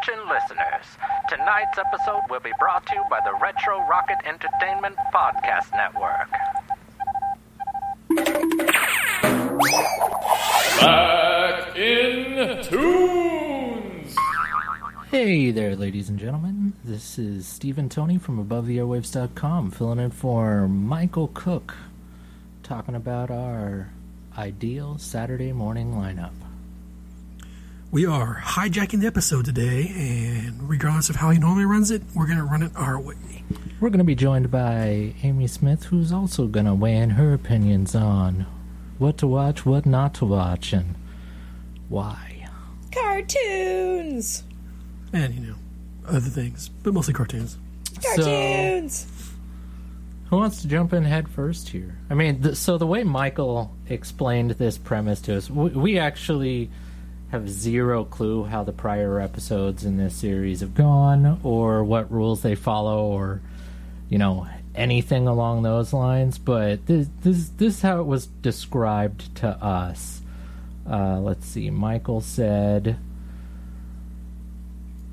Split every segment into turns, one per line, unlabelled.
Attention listeners. Tonight's episode will be brought to you by the Retro Rocket Entertainment Podcast Network.
Back in Tunes!
Hey there, ladies and gentlemen. This is Stephen Tony from AboveTheAirwaves.com, filling in for Michael Cook, talking about our ideal Saturday morning lineup.
We are hijacking the episode today, and regardless of how he normally runs it, we're going to run it our way.
We're going to be joined by Amy Smith, who's also going to weigh in her opinions on what to watch, what not to watch, and why.
Cartoons!
And, you know, other things, but mostly cartoons.
Cartoons!
Who wants to jump in head first here? I mean, th- so the way Michael explained this premise to us, we, we actually have zero clue how the prior episodes in this series have gone, or what rules they follow, or you know anything along those lines. But this this this is how it was described to us. Uh, let's see. Michael said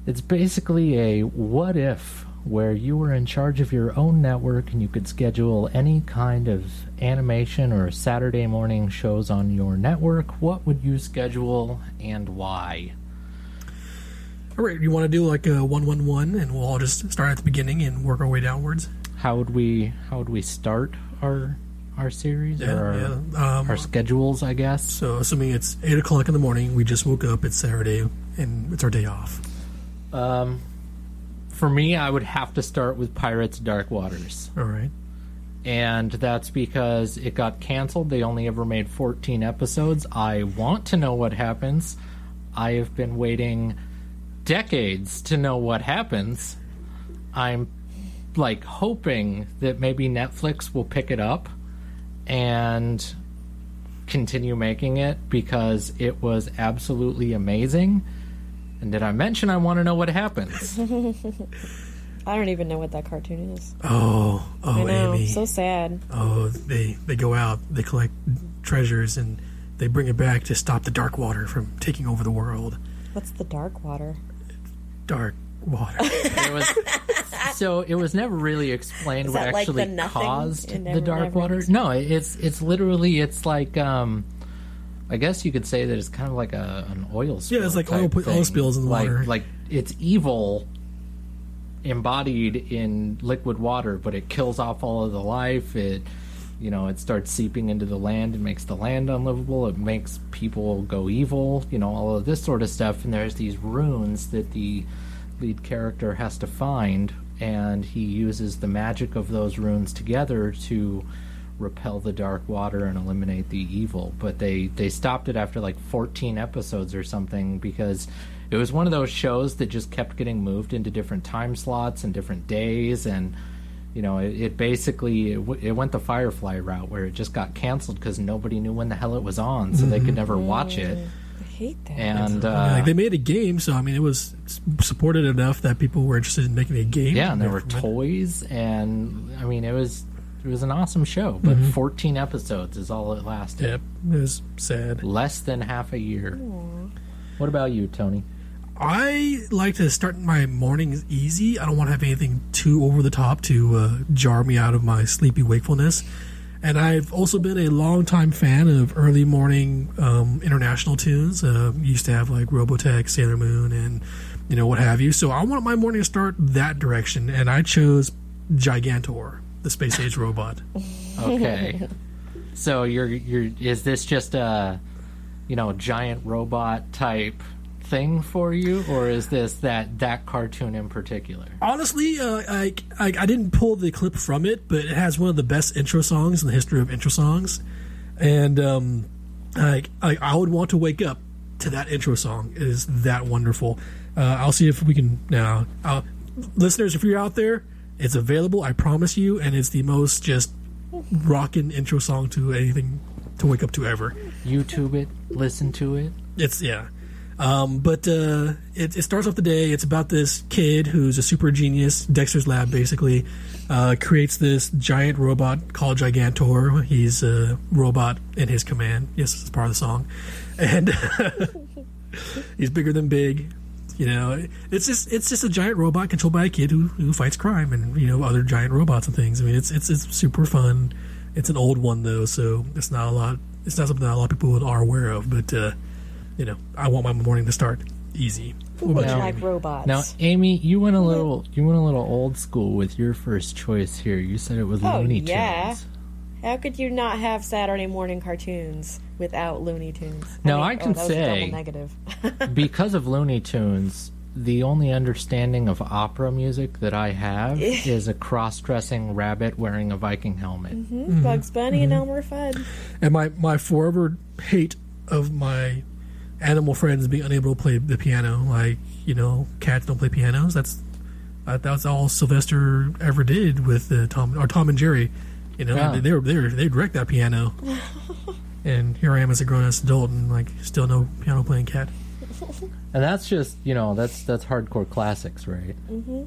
it's basically a what if where you were in charge of your own network and you could schedule any kind of animation or Saturday morning shows on your network. What would you schedule and why?
All right, you want to do like a one-one-one, and we'll all just start at the beginning and work our way downwards.
How would we how would we start our our series
Yeah,
or our,
yeah. Um,
our schedules, I guess?
so, assuming it's eight o'clock in the morning, we just woke up. It's Saturday, and it's our day off.
Um for me, I would have to start with Pirates Dark Waters.
All right.
and that's because it got canceled. They only ever made 14 episodes. I want to know what happens. I have been waiting decades to know what happens. I'm like hoping that maybe Netflix will pick it up and continue making it because it was absolutely amazing. And did I mention I want to know what happens?
I don't even know what that cartoon is.
Oh, oh,
I know.
Amy.
So sad.
Oh, they they go out, they collect treasures, and they bring it back to stop the dark water from taking over the world.
What's the dark water?
Dark water.
it was so it was never really explained
Is
what
that like
actually
the
caused the dark
never
water.
was-
No, it's it's literally it's like um I guess you could say that it's kind of like a an oil spill.
Yeah, it's like oil- oil spills in the
like,
water.
Like it's evil embodied in liquid water, but it kills off all of the life. It you know, it starts seeping into the land and makes the land unlivable. It makes people go evil, you know, all of this sort of stuff. And there's these runes that the lead character has to find, and he uses the magic of those runes together to repel the dark water and eliminate the evil. But they they stopped it after like 14 episodes or something because it was one of those shows that just kept getting moved into different time slots and different days and you know it, it basically it, w- it went the firefly route where it just got canceled because nobody knew when the hell it was on so they could never watch it
I hate that.
and
Yeah,
uh,
like they made a game, so I mean, it was supported enough that people were interested in making a game.
Yeah, and there were toys, and I mean, it was it was an awesome show. But 14 episodes is all it lasted.
Yep, it was sad.
Less than half a year. What about you, Tony?
I like to start my mornings easy. I don't want to have anything too over the top to uh, jar me out of my sleepy wakefulness. And I've also been a longtime fan of early morning um, international tunes. Uh, used to have like Robotech, Sailor Moon, and you know what have you. So I want my morning to start that direction, and I chose Gigantor, the space age robot.
Okay, so you're you're is this just a you know giant robot type thing for you, or is this that that cartoon in particular?
Honestly, uh, I, I I didn't pull the clip from it, but it has one of the best intro songs in the history of intro songs, and um, I I, I would want to wake up to that intro song. It is that wonderful. Uh, I'll see if we can now, uh, listeners. If you're out there, it's available. I promise you, and it's the most just rocking intro song to anything to wake up to ever.
YouTube it, listen to it.
It's yeah. Um, but uh, it, it starts off the day. It's about this kid who's a super genius. Dexter's Lab basically uh, creates this giant robot called Gigantor. He's a robot in his command. Yes, it's part of the song, and he's bigger than big. You know, it's just it's just a giant robot controlled by a kid who, who fights crime and you know other giant robots and things. I mean, it's it's it's super fun. It's an old one though, so it's not a lot. It's not something that a lot of people are aware of. But uh, you know, I want my morning to start easy. What about
Which
you?
like robots.
Now, Amy, you went a little you went a little old school with your first choice here. You said it was
Oh,
Looney
yeah.
Tunes.
How could you not have Saturday morning cartoons without Looney Tunes?
Now,
mean,
I can
oh, that was a
say-
double negative.
because of Looney Tunes, the only understanding of opera music that I have is a cross-dressing rabbit wearing a Viking helmet.
Hmm? Bugs Bunny and Elmer Fudd.
And my my forever hate of my animal friends being unable to play the piano, like you know, cats don't play pianos. That's that, that's all Sylvester ever did with uh, Tom or Tom and Jerry. You know,
Yeah.
they, they were they were they direct that piano. and here I am as a grown ass adult and like still no piano playing cat.
And that's just you know that's that's hardcore classics, right? Mm-hmm.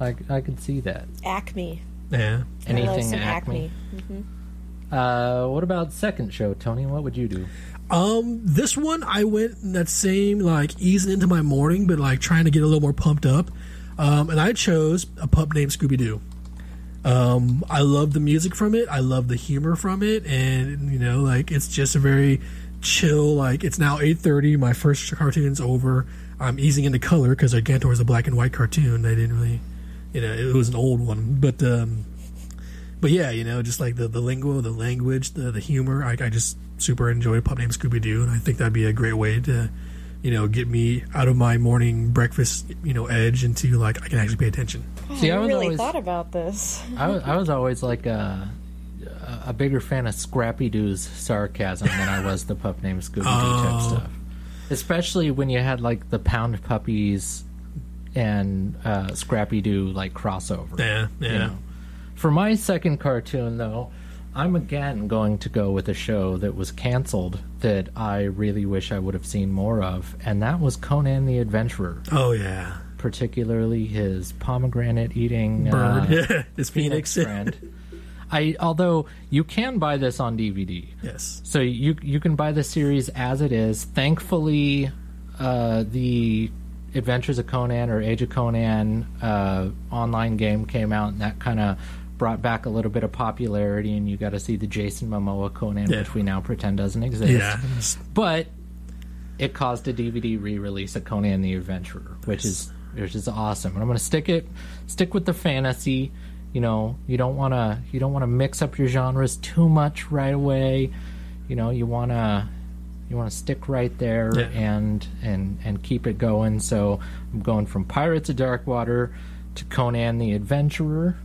I I could see that.
Acme.
Yeah.
I love
Anything
some
Acme. Uh, what about second show, Tony? What would you do?
Um, this one I went in that same like easing into my morning, but like trying to get a little more pumped up. Um, and I chose a pup named Scooby Doo. Um, I love the music from it. I love the humor from it, and you know, like it's just a very chill. Like it's now eight thirty. My first cartoon's over. I'm easing into color because Gigantor is a black and white cartoon. They didn't really, you know, it was an old one, but um, but yeah, you know, just like the, the lingo, the language, the, the humor, I, I just super enjoy Pup Named Scooby Doo, and I think that'd be a great way to, you know, get me out of my morning breakfast, you know, edge into like I can actually pay attention.
See, I
I really
always
thought about this.
I was, I was always like a, a bigger fan of Scrappy Doo's sarcasm than I was the pup named Scooby Doo type
Oh.
stuff. Especially when you had like the Pound Puppies and uh, Scrappy Doo like crossover.
Yeah, yeah.
you know. For my second cartoon, though, I'm again going to go with a show that was canceled that I really wish I would have seen more of, and that was Conan the Adventurer,
Oh yeah,
particularly his pomegranate eating
bird,
uh,
it's
Phoenix
Phoenix.
friend. I although you can buy this on DVD,
yes,
so you you can buy the series as it is. Thankfully, uh, the Adventures of Conan or Age of Conan uh, online game came out, and that kind of brought back a little bit of popularity. And you got to see the Jason Momoa Conan,
Yeah.
which we now pretend doesn't exist.
yeah,
But it caused a DVD re-release of Conan the Adventurer, which is which is awesome. And I'm going to stick it stick with the fantasy. You know, you don't want to you don't want to mix up your genres too much right away. You know, you want to you want to stick right there
Yeah.
and and and keep it going. So I'm going from Pirates of Darkwater to Conan the Adventurer.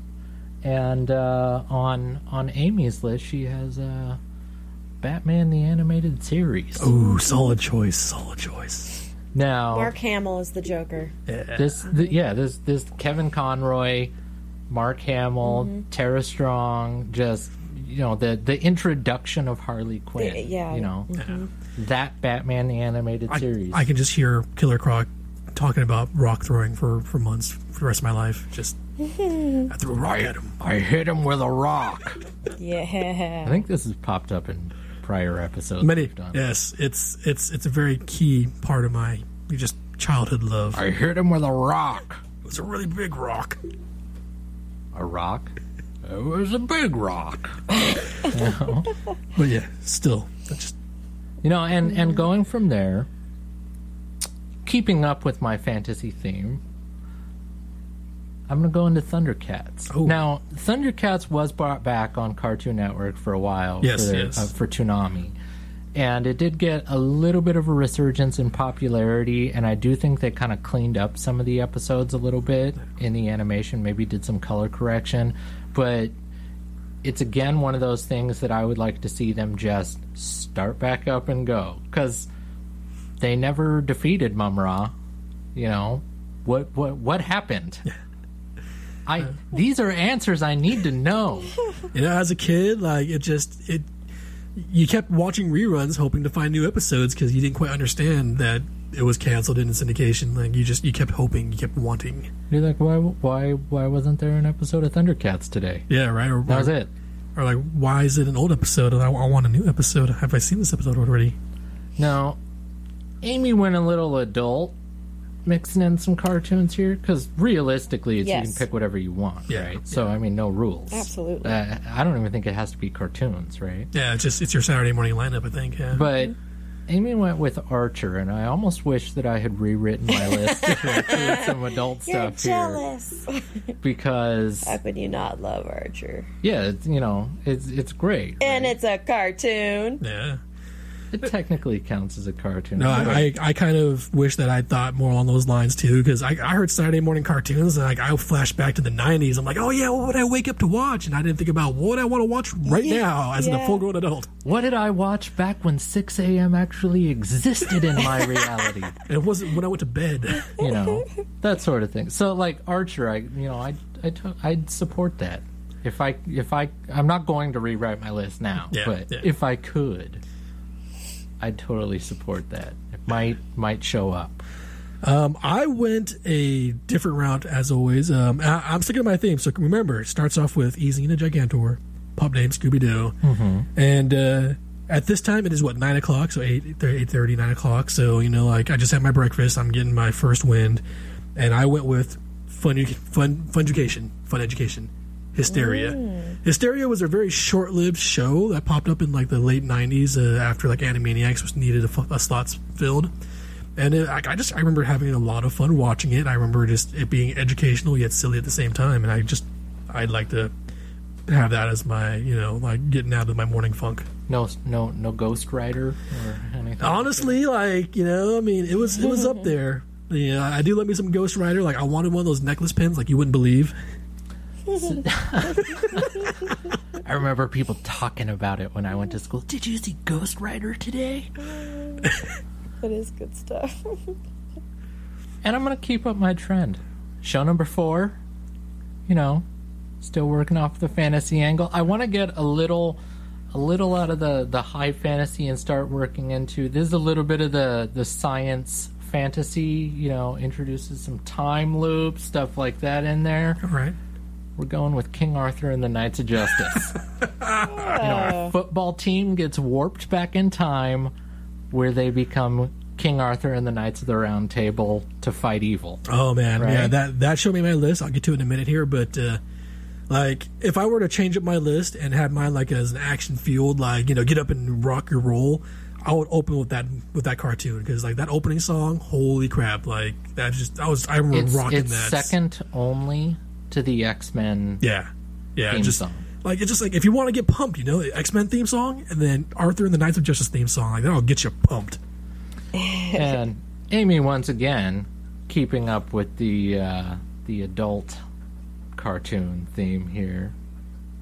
And uh, on on Amy's list, she has uh, Batman the Animated Series.
ooh, solid choice, solid choice.
Now,
Mark Hamill is the Joker.
this th- yeah, this this Kevin Conroy, Mark Hamill, Tara Strong, just you know the the introduction of Harley Quinn.
The- yeah.
you know that Batman the Animated
I,
Series.
I can just hear Killer Croc talking about rock throwing for for months for the rest of my life. Just I threw a rock at him.
I hit him with a rock.
Yeah.
I think this has popped up in prior episodes
Many,
we've done.
yes, it's it's it's a very key part of my just childhood love.
I hit him with a rock.
It was a really big rock.
A rock. It was a big rock.
But yeah, still, just
You know, and and going from there, keeping up with my fantasy theme, I'm going to go into Thundercats.
Oh.
Now, Thundercats was brought back on Cartoon Network for a while
Yes,
for,
yes.
uh, for Toonami. And it did get a little bit of a resurgence in popularity, and I do think they kind of cleaned up some of the episodes a little bit in the animation, maybe did some color correction. But it's again one of those things that I would like to see them just start back up and go because they never defeated Mumm-Ra. You know what? What? What happened? I these are answers I need to know.
you know, as a kid, like it just it. You kept watching reruns, hoping to find new episodes because you didn't quite understand that it was canceled in syndication. Like you just you kept hoping, you kept wanting.
You're like, why? Why? Why wasn't there an episode of Thundercats today?
Yeah, right. Or,
That was
or,
it.
Or like, why is it an old episode? And I, I want a new episode. Have I seen this episode already?
Now, Amy went a little adult. Mixing in some cartoons here? Because realistically, it's, you can pick whatever you want,
Yeah,
right? So I mean, no rules.
Absolutely.
Uh, I don't even think it has to be cartoons, right?
Yeah, it's just it's your Saturday morning lineup, I think. Yeah.
But Amy went with Archer, and I almost wish that I had rewritten my list to include some adult
You're
stuff here
jealous.
because
How could you not love Archer?
yeah, it's, you know, it's it's great.
And
right?
it's a cartoon.
yeah.
it technically counts as a cartoon.
No,
but-
I, I, I kind of wish that I thought more along those lines too, because I, I heard Saturday morning cartoons and like I flash back to the '90s. I'm like, oh yeah, what would I wake up to watch? And I didn't think about what I want to watch right
Yeah,
now as a full grown adult.
what did I watch back when 6 a.m. actually existed in my reality?
It wasn't when I went to bed.
you know that sort of thing so like archer i you know i i t- i'd support that if i if i i'm not going to rewrite my list now
Yeah,
but
yeah.
if i could i'd totally support that it might might show up
Um, I went a different route as always. Um, I, I'm sticking to my theme. So remember, it starts off with Easy and a Gigantor, pup named Scooby Doo, and uh, at this time it is what nine o'clock, so eight eight thirty, nine o'clock. So you know, like I just had my breakfast. I'm getting my first wind, and I went with fun fun fun education, fun education. Hysteria. Hysteria was a very short-lived show that popped up in like the late '90s uh, after like Animaniacs was needed a, fu- a slots filled. And it, I, I just I remember having a lot of fun watching it. I remember just it being educational yet silly at the same time. And I just I'd like to have that as my you know like getting out of my morning funk.
no no no ghost rider or anything
Honestly, like you know, I mean, it was it was up there. Yeah, I do love me some Ghost Rider. Like I wanted one of those necklace pins, like you wouldn't believe.
i remember people talking about it when i went to school. Did you see ghost rider today?
That is good stuff.
and i'm gonna keep up my trend. Show number four you know still working off the fantasy angle. I want to get a little a little out of the the high fantasy and start working into there's a little bit of the the science fantasy you know introduces some time loops stuff like that in there.
All right.
We're going with king arthur and the knights of justice. You know our football team gets warped back in time where they become king arthur and the knights of the round table to fight evil.
Oh man, yeah, that that showed me my list. I'll get to it in a minute here, but uh, like if I were to change up my list and have mine like as an action fueled, like you know, get up and rock your roll, I would open with that with that cartoon because like that opening song, holy crap, like that just I was I remember
it's,
rocking
it's
that.
second only to the x-men
yeah, yeah,
theme
just
song.
like it's just like if you want to get pumped, you know, the X Men theme song and then Arthur and the Knights of Justice theme song, like that'll get you pumped.
and amy once again keeping up with the uh, the adult cartoon theme here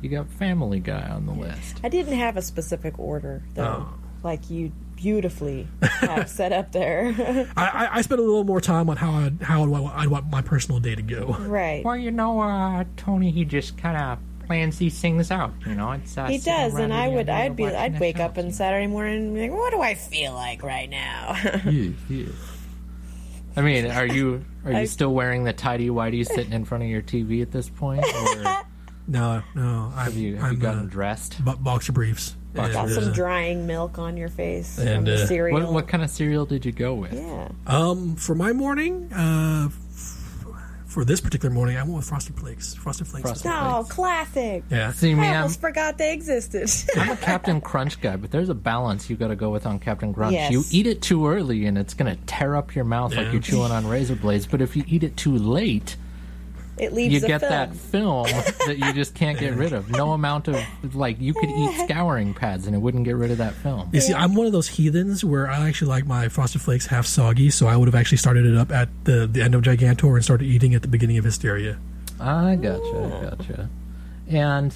you got family guy on the list
I didn't have a specific order though,
Oh.
like you beautifully have set up there.
I, I, I spent a little more time on how I how I'd, want- I'd want my personal day to go.
right.
well you know uh, tony he just kind of plans these things out you know it's, uh,
He does, and I would. I'd be. I'd wake up on? Saturday morning and be like, "What do I feel like right now?"
Yeah, yeah. I mean, are you are you
I-
still wearing the tidy whitey sitting in front of your TV at this point, or have
No, no, I,
you have you
I'm
gotten
uh,
dressed?
bo- boxer briefs.
Got
And,
some
uh,
drying milk on your face
And,
from the
uh,
cereal.
What what kind of cereal did you go with?
yeah.
Um, for my morning, uh, for this particular morning, I went with Frosted Flakes. Frosted Flakes.
Frosted
Oh, classic.
Yeah.
See me,
I
I'm,
almost forgot they existed.
I'm a Captain Crunch guy, but there's a balance you got to go with on Captain Crunch.
Yes.
You eat it too early, and it's gonna tear up your mouth like you're chewing on razor blades. But if you eat it too late,
it leaves
you
the
get
film.
that film that you just can't get rid of. No amount of like you could eat scouring pads and it wouldn't get rid of that film.
You see, I'm one of those heathens where I actually like my Frosted Flakes half soggy, so I would have actually started it up at the, the end of Gigantor and started eating at the beginning of Hysteria.
I gotcha, I gotcha. And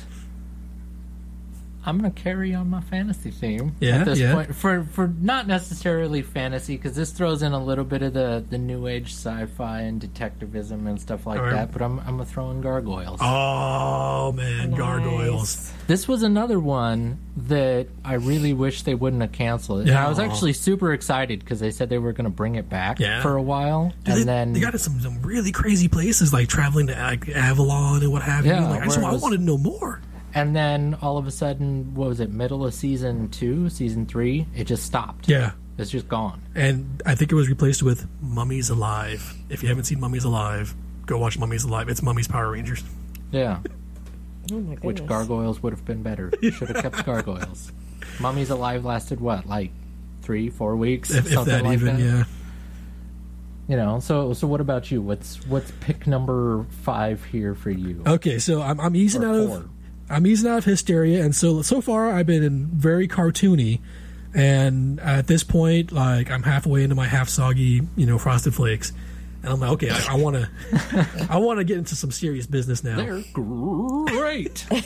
I'm gonna carry on my fantasy theme
Yeah,
at this
yeah.
point for for not necessarily fantasy because this throws in a little bit of the the new age sci-fi and detectivism and stuff like
Alright.
that. But I'm I'm gonna throw in gargoyles.
Oh man,
Nice.
gargoyles!
This was another one that I really wish they wouldn't have canceled. And I was actually super excited because they said they were going to bring it back
Yeah.
for a while,
Dude,
and
they,
then
they got some, some really crazy places like traveling to like, Avalon and what have you.
Yeah,
Like, I just I wanted to know more.
And then all of a sudden, what was it? Middle of season two, season three, it just stopped.
Yeah,
It's just gone.
and I think it was replaced with Mummies Alive. If you haven't seen Mummies Alive, go watch Mummies Alive. It's Mummies Power Rangers.
Yeah.
Oh my goodness.
Which gargoyles would have been better? Should have kept gargoyles. Mummies Alive lasted what, like three, four weeks,
If, if
something
that
like
even,
that.
yeah.
You know. So, so what about you? What's what's pick number five here for you?
Okay, so I'm, I'm easing
Or
out
four.
of I'm easing out of hysteria, and so so far I've been very cartoony, and at this point, like I'm halfway into my half soggy, you know, frosted flakes, and I'm like, okay, I want to, I want to get into some serious business now,
They're great.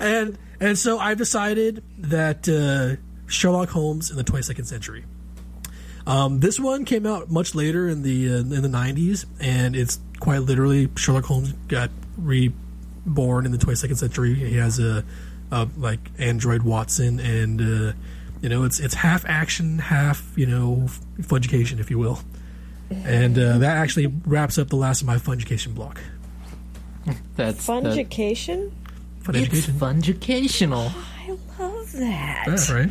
and and so I've decided that uh, Sherlock Holmes in the 22nd century. Um, this one came out much later in the uh, in the 90s, and it's quite literally Sherlock Holmes got reborn in the 22nd century. He has a, a like android Watson, and uh, you know it's it's half action, half you know fungication, if you will. And uh, that actually wraps up the last of my fungication block.
That's that-
Fungication?
Fun
It's
education.
fungicational.
I love that.
That's right.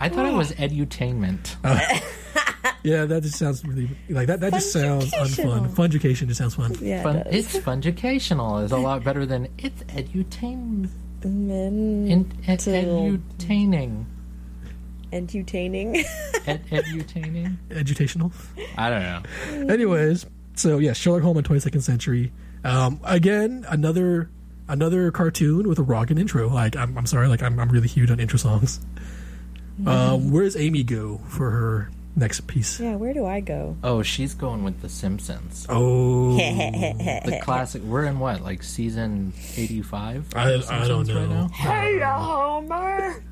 I thought it was edutainment.
Yeah, that just sounds really like that. That just sounds unfun.
Fungicational.
Fungication just sounds fun.
Yeah,
Fun,
it does.
it's fungicational is a lot better than it's edutainment.
Men-
In, ed,
Till-
edutaining.
Edutaining.
Ed, edutaining?
Edutational.
I don't know.
Anyways, so yeah, Sherlock Holmes in 22nd century. Um, again, another another cartoon with a rockin' intro. Like I'm, I'm sorry, like I'm, I'm really huge on intro songs. Um, where does Amy go for her next piece?
yeah, where do I go?
Oh, she's going with The Simpsons.
Oh,
The classic. We're in what, like season 85?
I- I don't
Simpsons right
know.
now?
Hey, Homer!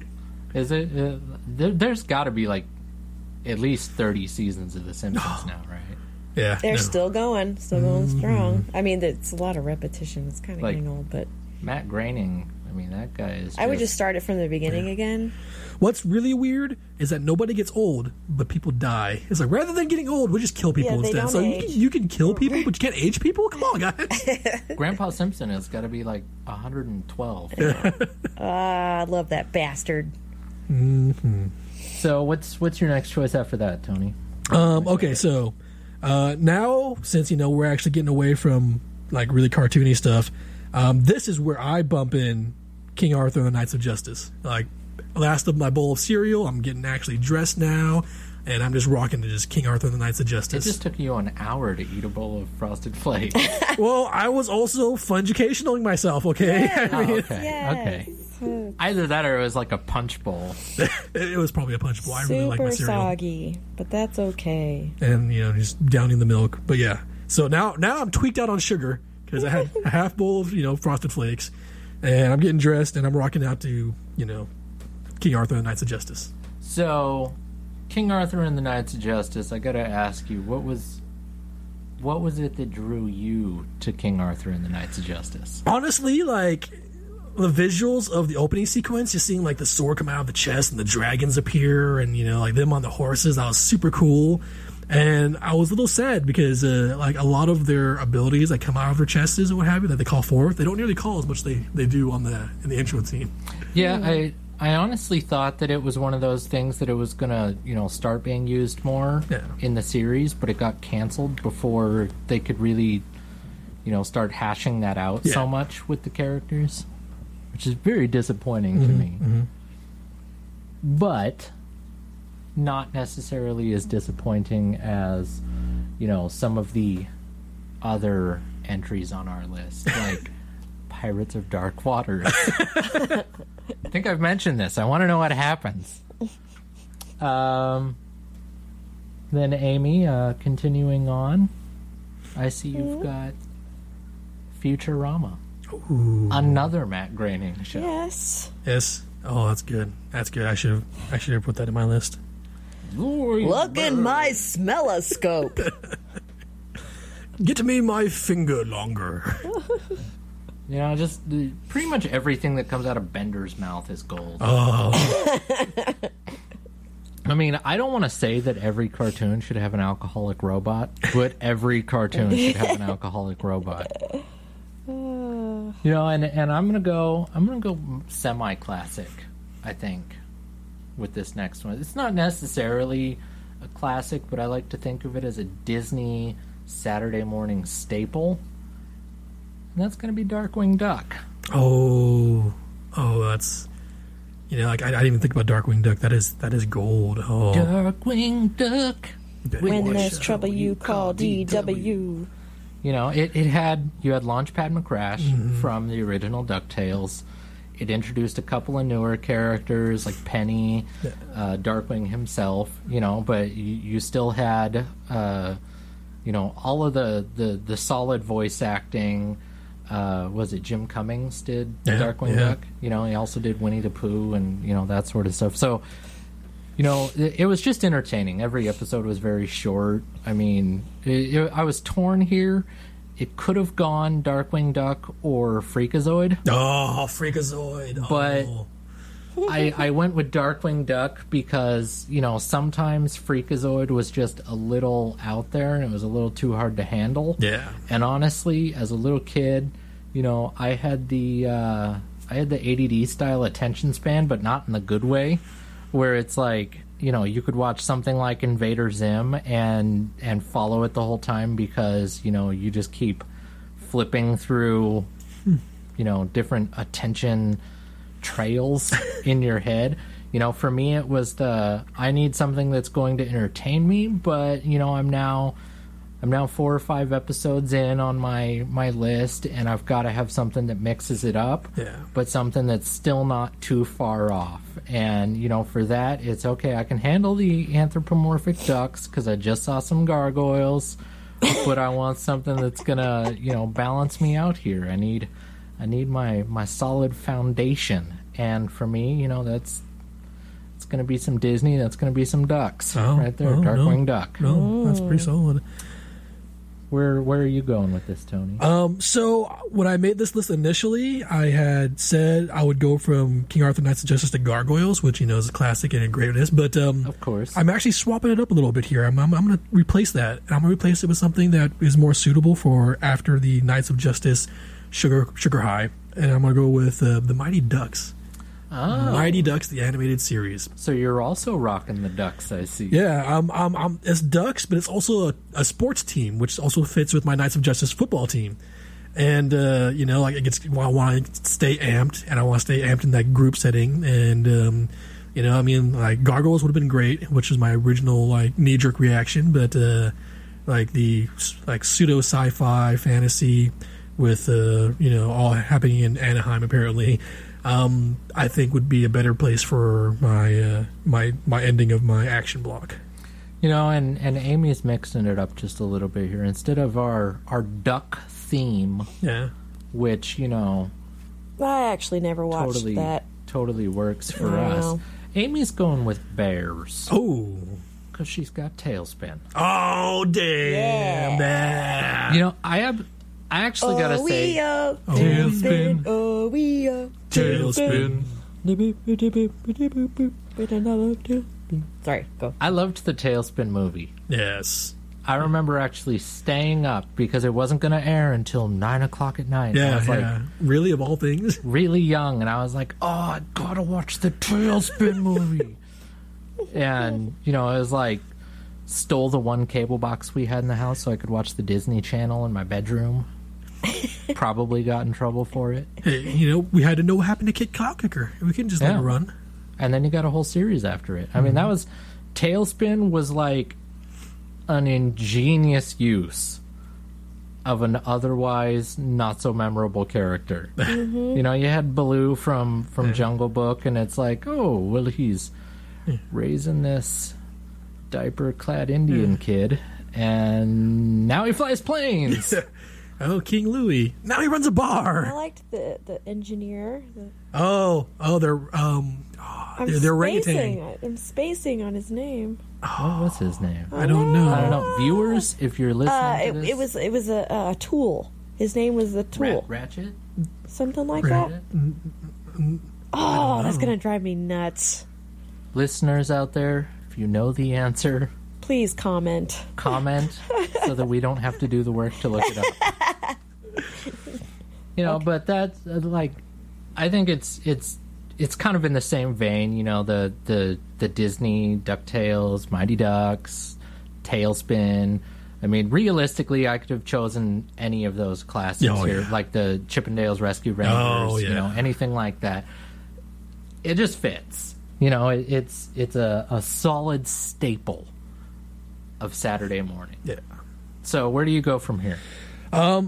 Is it? Uh, there, there's got to be like at least 30 seasons of The Simpsons now, right?
yeah.
They're
no.
still going, still going strong. I mean, it's a lot of repetition. It's kind of
Like-
getting old, but
Matt Groening, I mean, that guy is.
I would just start it from the beginning again.
What's really weird is that nobody gets old, but people die. It's like rather than getting old, we just kill people
Yeah, they
instead.
don't
So you
age.
can, you can kill people, but you can't age people. Come on, guys.
Grandpa Simpson has got to be like 112.
Ah, I love that bastard.
so what's what's your next choice after that, Tony?
Um, okay, so uh, now since you know we're actually getting away from like really cartoony stuff, um, this is where I bump in King Arthur and the Knights of Justice. Like last of my bowl of cereal, I'm getting actually dressed now, and I'm just rocking to just King Arthur and the Knights of Justice.
It just took you an hour to eat a bowl of frosted flakes.
well, I was also fungicationaling myself. Okay,
Oh, okay,
Yes.
okay. Either that or it was like a punch bowl.
it was probably a punch bowl. I really like my
Super
cereal.
soggy, but that's okay.
and you know just downing the milk. But yeah, so now now I'm tweaked out on sugar because I had a half bowl of you know frosted flakes, and I'm getting dressed and I'm rocking out to you know King Arthur and the Knights of Justice.
So, King Arthur and the Knights of Justice. I gotta ask you, what was what was it that drew you to King Arthur and the Knights of Justice?
Honestly, like the visuals of the opening sequence, just seeing like the sword come out of the chest and the dragons appear, and you know like them on the horses, that was super cool. And I was a little sad because uh, like a lot of their abilities that come out of their chests and what have you that they call forth, they don't nearly call as much they they do on the in the intro scene.
Yeah, I I honestly thought that it was one of those things that it was gonna you know start being used more
Yeah.
in the series, but it got canceled before they could really you know start hashing that out
Yeah.
so much with the characters, which is very disappointing
Mm-hmm,
to me. But not necessarily as disappointing as you know some of the other entries on our list, like Pirates of Dark Waters. I think I've mentioned this. I want to know what happens. Um, then Amy, uh, continuing on, I see you've got Futurama, Ooh. another Matt Groening show.
Yes.
Yes. Oh, that's good. That's good. I should have. I should have put that in my list.
Look in my smelloscope.
Get me my finger longer.
You know, just pretty much everything that comes out of Bender's mouth is gold.
Oh,
I mean, I don't want to say that every cartoon should have an alcoholic robot, but every cartoon should have an alcoholic robot. You know, and and I'm gonna go. I'm gonna go semi-classic. I think. With this next one. It's not necessarily a classic, but I like to think of it as a Disney Saturday morning staple. And that's going to be Darkwing Duck.
Oh, oh, that's you know, like I, I didn't even think about Darkwing Duck. That is that is gold. Oh,
Darkwing Duck.
When there's trouble, you call DW.
You know, it, it had you had Launchpad McQuack
Mm-hmm.
from the original DuckTales. It introduced a couple of newer characters like Penny, uh, Darkwing himself. You know, but you, you still had, uh, you know, all of the, the, the solid voice acting. Uh, was it Jim Cummings did
Yeah,
Darkwing
yeah.
Duck? You know, he also did Winnie the Pooh and you know that sort of stuff. So you know, it, it was just entertaining. Every episode was very short. I mean, it, it- I was torn here. It could have gone Darkwing Duck or Freakazoid,
oh, Freakazoid.
But-
oh.
I, I went with Darkwing Duck because, you know, sometimes Freakazoid was just a little out there and it was a little too hard to handle.
yeah,
And honestly, as a little kid, you know, I had the uh, I had the ADD style attention span, but not in the good way, where it's like you know you could watch something like Invader Zim and and follow it the whole time because you know you just keep flipping through hmm. you know different attention trails in your head. You know, for me, it was the I need something that's going to entertain me, but you know, I'm now I'm now four or five episodes in on my my list, and I've got to have something that mixes it up,
Yeah.
but something that's still not too far off. And you know, for that, it's okay. I can handle the anthropomorphic ducks because I just saw some gargoyles, but I want something that's gonna you know balance me out here. I need I need my my solid foundation, and for me, you know, that's it's gonna be some Disney. That's gonna be some ducks
Oh,
right there,
oh, no.
Darkwing Duck.
no, that's pretty solid.
Where where are you going with this, Tony?
Um, so when I made this list initially, I had said I would go from King Arthur Knights of Justice to Gargoyles, which you know is a classic and a greatness. But um,
of course.
I'm actually swapping it up a little bit here. I'm, I'm, I'm going to replace that. I'm going to replace it with something that is more suitable for after the Knights of Justice, Sugar Sugar High, and I'm going to go with uh, the Mighty Ducks.
Oh,
Mighty Ducks, the animated series.
so you're also rocking the ducks, I see.
Yeah, I'm, I'm, I'm, it's Ducks, but it's also a, a sports team, which also fits with my Knights of Justice football team. And uh, you know, like it gets, well, I want to stay amped, and I want to stay amped in that group setting. And um, you know, I mean, like Gargoyles would have been great, which is my original like knee jerk reaction. But uh, like the like pseudo sci-fi fantasy with uh, you know all happening in Anaheim apparently. Um, I think would be a better place for my uh, my my ending of my action block.
You know, and and Amy's mixing it up just a little bit here. Instead of our our duck theme,
Yeah,
which you know
I actually never watched
totally
that.
totally works for
Wow.
us. Amy's going with bears
Oh,
because she's got TaleSpin.
oh, damn that!
You know, I have. I actually gotta
oh,
say,
we are
oh. TaleSpin.
Oh, we are TaleSpin. TaleSpin. Sorry, go.
I loved the TaleSpin movie.
Yes.
I remember actually staying up because it wasn't going to air until nine o'clock at night. I
Yeah,
like
yeah. really, of all things.
really young, and I was like, "Oh, I gotta watch the TaleSpin movie." and you know, it was like stole the one cable box we had in the house so I could watch the Disney Channel in my bedroom. Probably got in trouble for it.
Hey, you know, we had to know what happened to Kit Cloudkicker. We couldn't just let
Yeah.
it run.
and then you got a whole series after it. I mean, that mm-hmm. was TaleSpin was like an ingenious use of an otherwise not so memorable character. Mm-hmm. You know, you had Baloo from from Jungle Book, and it's like, oh, well, he's raising this diaper-clad Indian kid, and now he flies planes.
Oh, King Louis. Now he runs a bar.
I liked the the engineer. The,
Oh, oh, they're um,
I'm
they're, they're
spacing.
orangutan.
I'm spacing on his name.
what was his name?
I don't know.
I don't know. Viewers, if you're listening,
Uh,
to
it,
this,
it was it was a, a tool. His name was the tool,
Rat- Ratchet.
something like
Rat-
that. Oh, that's gonna drive me nuts.
listeners out there, if you know the answer,
Please comment.
comment so that we don't have to do the work to look it up. you know, but that's uh, like, I think it's it's it's kind of in the same vein, you know, the the the Disney Ducktales, Mighty Ducks, TaleSpin. I mean, realistically, I could have chosen any of those classics
Oh,
here,
yeah.
like the Chip 'n Dale Rescue Rangers,
Oh,
you know, anything like that. It just fits, you know. It, it's it's a, a solid staple of Saturday morning.
Yeah.
So where do you go from here?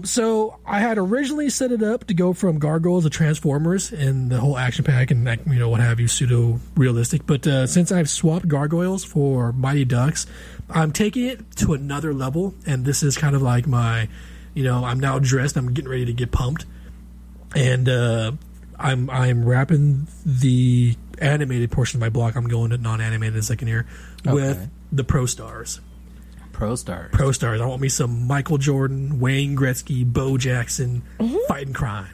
So I had originally set it up to go from Gargoyles to Transformers and the whole action pack and you know what have you, pseudo realistic. But uh, since I've swapped Gargoyles for Mighty Ducks, I'm taking it to another level, and this is kind of like my, you know, I'm now dressed, I'm getting ready to get pumped, and uh, I'm I'm wrapping the animated portion of my block. I'm going to non-animated in a second here with the Pro Stars.
Pro Stars.
Pro stars. I want me some Michael Jordan, Wayne Gretzky, Bo Jackson, fighting crime.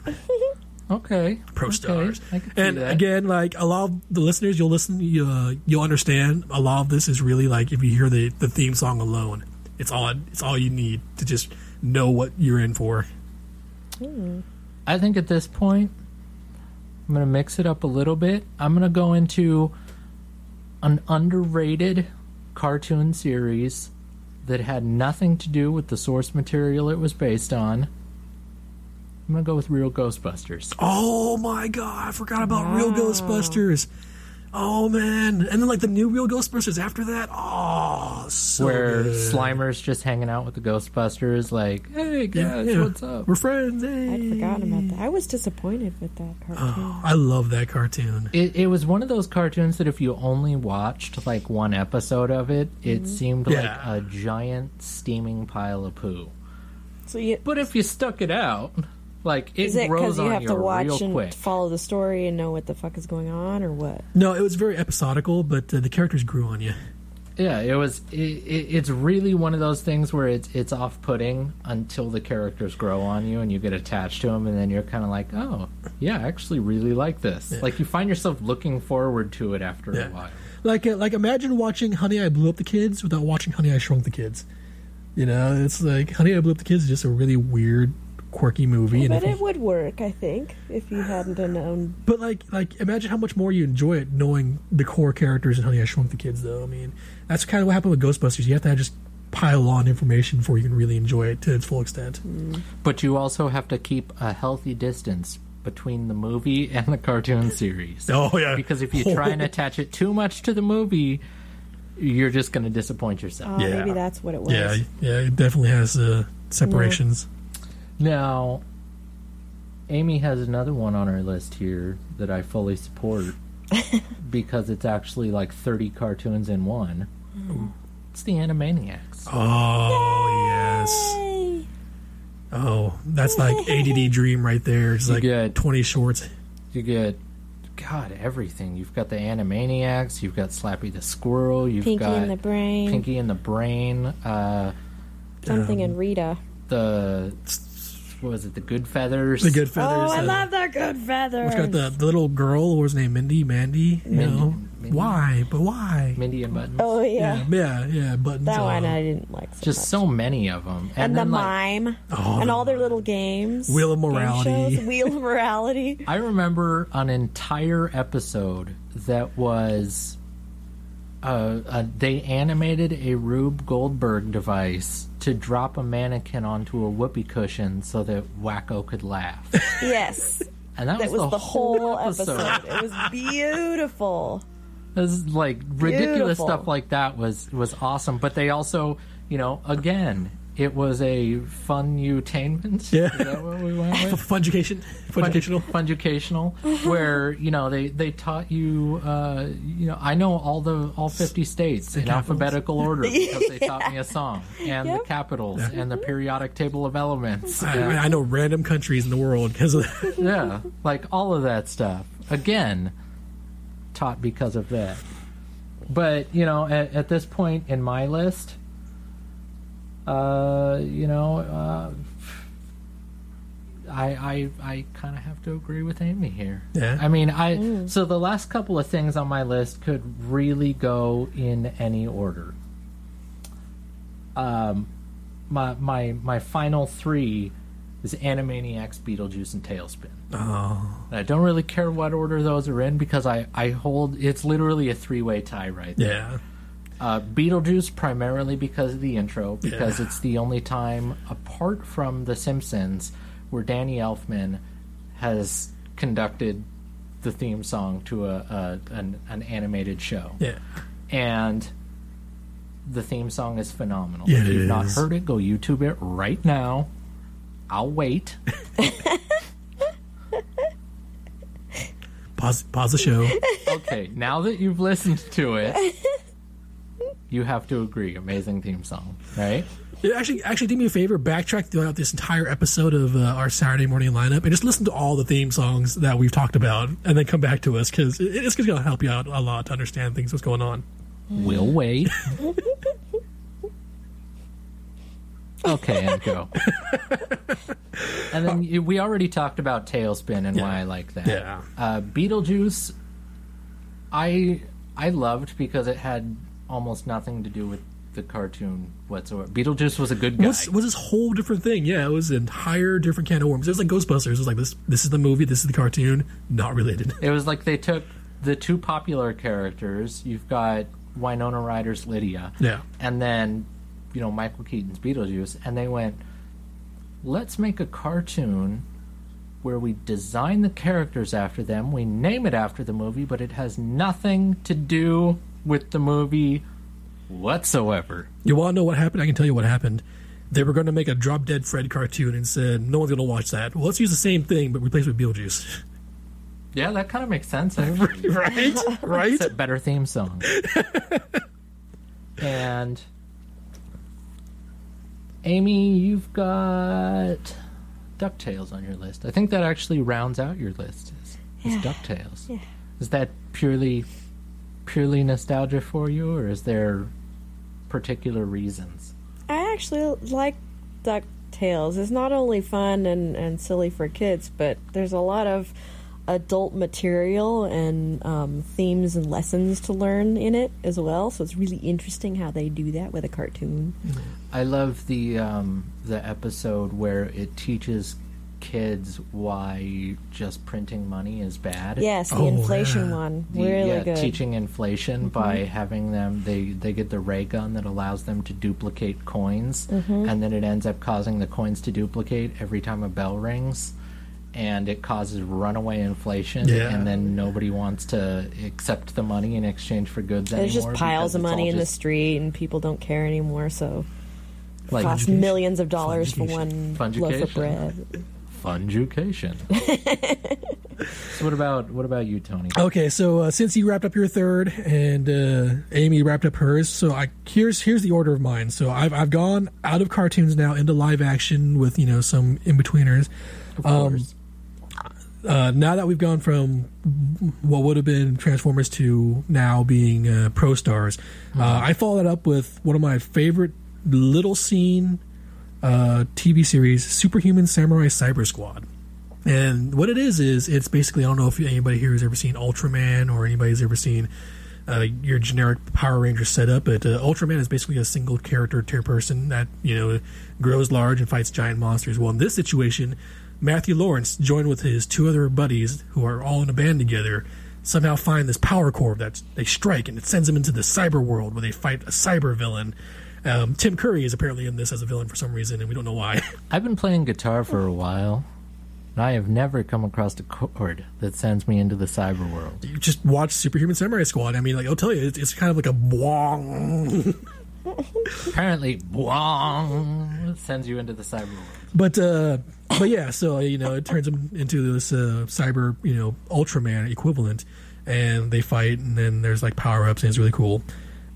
Okay.
Pro
okay,
stars.
I can see
And
that.
again, like a lot of the listeners, you'll listen, you, uh, you'll understand. A lot of this is really like if you hear the, the theme song alone, it's all it's all you need to just know what you're in for.
I think at this point, I'm going to mix it up a little bit. I'm going to go into an underrated cartoon series that had nothing to do with the source material it was based on. I'm to go with Real Ghostbusters.
Oh my god, I forgot about Real Ghostbusters. Oh man, and then like the new Real Ghostbusters after that. Oh, so
where
good.
Slimer's just hanging out with the Ghostbusters, like, hey guys,
Yeah,
what's up?
We're friends. Hey.
I'd forgotten about that. I was disappointed with that cartoon.
Oh, I love that cartoon.
It, it was one of those cartoons that if you only watched like one episode of it, it mm-hmm. seemed
Yeah.
like a giant steaming pile of poo.
So you,
But if you stuck it out, like it
is it
grows
because you
on
have
you
to watch
real
and
quick.
follow the story and know what the fuck is going on, or what?
No, it was very episodical, but uh, the characters grew on you.
Yeah, it was. It, it, it's really one of those things where it's it's off putting until the characters grow on you and you get attached to them, and then you're kind of like, oh, yeah, I actually really like this. Like you find yourself looking forward to it after
Yeah.
a while.
Like, uh, like imagine watching Honey I Blew Up the Kids without watching Honey I Shrunk the Kids. You know, it's like Honey I Blew Up the Kids is just a really weird, quirky movie. and
But
if
it would work, I think, if you hadn't known.
But like, like imagine how much more you enjoy it knowing the core characters in Honey I Shrunk the Kids. Though I mean, that's kind of what happened with Ghostbusters. You have to just pile on information before you can really enjoy it to its full extent.
But you also have to keep a healthy distance between the movie and the cartoon series.
Oh yeah,
Because if you try and attach it too much to the movie, you're just going to disappoint yourself.
Oh,
Yeah.
maybe that's what it was.
yeah, yeah, it definitely has uh, separations.
Now, Amy has another one on her list here that I fully support because it's actually like 30 cartoons in one. It's the Animaniacs.
Oh yes. Oh, that's like ADD dream right there. It's
You
like
get-
twenty shorts.
You get, God, everything. You've got the Animaniacs, you've got Slappy the Squirrel, you've
Pinky
got
in the brain.
Pinky in the Brain, uh,
Something in Rita.
the, what was it, the Good Feathers?
The good feathers.
oh, I
uh,
love the good feathers.
It's got the, the little girl. What was her name? Mindy. Mandy. You
Mindy.
know
Mindy.
why? But why?
Mindy and Buttons.
Oh yeah,
Yeah, yeah, yeah. Buttons.
that
uh,
one I didn't like. So
Just
much.
so many of them.
and, the
then, like,
mime
Oh,
and all their little games.
Wheel of
game
Morality.
shows, Wheel of Morality.
I remember an entire episode that was uh, uh, they animated a Rube Goldberg device to drop a mannequin onto a whoopee cushion so that Wakko could laugh,
Yes,
and that,
that was the whole
episode.
episode. It was beautiful.
This is like ridiculous
Beautiful.
stuff like that was was awesome. But they also, you know, again, it was a fun utainment.
Yeah.
Is that what we went with?
Funjucation. Funjucational.
Funjucational, where you know they they taught you, uh, you know, I know all the all fifty states in
capitals.
alphabetical order because they taught me a song and the
Yep.
capitals and the periodic table of elements.
I,
and-
I know random countries in the world because of that.
yeah, like all of that stuff. Again, taught because of that. But you know, at, at this point in my list, uh, you know, uh, I I I kind of have to agree with Amy here.
Yeah.
I mean, I so the last couple of things on my list could really go in any order. Um, my my my final three is Animaniacs, Beetlejuice, and TaleSpin. Oh. I don't really care what order those are in because I, I hold it's literally a three way tie right there.
Yeah.
Uh, Beetlejuice primarily because of the intro, because
Yeah.
it's the only time, apart from The Simpsons, where Danny Elfman has conducted the theme song to a, a an, an animated show,
Yeah.
and the theme song is phenomenal.
Yeah,
if you've not heard it, go YouTube it right now. I'll wait.
Pause. Pause the show.
okay, now that you've listened to it, you have to agree. Amazing theme song, right?
Yeah, actually, actually, do me a favor. Backtrack throughout this entire episode of uh, our Saturday morning lineup, and just listen to all the theme songs that we've talked about, and then come back to us because it, it's going to help you out a lot to understand things what's going on.
We'll wait. okay, and go. and then you, we already talked about TaleSpin and why I like that.
Yeah.
Uh, Beetlejuice, I I loved because it had almost nothing to do with the cartoon whatsoever. Beetlejuice was a good guy.
Was was this whole different thing? Yeah, it was an entire different can of worms. It was like Ghostbusters. It was like this. This is the movie. This is the cartoon. Not related.
It was like they took the two popular characters. You've got Winona Ryder's Lydia.
Yeah.
and then you know Michael Keaton's Beetlejuice, and they went, let's make a cartoon where we design the characters after them, we name it after the movie, but it has nothing to do with the movie whatsoever.
You want to know what happened? I can tell you what happened. They were going to make a Drop Dead Fred cartoon and said no one's going to watch that. Well, let's use the same thing but replace it with Beetlejuice.
Yeah, that kind of makes sense. Actually.
right? Right?
It's a better theme song. and Amy, you've got DuckTales on your list. I think that actually rounds out your list. Is, is DuckTales.
Yeah.
Is that purely purely nostalgia for you or is there particular reasons?
I actually like DuckTales. It's not only fun and, and silly for kids, but there's a lot of adult material and um, themes and lessons to learn in it as well. So it's really interesting how they do that with a cartoon.
I love the um, the episode where it teaches kids why just printing money is bad.
Yes, the
Oh,
inflation
yeah.
one.
the,
really
yeah,
good.
teaching inflation mm-hmm. by having them they they get the ray gun that allows them to duplicate coins mm-hmm. and then it ends up causing the coins to duplicate every time a bell rings and it causes runaway inflation
Yeah.
and then nobody wants to accept the money in exchange for goods
There's
anymore There's
just piles of money
all
in the street, and people don't care anymore. So it
like
costs millions of dollars for
Funducation.
one loaf of bread.
Funducation so what about what about you tony
Okay, so uh, since you wrapped up your third and uh, Amy wrapped up hers, so I here's here's the order of mine. So I've I've gone out of cartoons now into live action with you know some in betweeners.
of
Um,
course
uh, now that we've gone from what would have been Transformers to now being uh, Pro Stars, uh, I follow that up with one of my favorite little scene uh, TV series, Superhuman Samurai Cyber Squad. And what it is is it's basically I don't know if anybody here has ever seen Ultraman or anybody's ever seen uh, your generic Power Ranger setup, but uh, Ultraman is basically a single character tier person that you know grows large and fights giant monsters. Well, in this situation, Matthew Lawrence, joined with his two other buddies who are all in a band together, somehow find this power core that they strike, and it sends them into the cyber world where they fight a cyber villain. Um, Tim Curry is apparently in this as a villain for some reason, and we don't know why.
I've been playing guitar for a while, and I have never come across a chord that sends me into the cyber world.
you just watch Superhuman Samurai Squad. I mean, like I'll tell you, it's, it's kind of like a bwong.
Apparently, boing, sends you into the cyber world.
But uh, but yeah, so you know, it turns him into this uh, cyber, you know, Ultraman equivalent, and they fight, and then there's like power ups, and it's really cool.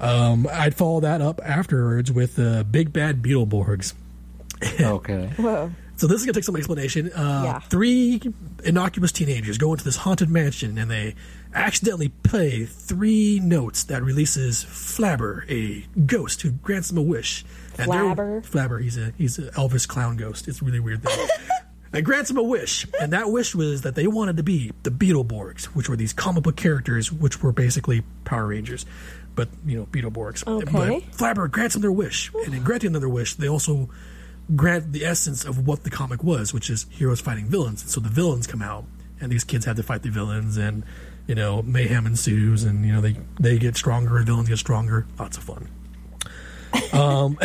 Um, I'd follow that up afterwards with uh, Big Bad Beetleborgs.
Okay.
Whoa.
So this is gonna take some explanation. Uh,
Yeah.
Three innocuous teenagers go into this haunted mansion and they accidentally play three notes that releases Flabber, a ghost who grants them a wish. And
Flabber?
Flabber. He's a he's an Elvis clown ghost. It's a really weird thing. and grants them a wish, and that wish was that they wanted to be the Beetleborgs, which were these comic book characters, which were basically Power Rangers, but you know Beetleborgs.
Okay.
But Flabber grants them their wish, and in granting them their wish, they also grant the essence of what the comic was, which is heroes fighting villains. And so the villains come out, and these kids have to fight the villains, and you know mayhem ensues, and you know they they get stronger, and villains get stronger. Lots of fun. Um,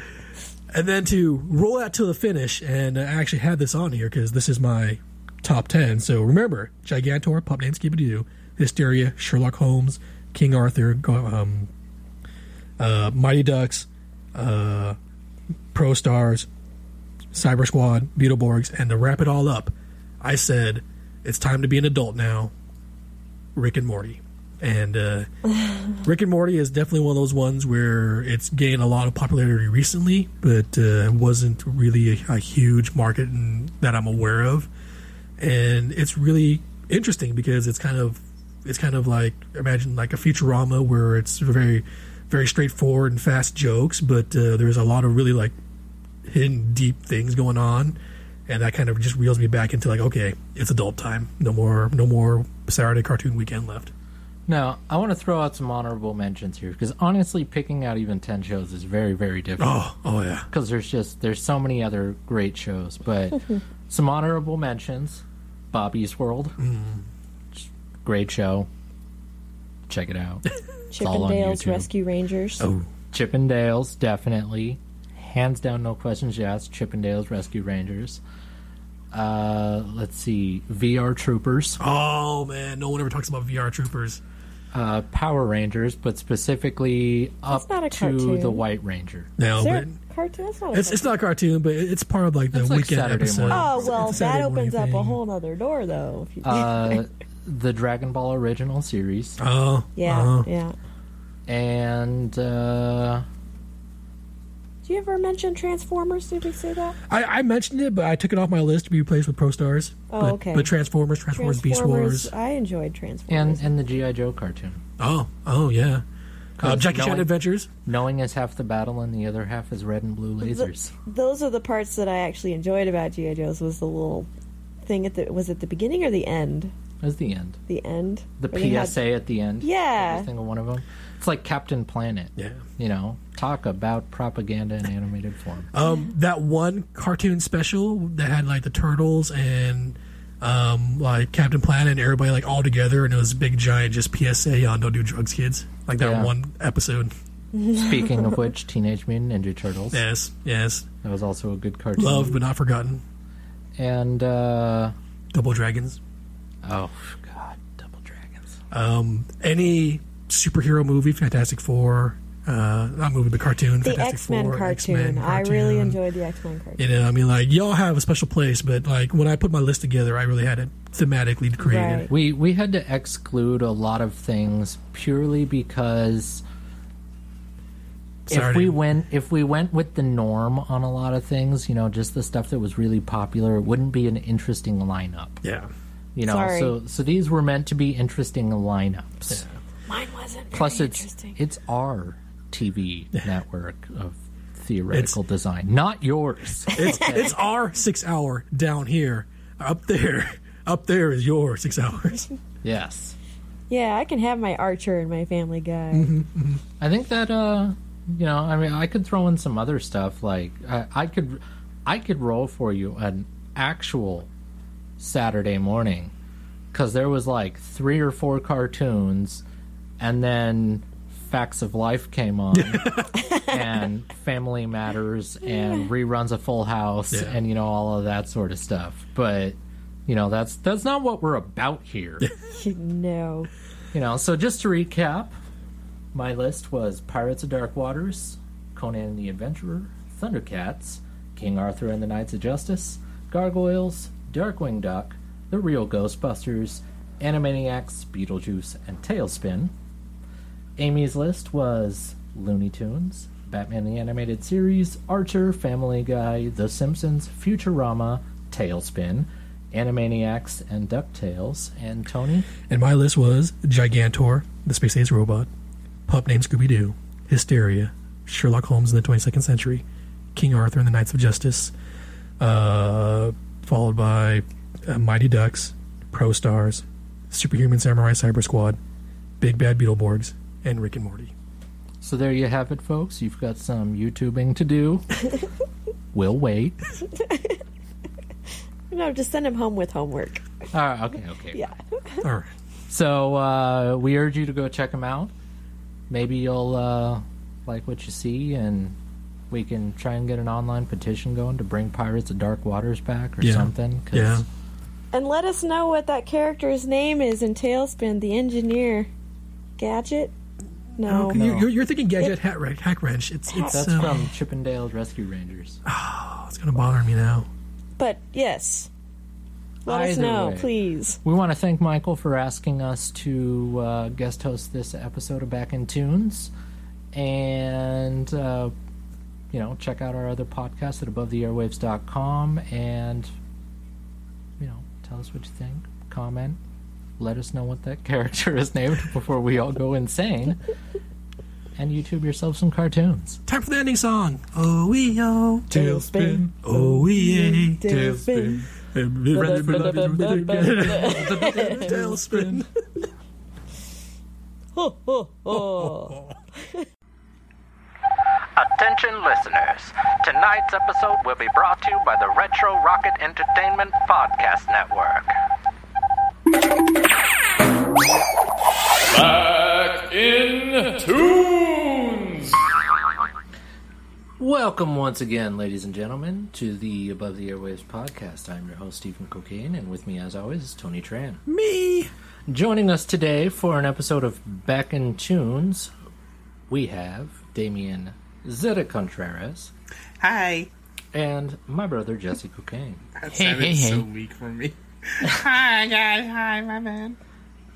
and then to roll out to the finish, and I actually had this on here because this is my top ten. So remember, Gigantor, Pup Named Scooby Doo, Hysteria, Sherlock Holmes, King Arthur, um, uh, Mighty Ducks, uh, Pro Stars, Cyber Squad, Beetleborgs, and to wrap it all up, I said it's time to be an adult now. Rick and Morty, and uh, Rick and Morty is definitely one of those ones where it's gained a lot of popularity recently, but uh, wasn't really a, a huge market in, that I'm aware of, and it's really interesting because it's kind of it's kind of like imagine like a Futurama where it's very very straightforward and fast jokes, but uh, there's a lot of really like hidden deep things going on and that kind of just reels me back into like okay it's adult time. No more no more saturday cartoon weekend left.
Now, I want to throw out some honorable mentions here because honestly, picking out even ten shows is very, very difficult.
oh oh yeah.
Because there's just there's so many other great shows but some honorable mentions bobby's world great show check it out Chip
'n
Dale
Rescue Rangers.
oh
Chip 'n Dales definitely hands down no questions asked Chip 'n Dale Rescue Rangers uh let's see vr troopers
oh man no one ever talks about vr troopers
uh power rangers but specifically
That's
up
not a
to
cartoon.
the white ranger
no
Is there
but
a cartoon? That's not a
it's, it's not a cartoon but it's part of like the
It's like
weekend
Saturday
episode
morning.
Oh well,
it's a
that
Saturday
opens
morning
up a
thing.
whole other door, though. If you,
uh the dragon ball original series
oh
yeah,
oh.
yeah.
and uh
Do you ever mention Transformers? Did we say that?
I, I mentioned it but i took it off my list to be replaced with pro stars
Oh,
but,
okay.
but transformers transformers, beast wars
I enjoyed Transformers.
and and the gi joe cartoon
oh oh yeah uh,
'Cause
jackie chan adventures
knowing is half the battle and the other half is red and blue lasers
Those are the parts that I actually enjoyed about GI Joe's. Was the little thing at the was it the beginning or the end?
That's the end
The end.
the
Where they had-
psa at the end
Yeah.
every single one of them it's like captain planet
yeah
you know talk about propaganda in animated form
Um, that one cartoon special that had like the turtles and um, like Captain Planet and everybody like all together, and it was big giant just PSA on "Don't do drugs, kids." Like that
Yeah.
one episode.
speaking of which teenage mutant ninja turtles
Yes, yes,
that was also a good cartoon
loved but not forgotten.
and uh
Double Dragons.
Oh god double dragons
Um, any superhero movie, Fantastic Four. Uh, not movie, but cartoon.
The
Fantastic
X Men
Four,
cartoon.
X-Men
I really enjoyed the X Men cartoon.
You know, I mean, like y'all have a special place, but like when I put my list together, I really had it thematically created.
Right.
we we had to exclude a lot of things purely because if
Saturday.
we went if we went with the norm on a lot of things, you know, just the stuff that was really popular, it wouldn't be an interesting lineup.
Yeah.
You know,
Sorry.
so so these were meant to be interesting lineups.
Mine wasn't.
Plus,
very
it's
interesting.
it's our TV network of theoretical design, not yours.
It's it's our six hour down here. Up there, up there is your six hours.
yes,
yeah, I can have my Archer and my Family Guy.
Mm-hmm.
I think that uh, you know, I mean, I could throw in some other stuff like I, I could, I could roll for you an actual Saturday morning because there was like three or four cartoons, and then Facts of Life came on, and Family Matters, and reruns of Full House,
Yeah.
and you know all of that sort of stuff. But you know that's that's not what we're about here.
no.
You know, so just to recap, my list was Pirates of Dark Waters, Conan the Adventurer, Thundercats, King Arthur and the Knights of Justice, Gargoyles, Darkwing Duck, The Real Ghostbusters, Animaniacs, Beetlejuice, and TaleSpin. Amy's list was Looney Tunes, Batman the Animated Series, Archer, Family Guy, The Simpsons, Futurama, TaleSpin, Animaniacs, and DuckTales. And Tony?
And my list was Gigantor, the Space Age robot, Pup named Scooby Doo, Hysteria, Sherlock Holmes in the 22nd Century, King Arthur and the Knights of Justice, uh, followed by uh, Mighty Ducks, Pro Stars, Superhuman Samurai Cyber Squad, Big Bad Beetleborgs, and Rick and Morty.
So there you have it, folks. You've got some YouTubing to do. We'll wait.
No, just send him home with homework.
Uh, okay, okay.
Yeah.
All right.
So uh, we urge you to go check them out. Maybe you'll uh, like what you see, and we can try and get an online petition going to bring Pirates of Dark Waters back or
Yeah.
something. 'cause
Yeah.
And let us know what that character's name is in TaleSpin, the engineer. Gadget? No.
Okay, You're, you're thinking Gadget Hat Wrench, Hackwrench. It's it's
That's
um,
from Chip 'n Dale Rescue Rangers.
oh, it's gonna bother me now.
But yes. Let us know,
way.
please.
We want to thank Michael for asking us to uh, guest host this episode of Back in Tunes. And, uh, you know, check out our other podcasts at abovetheairwaves.com and, you know, tell us what you think. Comment. Let us know what that character is named before we all go insane. And YouTube yourself some cartoons.
Time for the ending song. Oh we oh
TaleSpin.
Oh we
TaleSpin.
TaleSpin.
Ho, ho, ho.
Attention listeners. Tonight's episode will be brought to you by the Retro Rocket Entertainment Podcast Network.
Back in Tunes!
Welcome once again, ladies and gentlemen, to the Above the Airwaves podcast. I'm your host, Stephen Cocaine, and with me, as always, is Tony Tran.
Me.
Joining us today for an episode of Back in Tunes, we have Damien Zeta Contreras
Hi.
and my brother Jesse Cocaine.
That
Hey,
sounded
hey,
so weak for me. Hi guys. Hi, my man.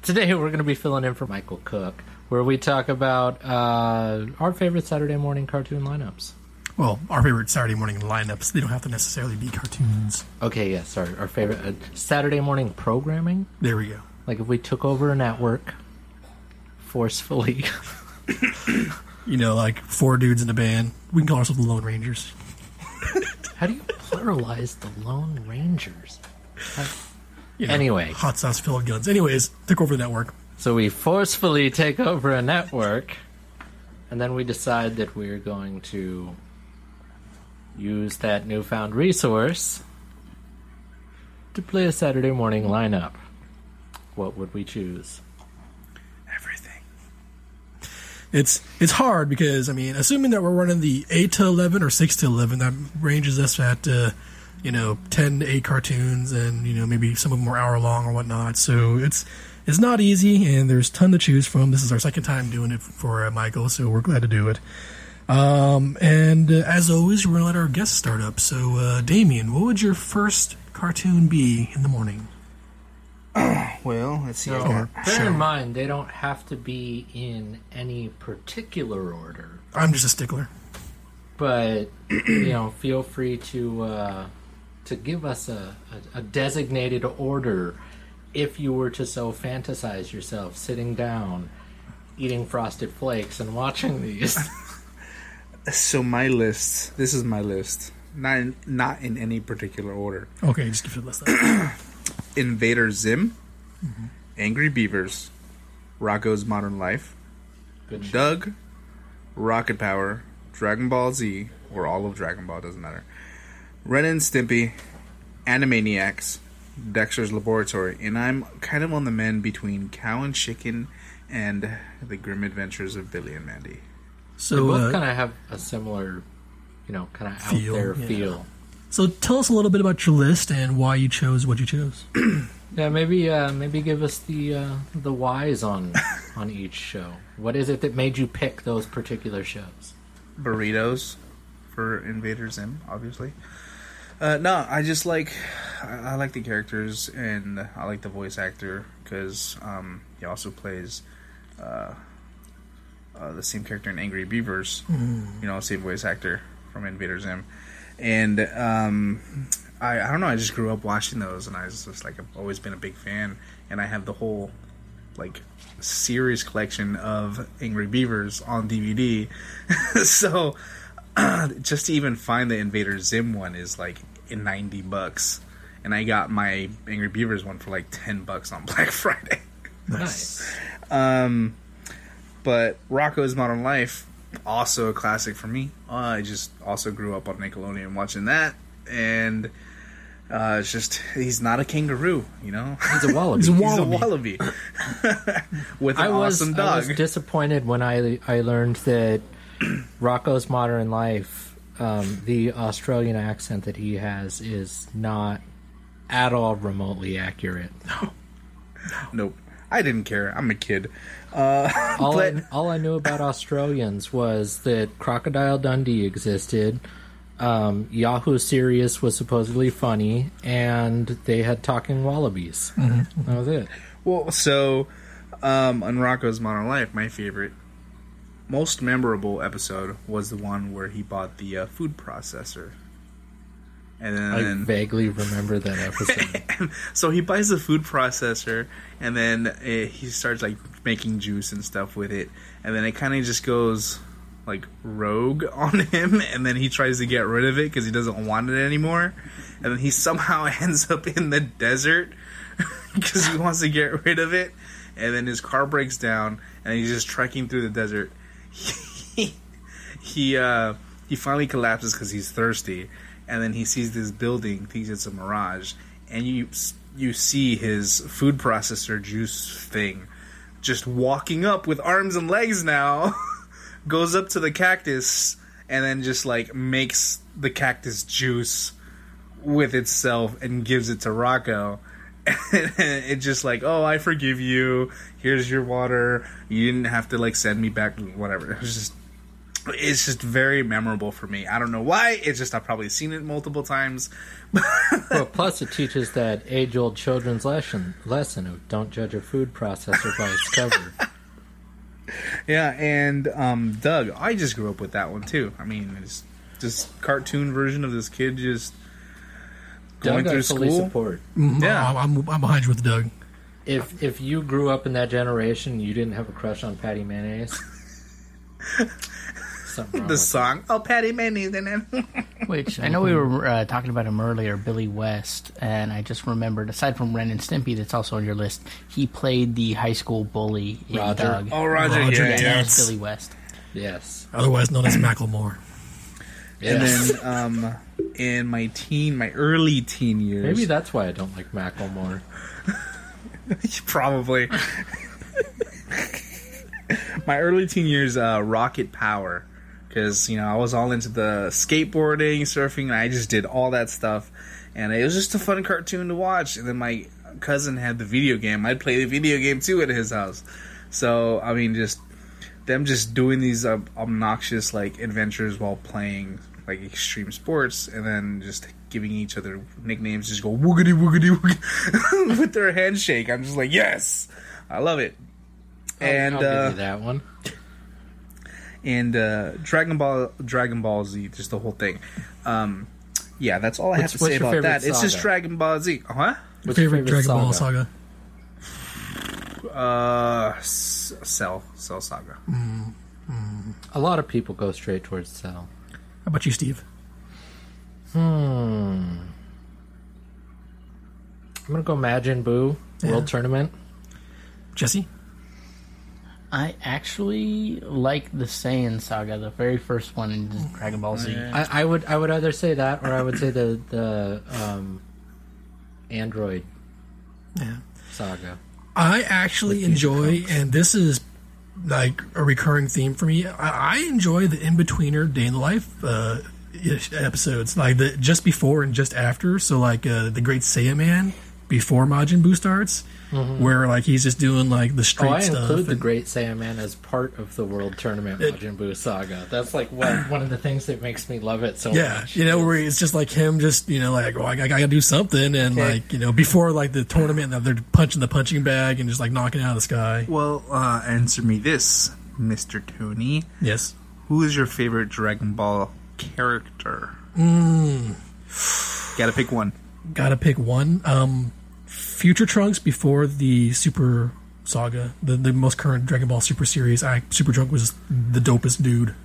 Today, we're going to be filling in for Michael Cook, where we talk about uh, our favorite Saturday morning cartoon lineups.
Well, our favorite Saturday morning lineups. They don't have to necessarily be cartoons.
Okay, yes, our, our favorite uh, Saturday morning programming.
There we go.
Like if we took over a network forcefully.
You know, like four dudes in a band. We can call ourselves the Lone Rangers.
How do you pluralize the Lone Rangers?
You know,
Anyway.
hot sauce filled guns. Anyways, took over the network.
So we forcefully take over a network, and then we decide that we're going to use that newfound resource to play a Saturday morning lineup. What would we choose?
Everything. It's it's hard because I mean, assuming that we're running the eight to eleven or six to eleven, that ranges us at uh, you know ten to eight cartoons, and you know maybe some of them are hour long or whatnot. So it's it's not easy, and there's a ton to choose from. This is our second time doing it for uh, Michael, so we're glad to do it. Um, and uh, as always, we're gonna let our guests start up. So, uh, Damien, what would your first cartoon be in the morning?
Well, let's see.
So,
got-
bear
sure.
in mind, they don't have to be in any particular order.
I'm just a stickler.
but you know, feel free to uh, to give us a, a, a designated order if you were to so fantasize yourself sitting down, eating frosted flakes and watching these.
So my list. This is my list. Not in, not in any particular order.
Okay, just give it a list. then.
Invader Zim, Angry Beavers, Rocko's Modern Life,
Good shit.
Doug, Rocket Power, Dragon Ball Z, or all of Dragon Ball doesn't matter. Ren and Stimpy, Animaniacs, Dexter's Laboratory, and I'm kind of on the mend between Cow and Chicken and The Grim Adventures of Billy and Mandy.
They
So,
both
uh,
kind of have a similar, you know, kind of out
Feel,
there
yeah.
feel.
So tell us a little bit about your list and why you chose what you chose.
Yeah, maybe uh, maybe give us the uh, the whys on on each show. What is it that made you pick those particular shows?
burritos for Invader Zim, obviously. Uh, no, I just like I, I like the characters and I like the voice actor because um, he also plays uh, uh, the same character in Angry Beavers. You know, same voice actor from Invader Zim, and um, I I don't know. I just grew up watching those, and I was just like I've always been a big fan, and I have the whole like series collection of Angry Beavers on DVD. so just to even find the Invader Zim one is like in 90 bucks. And I got my Angry Beavers one for like 10 bucks on Black Friday.
Nice.
Um, but Rocko's Modern Life, also a classic for me. Uh, I just also grew up on Nickelodeon watching that, and uh, it's just he's not a kangaroo, you know.
He's a wallaby.
He's a
He's a
wallaby.
wallaby with an
I was,
awesome dog.
I was disappointed when I I learned that Rocko's Modern Life, um, the Australian accent that he has, is not at all remotely accurate. No.
nope, I didn't care. I'm a kid. Uh,
All
but
I, all I knew about Australians was that Crocodile Dundee existed. Um, Yahoo Serious was supposedly funny, and they had talking wallabies.
Mm-hmm.
That was it.
Well, so um, on Rocko's Modern Life, my favorite, most memorable episode was the one where he bought the uh, food processor. And
I vaguely remember that episode.
so he buys the food processor, and then uh he starts like making juice and stuff with it, and then it kind of just goes like rogue on him, and then he tries to get rid of it because he doesn't want it anymore, and then he somehow ends up in the desert because he wants to get rid of it, and then his car breaks down, and he's just trekking through the desert. He he uh, he finally collapses because he's thirsty, and then he sees this building, thinks it's a mirage, and you you see his food processor juice thing just walking up with arms and legs now, goes up to the cactus, and then just like makes the cactus juice with itself and gives it to Rocko. And it just like, oh, I forgive you. Here's your water. You didn't have to like send me back. Whatever. It was just, it's just very memorable for me. I don't know why. It's just I've probably seen it multiple times.
well, plus it teaches that age-old children's lesson lesson of don't judge a food processor by its cover.
Yeah, and um, Doug, I just grew up with that one too. I mean, it's just cartoon version of this kid just going
Doug,
through
fully
school.
support.
Yeah.
I'm, I'm, I'm behind you with Doug.
If if you grew up in that generation, you didn't have a crush on Patti Mayonnaise. Something wrong
The
with
song, oh Patti Mayonnaise, in it.
Which I know we were uh, talking about him earlier, Billy West, and I just remembered. Aside from Ren and Stimpy, that's also on your list. He played the high school bully in
Roger.
Doug.
oh Roger,
Roger,
yeah,
yeah,
yeah.
Billy West.
Yes.
Otherwise known as Macklemore.
And then um, in my teen, my early teen years,
Maybe that's why I don't like Macklemore.
probably. my early teen years, uh, Rocket Power, because you know I was all into the skateboarding, surfing, and I just did all that stuff, and it was just a fun cartoon to watch. And then my cousin had the video game; I'd play the video game too at his house. So I mean, just them just doing these uh, obnoxious like adventures while playing like extreme sports, and then just giving each other nicknames. Just go woogity woogity woogity with their handshake. I'm just like, yes, I love it. And
I'll, I'll
uh,
that one.
And uh, Dragon Ball, Dragon Ball Z, just the whole thing. Um, yeah, that's all I
What's-
have to say about
favorite
that. It's just? Dragon Ball Z. Huh?
What's your
favorite, Dragon Ball saga?
Uh, S- Cell, Cell Saga.
A lot of people go straight towards Cell.
How about you, Steve?
Hmm. I'm gonna go Majin Buu World Tournament.
Jesse?
I actually like the Saiyan saga, the very first one in Dragon Ball Z.
I, I would I would either say that or I would say the the um, Android
Yeah.
saga.
I actually enjoy, and this is like a recurring theme for me. I, I enjoy the in betweener day in the life uh, episodes, like the just before and just after. So, like uh, the Great Saiyaman before Majin Buu starts, where like he's just doing like the street
Oh, I
stuff.
include the
and-
Great Saiyaman as part of the World Tournament Majin Buu saga. That's like one one of the things that makes me love it so
yeah,
much.
you know, where it's just like him, just you know, like, oh, I, I gotta do something, and
Okay.
like you know, before like the tournament, they're punching the punching bag and just like knocking it out of the sky.
Well, uh, answer me this, Mister Tony.
Yes,
Who is your favorite Dragon Ball character?
Mm.
Gotta pick one.
gotta pick one. Um, Future Trunks before the Super Saga, the the most current Dragon Ball Super series. I Super Trunks was the dopest dude.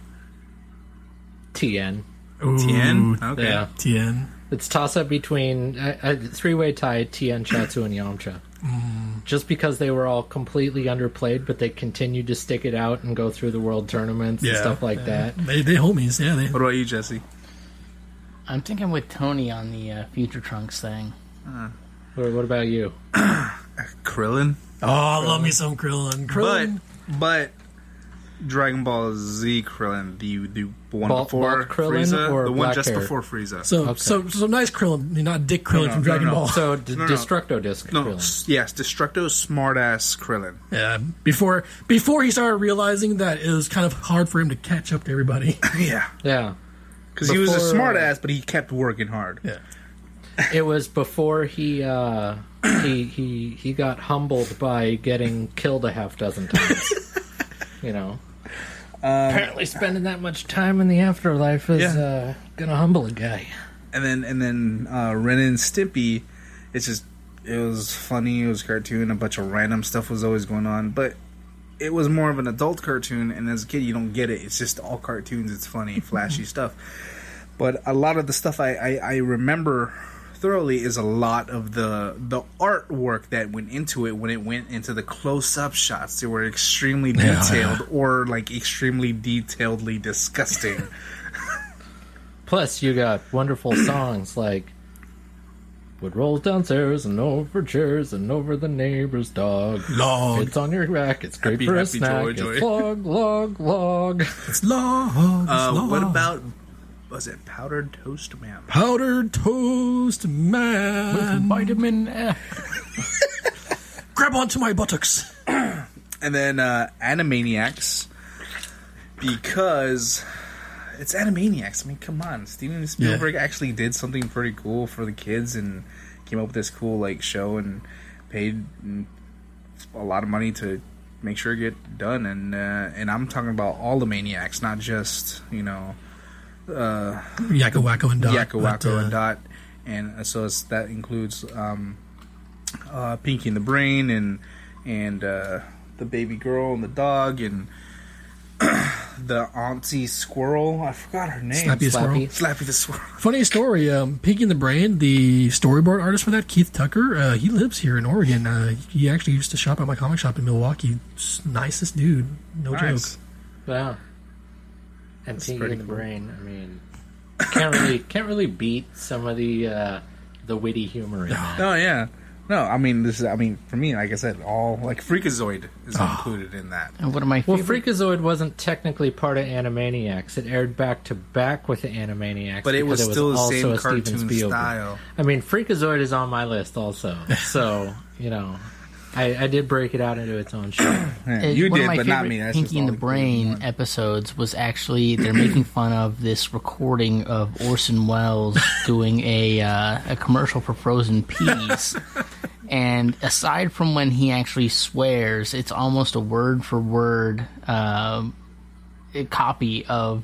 Tien.
Ooh,
Tien. Okay.
Yeah.
Tien.
It's toss up between uh, uh, a, a three way tie Tien, Chiaotzu, and Yamcha. Mm. Just because they were all completely underplayed, but they continued to stick it out and go through the world tournaments and stuff like that.
They they homies. Yeah, they.
What about you, Jesse?
I'm thinking with Tony on the uh, Future Trunks thing.
What, what about you?
Krillin.
Oh, I love me some Krillin.
But
Krillin.
but Dragon Ball Z Krillin, the the one
Bal-
before
Bulk Krillin
Frieza,
or
the one
black
just
hair?
before Frieza.
so
okay.
so so nice Krillin, not Dick Krillin
no,
from
no,
Dragon
no.
Ball.
So, D-
No, no.
Destructo Disc.
no,
Krillin.
s- yes, Destructo smartass Krillin.
yeah, before before he started realizing that it was kind of hard for him to catch up to everybody.
Yeah,
Yeah.
because he was a
Before,
smartass, uh, but he kept working hard.
yeah.
It was before he uh, he he he got humbled by getting killed a half dozen times. you know. Apparently, spending that much time in the afterlife is
Yeah.
uh, gonna humble a guy.
and then and then uh, Ren and Stimpy. It's just it was funny. It was cartoon. A bunch of random stuff was always going on, but it was more of an adult cartoon. And as a kid, you don't get it. It's just all cartoons. It's funny, flashy stuff. But a lot of the stuff I, I, I remember thoroughly is a lot of the the artwork that went into it when it went into the close up shots. They were extremely
Yeah.
detailed or like extremely detailedly disgusting.
Plus, you got wonderful songs like "Wood rolls downstairs and over chairs and over the neighbor's dog."
Log,
It's on your rack. It's great
Happy,
for a snack.
joy,
it's
joy.
log, log, log.
it's log. It's
Uh,
log.
what about was it powdered toast man?
powdered toast man?
With vitamin F.
Grab onto my buttocks.
And then uh, Animaniacs because it's Animaniacs. I mean, come on, Steven Spielberg actually did something pretty cool for the kids and came up with this cool like show and paid a lot of money to make sure it get done. And uh, and I'm talking about all the Maniacs, not just you know
Yakko Wakko and Dot.
Yakko
but,
Wakko
uh,
and Dot, and uh, so it's, that includes um, uh, Pinky and the Brain and and uh, the baby girl and the dog and the auntie squirrel. I forgot her name.
Slappy the Squirrel.
Slappy.
Slappy the squirrel.
Funny story. Um, Pinky and the Brain, the storyboard artist for that, Keith Tucker, uh, he lives here in Oregon. Uh, he actually used to shop at my comic shop in Milwaukie. S- Nicest dude. No
Nice.
joke.
Yeah. And Pinky
pretty
in the
cool.
Brain. I mean, can't really can't really beat some of the uh, the witty humor in that.
Oh yeah. No, I mean this is. I mean for me, like I said, all like Freakazoid is
Ah.
included in that.
And one of my
Well,
favorite.
Freakazoid wasn't technically part of Animaniacs. It aired back to back with the Animaniacs,
But it was
because
still the
also
same cartoon style.
I mean, Freakazoid is on my list also. So you know, I, I did break it out into its own show.
Yeah,
Uh,
you did, but not me. That's just
Pinky and the Brain
one.
episodes was actually they're making fun of this recording of Orson Welles doing a uh, a commercial for frozen peas. and aside from when he actually swears, it's almost a word for word um, a copy of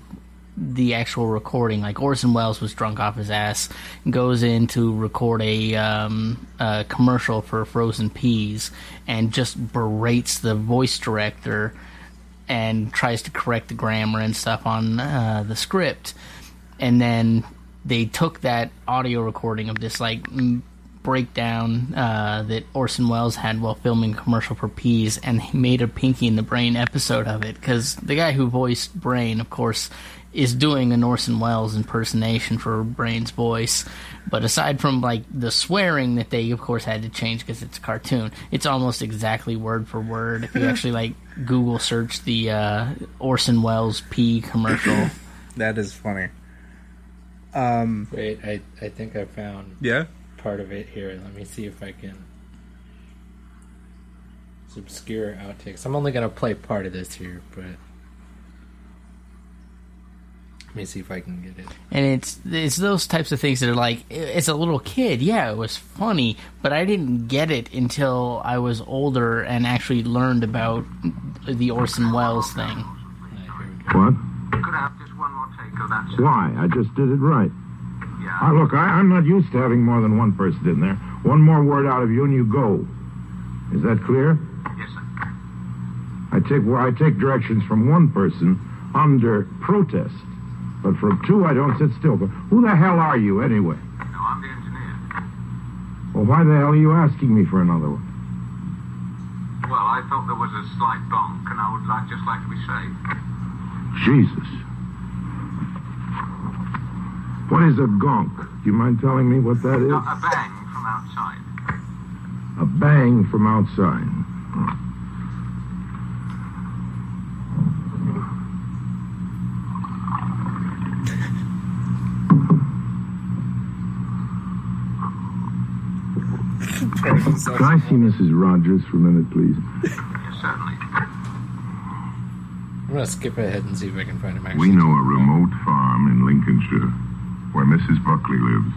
the actual recording. Like Orson Welles was drunk off his ass, goes in to record a, um, a commercial for frozen peas, and just berates the voice director and tries to correct the grammar and stuff on uh, the script. And then they took that audio recording of this like breakdown uh, that Orson Welles had while filming commercial for Peas and made a Pinky in the Brain episode of it because the guy who voiced Brain, of course, is doing an Orson Welles impersonation for Brain's voice. But aside from like the swearing that they, of course, had to change because it's a cartoon, it's almost exactly word for word. If you actually like Google search the uh, Orson Welles P commercial.
That is funny.
Um, Wait, I I think I found
Yeah.
part of it here. Let me see if I can. It's obscure outtakes. I'm only gonna play part of this here, but let me see if I can get it.
and it's it's those types of things that are like as a little kid yeah it was funny but i didn't get it until i was older and actually learned about the orson welles thing
Uh, here we go.
What?
Could I have just one more take of that? sir?
Why? I just did it right.
Yeah.
Ah, look, I, I'm not used to having more than one person in there. One more word out of you and you go. Is that clear?
Yes, sir.
I take well, I take directions from one person under protest, but from two I don't sit still. But who the hell are you anyway?
No, I'm the engineer.
Well, why the hell are you asking me for another one?
Well, I thought there was a slight bonk, and I would like just like to be safe.
Jesus. What is a gonk? Do you mind telling me what that is?
A bang from outside.
A bang from outside. Hmm. Can I see Mrs. Rogers for a minute, please?
Certainly.
I'm gonna skip ahead and see if I can find him. Actually,
We know a remote farm in Lincolnshire where Mrs. Buckley lives.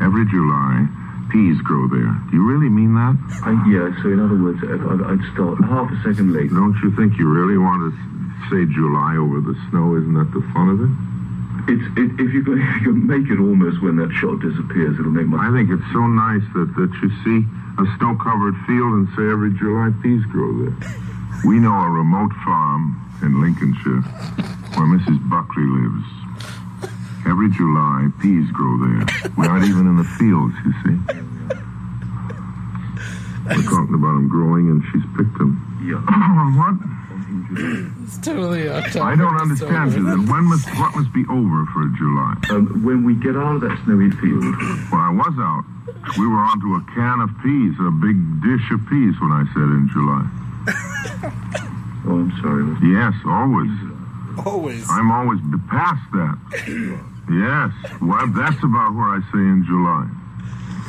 Every July, peas grow there. Do you really mean that?
Uh, yeah, so in other words, if I- I'd start half a second late.
Don't you think you really want to say July over the snow? Isn't that the fun of it?
It's it, if you can, you can make it almost when that shot disappears, it'll make my.
I think it's so nice that, that you see a snow-covered field and say every July peas grow there. We know a remote farm in Lincolnshire where Mrs. Buckley lives. Every July, peas grow there. We aren't even in the fields, you see. We're talking about them growing, and she's picked them.
Yeah.
Oh, what?
It's totally off topic.
I don't understand
so
you. Then when must what must be over for July?
Um, when we get out of that snowy field,
Well, I was out. We were onto a can of peas, a big dish of peas when I said in July.
oh, I'm sorry.
Yes, always.
Always.
I'm always past that. Yes, well, that's about where I say in July.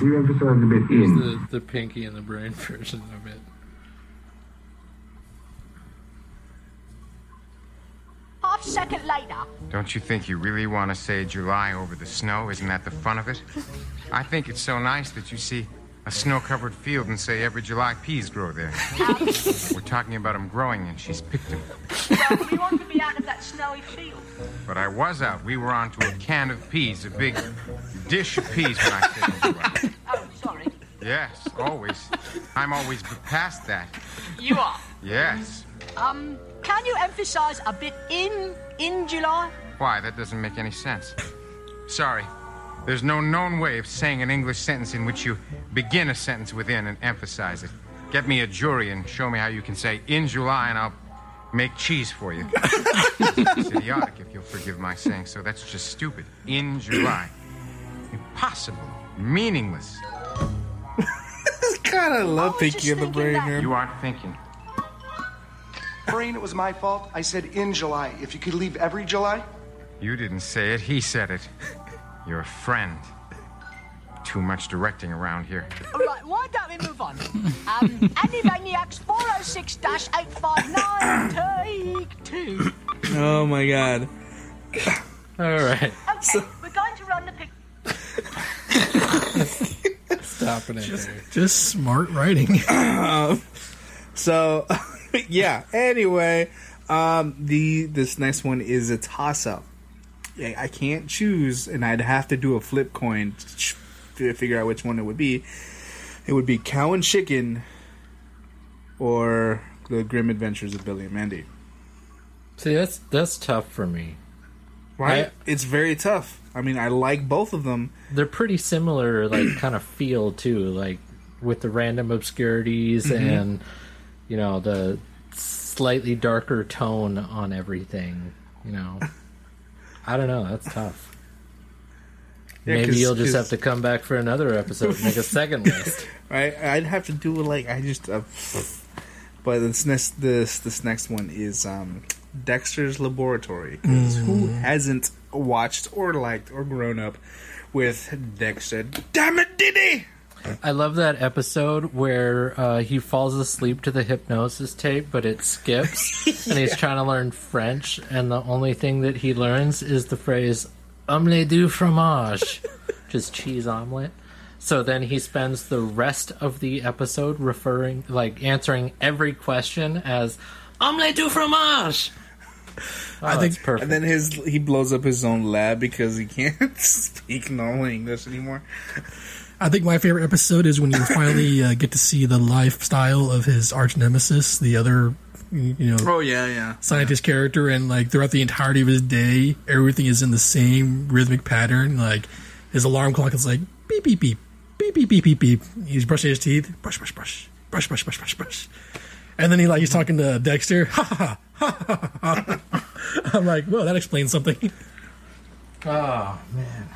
You emphasize a bit in.
the, the pinky and the brain version of it.
Half second later.
Don't you think you really want to say July over the snow? Isn't that the fun of it? I think it's so nice that you see a snow-covered field and say every July peas grow there. We're talking about them growing and she's picked them.
Well, we want to be out of that snowy field.
But I was out. We were onto a can of peas, a big dish of peas when I said July.
Oh, sorry.
Yes, always. I'm always past that.
You are.
Yes.
Um, can you emphasize a bit in in July?
Why? That doesn't make any sense. Sorry. There's no known way of saying an English sentence in which you begin a sentence with in and emphasize it. Get me a jury and show me how you can say in July and I'll make cheese for you. it's idiotic if you'll forgive my saying so. That's just stupid. In July. Impossible. Meaningless.
God, I love thinking and the Brain here.
You aren't thinking.
Brain, it was my fault. I said in July. If you could leave every July.
You didn't say it, he said it. You're a friend. Too much directing around here.
All right, why don't we move on? Um, Animaniacs 406-859, take two.
Oh my god.
All right.
Okay, we're going to run the pic.
Stopping it
Just,
there.
just smart writing.
um, so, yeah. Anyway, um, the this next one is a toss up. I can't choose, and I'd have to do a flip coin to figure out which one it would be. It would be Cow and Chicken, or The Grim Adventures of Billy and Mandy.
See, that's that's tough for me.
Right?
I-
it's very tough. I mean, I like both of them.
They're pretty similar, like kind of feel too, like with the random obscurities
Mhm.
and you know the slightly darker tone on everything. You know, I don't know. That's tough.
Yeah,
Maybe you'll just have to come back for another episode, and make a second list.
right? I'd have to do like I just. Uh, but this next this this next one is um, Dexter's Laboratory. 'Cause Who
Mm.
hasn't watched or liked or grown up with Dexter? Damn it, Dee Dee!
I love that episode where uh, he falls asleep to the hypnosis tape, but it skips, and he's trying to learn French, and the only thing that he learns is the phrase "omelette du fromage," just cheese omelet. So then he spends the rest of the episode referring, like, answering every question as "omelette du fromage."
I
Oh,
think,
it's perfect.
and then his he blows up his own lab because he can't speak normal English anymore.
I think my favorite episode is when you finally uh, get to see the lifestyle of his arch nemesis, the other, you know,
Oh yeah, yeah.
scientist character, and like throughout the entirety of his day, everything is in the same rhythmic pattern. Like his alarm clock is like beep beep beep beep beep beep beep beep. He's brushing his teeth. Brush brush brush brush brush brush brush brush. And then he like he's talking to Dexter. Ha ha ha ha ha. ha. I'm like, well, that explains something.
Oh man.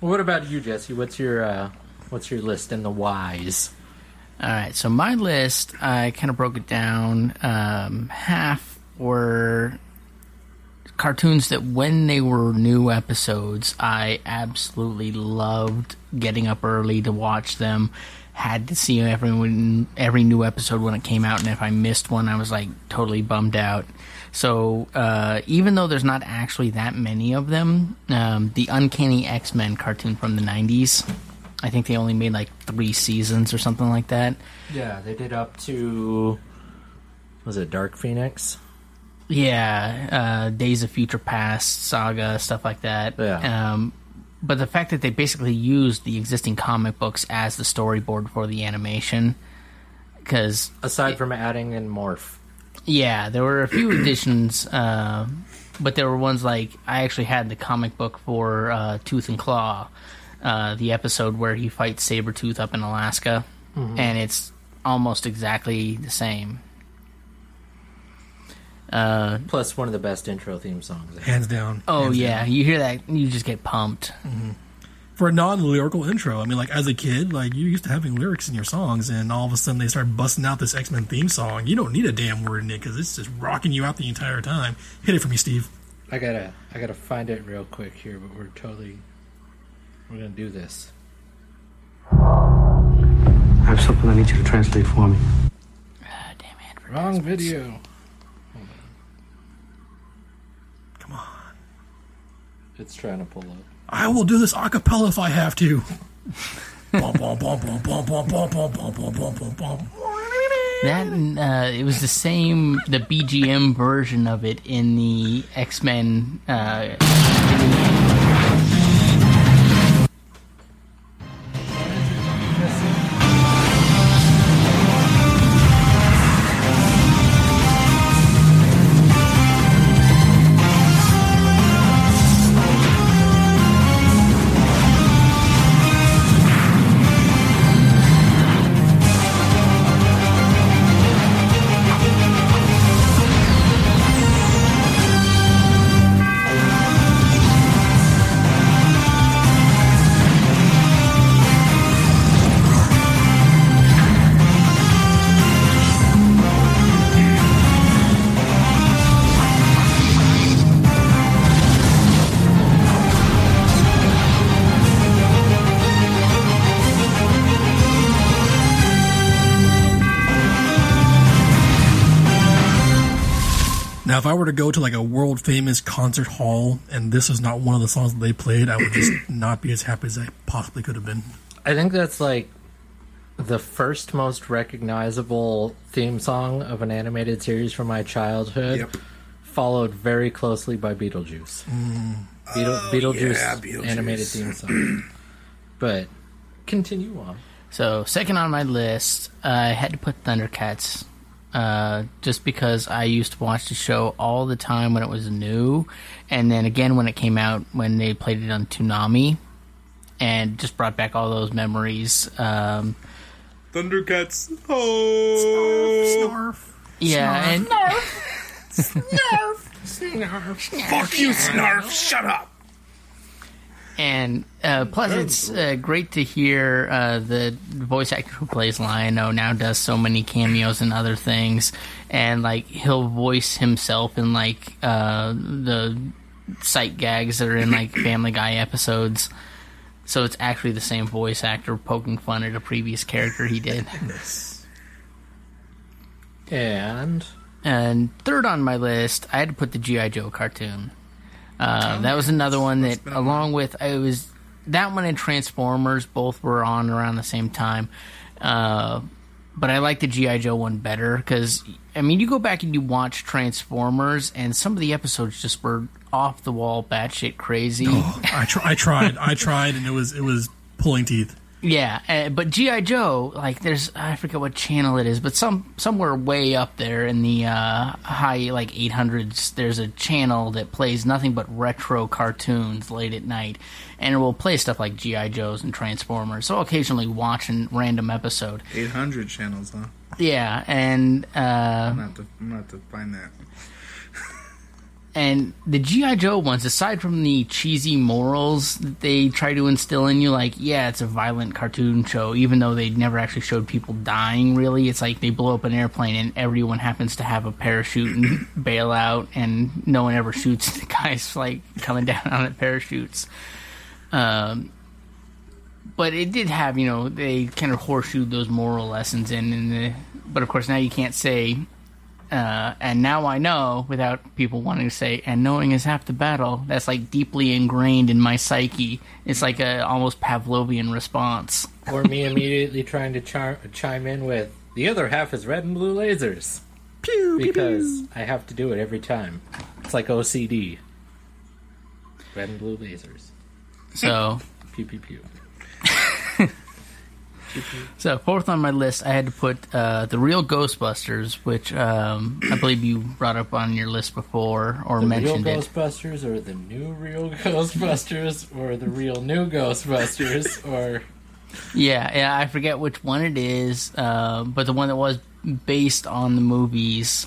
What about you, Jesse? What's your uh, what's your list and the whys?
All right, so my list, I kind of broke it down. Um, half were cartoons that, when they were new episodes, I absolutely loved getting up early to watch them. Had to see every every new episode when it came out, and if I missed one, I was like totally bummed out. So uh, even though there's not actually that many of them, um, the Uncanny X Men cartoon from the '90s, I think they only made like three seasons or something like that.
Yeah, they did up to was it Dark Phoenix?
Yeah, uh, Days of Future Past, Saga, stuff like that.
Yeah.
Um, but the fact that they basically used the existing comic books as the storyboard for the animation, because
Aside from adding in Morph.
yeah, there were a few additions, uh, but there were ones like I actually had the comic book for uh, Tooth and Claw, uh, the episode where he fights Sabretooth up in Alaska,
Mhm.
and it's almost exactly the same. Uh,
Plus one of the best intro theme songs.
Hands down.
oh
Hands
yeah,
down.
you hear that, you just get pumped.
For a non-lyrical intro, I mean, like as a kid, like you're used to having lyrics in your songs, and all of a sudden they start busting out this X Men theme song. You don't need a damn word in it because it's just rocking you out the entire time. Hit it for me, Steve.
I gotta I gotta find it real quick here, but we're totally we're going to do this.
I have something I need you to translate for me. Ah, damn it!
Wrong video. Hold on.
Come on.
It's trying to pull up.
I will do this a cappella if I have to.
That uh, it was the same the BGM version of it in the X Men. Uh,
were to go to like a world famous concert hall and this is not one of the songs that they played, I would just not be as happy as I possibly could have been.
I think that's like the first most recognizable theme song of an animated series from my childhood.
Yep.
Followed very closely by Beetlejuice. Mm. Beetle, oh, Beetlejuice,
yeah, Beetlejuice.
animated theme song. but continue on.
so second on my list, I had to put Thundercats, uh, just because I used to watch the show all the time when it was new, and then again when it came out when they played it on Toonami, and just brought back all those memories. Um,
Thundercats. Oh.
Snarf.
yeah, snarf. and Snarf. Snarf. Snarf.
Fuck you, Snarf. Shut up.
And uh, plus, it's uh, great to hear uh, the voice actor who plays Lion-O now does so many cameos and other things, and like he'll voice himself in like uh, the sight gags that are in like Family Guy episodes. So it's actually the same voice actor poking fun at a previous character he did.
And
And third on my list, I had to put the GI Joe cartoon. Uh, that was another one that, along with it was that one and Transformers, both were on around the same time. Uh, but I like the GI Joe one better because I mean, you go back and you watch Transformers, and some of the episodes just were off the wall, batshit crazy.
I, tr- I tried. I tried, and it was it was pulling teeth.
Yeah, uh, but GI Joe, like, there's I forget what channel it is, but some somewhere way up there in the uh, high like 800s, there's a channel that plays nothing but retro cartoons late at night, and it will play stuff like GI Joes and Transformers. So I'll occasionally watch a random episode.
800 channels, huh?
Yeah, and uh,
I'm gonna I'm gonna to find that.
And the G.I. Joe ones, aside from the cheesy morals that they try to instill in you, like, yeah, it's a violent cartoon show, even though they never actually showed people dying, really. It's like they blow up an airplane and everyone happens to have a parachute and bail out, and no one ever shoots the guys, like, coming down on it parachutes. Um, but it did have, you know, they kind of horseshoed those moral lessons in. And the, but of course, now you can't say uh, and now I know without people wanting to say, and knowing is half the battle. That's like deeply ingrained in my psyche. It's like a almost Pavlovian response.
Or me immediately trying to char- chime in with the other half is red and blue lasers.
Pew,
because I have to do it every time. It's like OCD. Red and blue lasers.
So,
pew pew pew.
so fourth on my list, I had to put uh, the real Ghostbusters, which um, I believe you brought up on your list before or
the
mentioned
real
it.
Ghostbusters, or the new real Ghostbusters, or the real new Ghostbusters, or
Yeah, yeah, I forget which one it is, uh, but the one that was based on the movies.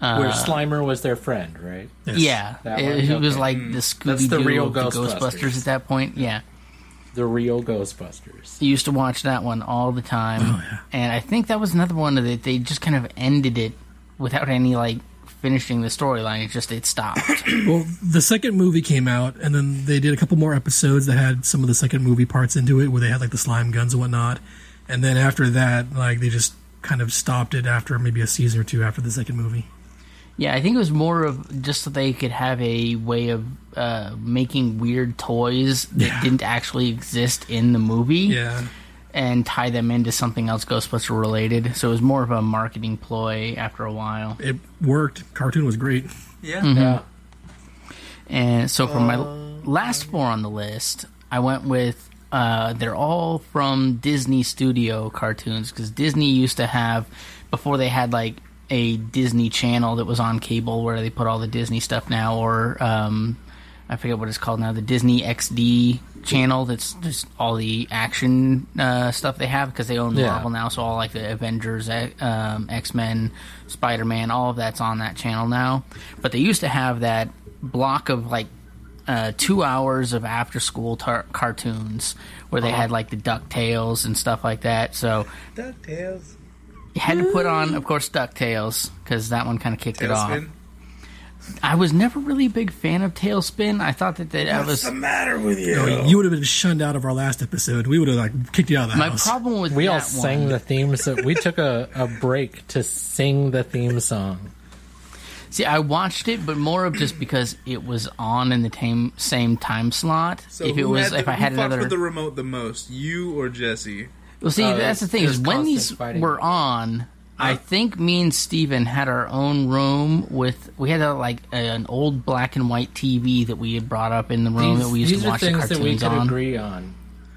Uh,
where Slimer was their friend, right?
Yeah,
That
it,
one?
it was
Okay.
like
Mm.
the
That's
Scooby
the
Doo
real
of the
Ghostbusters.
Ghostbusters at that point. Yeah,
the real Ghostbusters.
I used to watch that one all the time,
Oh,
and I think that was another one that they just kind of ended it without any like finishing the storyline. It just it stopped.
well, the second movie came out, and then they did a couple more episodes that had some of the second movie parts into it, where they had like the slime guns and whatnot. And then after that, like they just kind of stopped it after maybe a season or two after the second movie.
Yeah, I think it was more of just so they could have a way of uh, making weird toys that didn't actually exist in the movie.
Yeah.
And tie them into something else Ghostbuster related. So it was more of a marketing ploy after a while.
It worked. Cartoon was great.
Mhm. And so for my last four on the list, I went with uh, they're all from Disney Studio cartoons because Disney used to have before they had like a Disney Channel that was on cable where they put all the Disney stuff now, or um, I forget what it's called now, the Disney XD channel. That's just all the action uh, stuff they have because they own
Yeah.
Marvel now. So all like the Avengers, um, X Men, Spider Man, all of that's on that channel now. But they used to have that block of like uh, two hours of after school tar- cartoons where they
Uh-huh.
had like the DuckTales and stuff like that. So
DuckTales.
You had to put on, mm. of course, DuckTales because that one kind of kicked it off. I was never really a big fan of TaleSpin. I thought that, that
What's
was
the matter with you?
No, you would have been shunned out of our last episode. We would have like kicked you out of the
My
house.
problem with
we
that
all sang
one-
the theme so we took a, a break to sing the theme song
See, I watched it, but more of just because it was on in the tam- same time slot.
So
if it was,
had
if I had
who fought
another,
for the remote the most, you or Jesse?
Well, see,
Uh,
that's the thing is when these
fighting.
were on, I think me and Steven had our own room with we had a, like a, an old black and white TV that we had brought up in the room
these,
that we used to watch the
things
cartoons
that we could
on.
agree on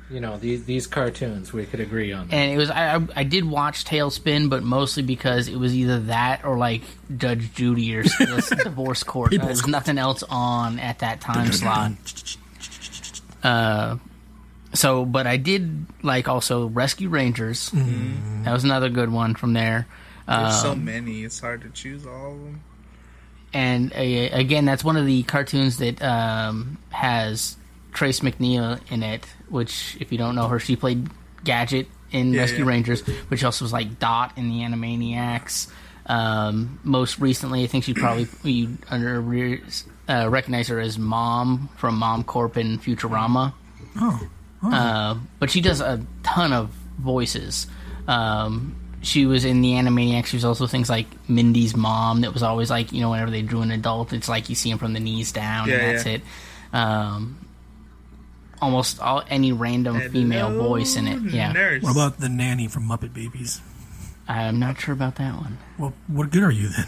you know these these cartoons we could agree on
And it was I, I I did watch Tailspin, but mostly because it was either that or like Judge Judy or Divorce Court. There was nothing else on at that time slot. Uh, so, but I did like also Rescue Rangers. That was another good one from there.
There's so
Um,
many; it's hard to choose all of them.
and uh, again, that's one of the cartoons that um, has Tress MacNeille in it. Which, if you don't know her, she played Gadget in
Yeah,
Rescue
yeah.
Rangers, which also was like Dot in the Animaniacs. Um, most recently, I think she probably you under uh, recognize her as Mom from Mom Corp in Futurama.
Oh,
Uh, but she does a ton of voices. Um, she was in the Animaniacs. She was also things like Mindy's mom. That was always like you know whenever they drew an adult, it's like you see him from the knees down,
Yeah,
and that's
yeah.
it. Um, almost all any random female
Hello,
voice in it. Yeah,
nurse.
What about the nanny from Muppet Babies?
I'm not sure about that one.
Well, what good are you then?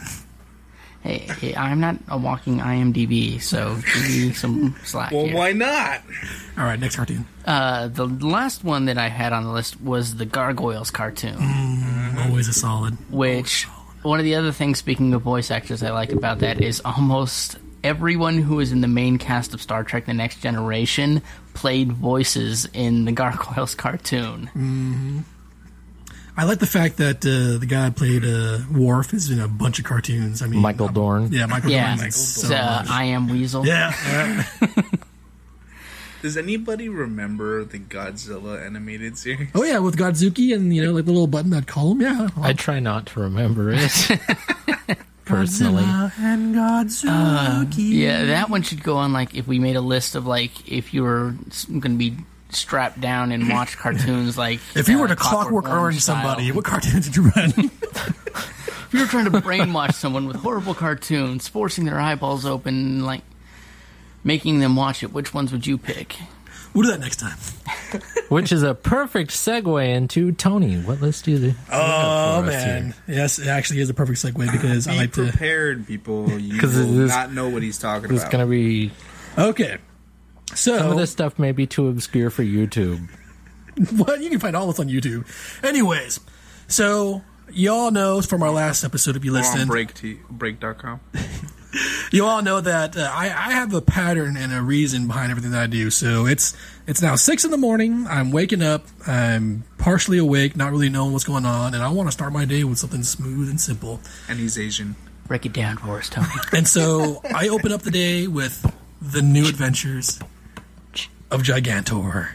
Hey, hey, I'm not a walking IMDb, so give me some slack.
Well,
here.
why not?
All right, next cartoon.
Uh, the last one that I had on the list was the Gargoyles cartoon,
Mm, always a solid.
which one of the other things, speaking of voice actors, I like about that is almost everyone who is in the main cast of Star Trek: The Next Generation played voices in the Gargoyles cartoon.
hmm I like the fact that uh, the guy that played uh, Worf is in a bunch of cartoons. I mean,
Michael Dorn.
Yeah, Michael
yeah,
Dorn.
it's, uh, I am Weasel.
Yeah.
Does anybody remember the Godzilla animated series?
Oh yeah, with Godzooky and you know like the little button that column. Yeah,
I try not to remember it personally.
Godzilla and Godzooky.
Uh, yeah, that one should go on. Like, if we made a list of like, if you were going to be strapped down and watch cartoons, like
If you
uh,
were to Clockwork Orange
style.
somebody, what cartoons did you run?
if you were trying to brainwash someone with horrible cartoons, forcing their eyeballs open, like making them watch it, which ones would you pick?
we'll do that next time.
Which is a perfect segue into Tony. What list do you?
Oh man, yes, it actually is a perfect segue because I
Be
like to.
prepared, people. You
'Cause it
will not know what he's talking
It's
about.
It's going to be.
Okay, so
Some of this stuff may be too obscure for YouTube.
What you can find all this on YouTube. Anyways, so you all know from our last episode, if you
Or on
listened,
break t- break.com.
you all know that uh, I, I have a pattern and a reason behind everything that I do. So it's it's now six in the morning. I'm waking up. I'm partially awake, not really knowing what's going on, and I want to start my day with something smooth and simple.
And he's Asian.
Break it down for us, Tony.
And so I open up the day with the new adventures of Gigantor,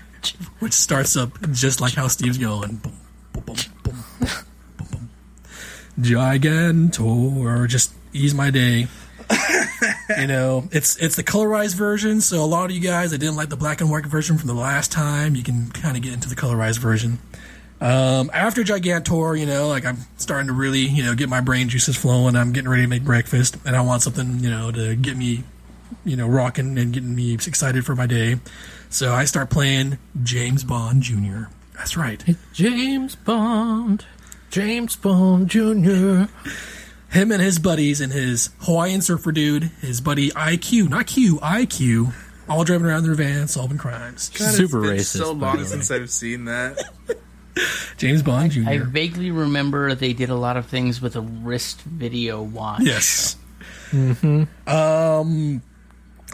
which starts up just like how Steve's going. Boom, boom, boom, boom, boom, boom. Gigantor, just ease my day. you know, it's it's the colorized version, so a lot of you guys that didn't like the black and white version from the last time, you can kind of get into the colorized version. Um, after Gigantor, you know, like I'm starting to really, you know, get my brain juices flowing. I'm getting ready to make breakfast, and I want something, you know, to get me, you know, rocking and getting me excited for my day. So I start playing James Bond Jr. That's right.
James Bond. James Bond Jr.
Him and his buddies and his Hawaiian surfer dude, his buddy IQ, not Q, IQ, all driving around in their van solving crimes.
God, it's been so long since I've seen that.
James Bond Jr.
I vaguely remember they did a lot of things with a wrist video watch.
Yes. Mm-hmm. Um.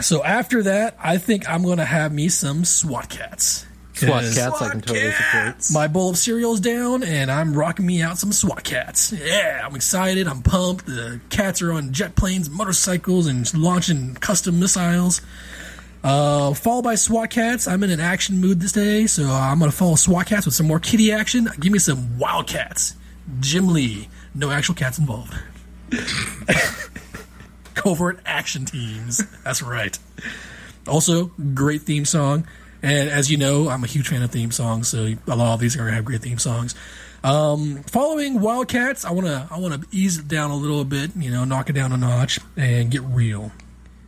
So after that, I think I'm going to have me some SWAT Kats.
SWAT
'Cause
cats, I can totally support.
My bowl of cereal's down, and I'm rocking me out some SWAT Kats. Yeah, I'm excited. I'm pumped. The cats are on jet planes, motorcycles, and launching custom missiles. Uh, followed by SWAT Kats. I'm in an action mood this day, so I'm gonna follow SWAT Kats with some more kitty action. Give me some Wildcats. Jim Lee. No actual cats involved. Covert action teams. That's right. Also, great theme song. And as you know, I'm a huge fan of theme songs, so a lot of these are gonna have great theme songs. Um, following Wildcats, I wanna I wanna ease it down a little bit, you know, knock it down a notch and get real.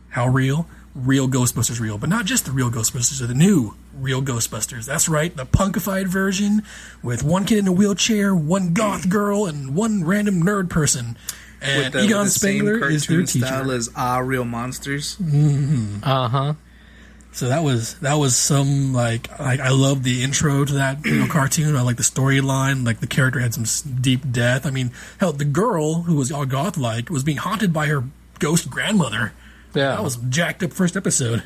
How real? Real Ghostbusters real, but not just the real Ghostbusters, the new real Ghostbusters. That's right, the punkified version with one kid in a wheelchair, one goth girl, and one random nerd person. And
with the,
Egon
with the same
Spengler is their
cartoon
teacher.
style as Ah Real Monsters.
hmm
Uh huh.
So that was that was some like I, I love the intro to that you know cartoon. I like the storyline. Like the character had some deep death. I mean, hell, the girl who was all goth like was being haunted by her ghost grandmother.
Yeah.
that was jacked up first episode.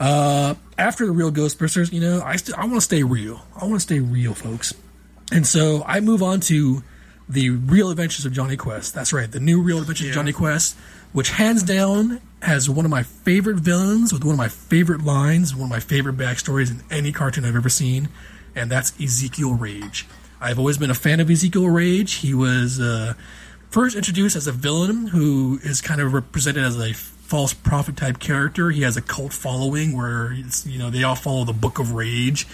Uh, after the real Ghostbusters, you know, I st- I want to stay real. I want to stay real, folks. And so I move on to the Real Adventures of Jonny Quest. That's right, the new Real Adventures of Jonny Quest, which hands down has one of my favorite villains with one of my favorite lines, one of my favorite backstories in any cartoon I've ever seen, and that's Ezekiel Rage. I've always been a fan of Ezekiel Rage. He was uh, first introduced as a villain who is kind of represented as a false prophet type character. He has a cult following where it's, you know they all follow the Book of Rage,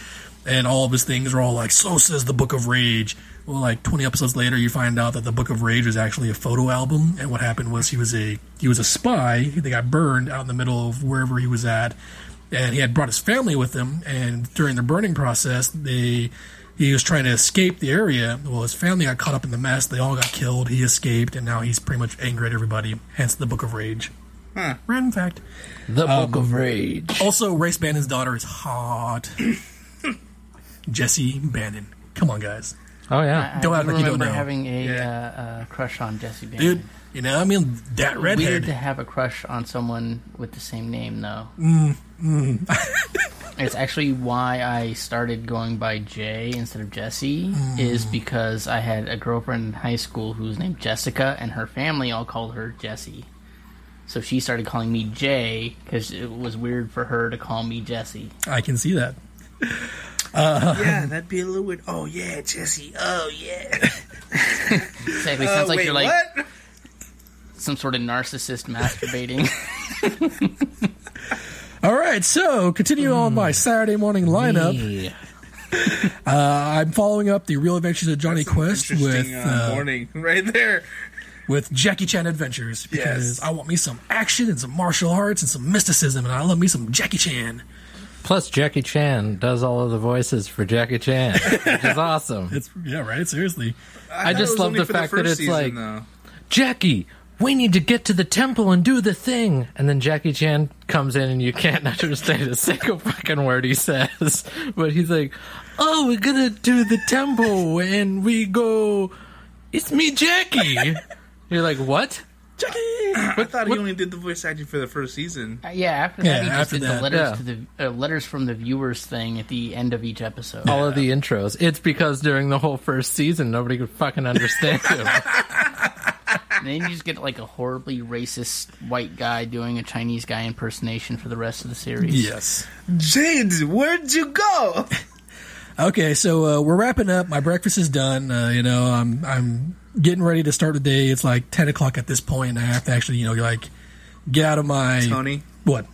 and all of his things are all like so says the Book of Rage. Well, like 20 episodes later, you find out that the Book of Rage was actually a photo album, and what happened was he was a he was a spy. They got burned out in the middle of wherever he was at, and he had brought his family with him. And during the burning process, they he was trying to escape the area. Well, his family got caught up in the mess. They all got killed. He escaped, and now he's pretty much angry at everybody. Hence the Book of Rage.
Huh.
Random fact.
The
Um,
Book of Rage.
Also, Race Bannon's daughter is hot. Jessie Bannon. Come on, guys.
Oh yeah.
I,
Don't
I
act like you don't
remember
know.
having a uh, uh, crush on Jessie Bannon.
Dude, you know, I mean, that
Weird to have a crush on someone with the same name, though.
Mm, mm.
It's actually why I started going by Jay instead of Jesse,
Mm.
is because I had a girlfriend in high school who was named Jessica, and her family all called her Jessie. So she started calling me Jay because it was weird for her to call me Jesse.
I can see that. Uh,
yeah, that'd be a little weird. Oh yeah, Jesse. Oh yeah.
Exactly.
Uh,
Sounds like
wait,
you're like
what?
some sort of narcissist masturbating.
All right, so continue on my Saturday morning lineup. Uh, I'm following up the Real Adventures of Jonny Quest with
uh,
uh,
morning right there.
with Jackie Chan Adventures because
Yes.
I want me some action and some martial arts and some mysticism, and I love me some Jackie Chan.
Plus, Jackie Chan does all of the voices for Jackie Chan, which is awesome.
It's yeah, right. Seriously,
I,
thought it
just love the
for the
fact that it's
season,
like
though.
Jackie. We need to get to the temple and do the thing. And then Jackie Chan comes in and you can't understand a single fucking word he says. But he's like, Oh, we're gonna do the temple and we go, It's me, Jackie. You're like, What?
Jackie!
I thought he only did the voice acting for the first season.
Uh, yeah, after
Yeah,
that, he just
after
did
that,
the letters
yeah.
to the uh, letters from the viewers thing at the end of each episode.
All of the intros. It's because during the whole first season, nobody could fucking understand him.
And then you just get like a horribly racist white guy doing a Chinese guy impersonation for the rest of the series.
Yes.
Jade, where'd you go?
Okay, so uh, we're wrapping up. My breakfast is done. Uh, you know, I'm I'm getting ready to start the day. It's like ten o'clock at this point, and I have to actually, you know, like get out of my
Tony?
What?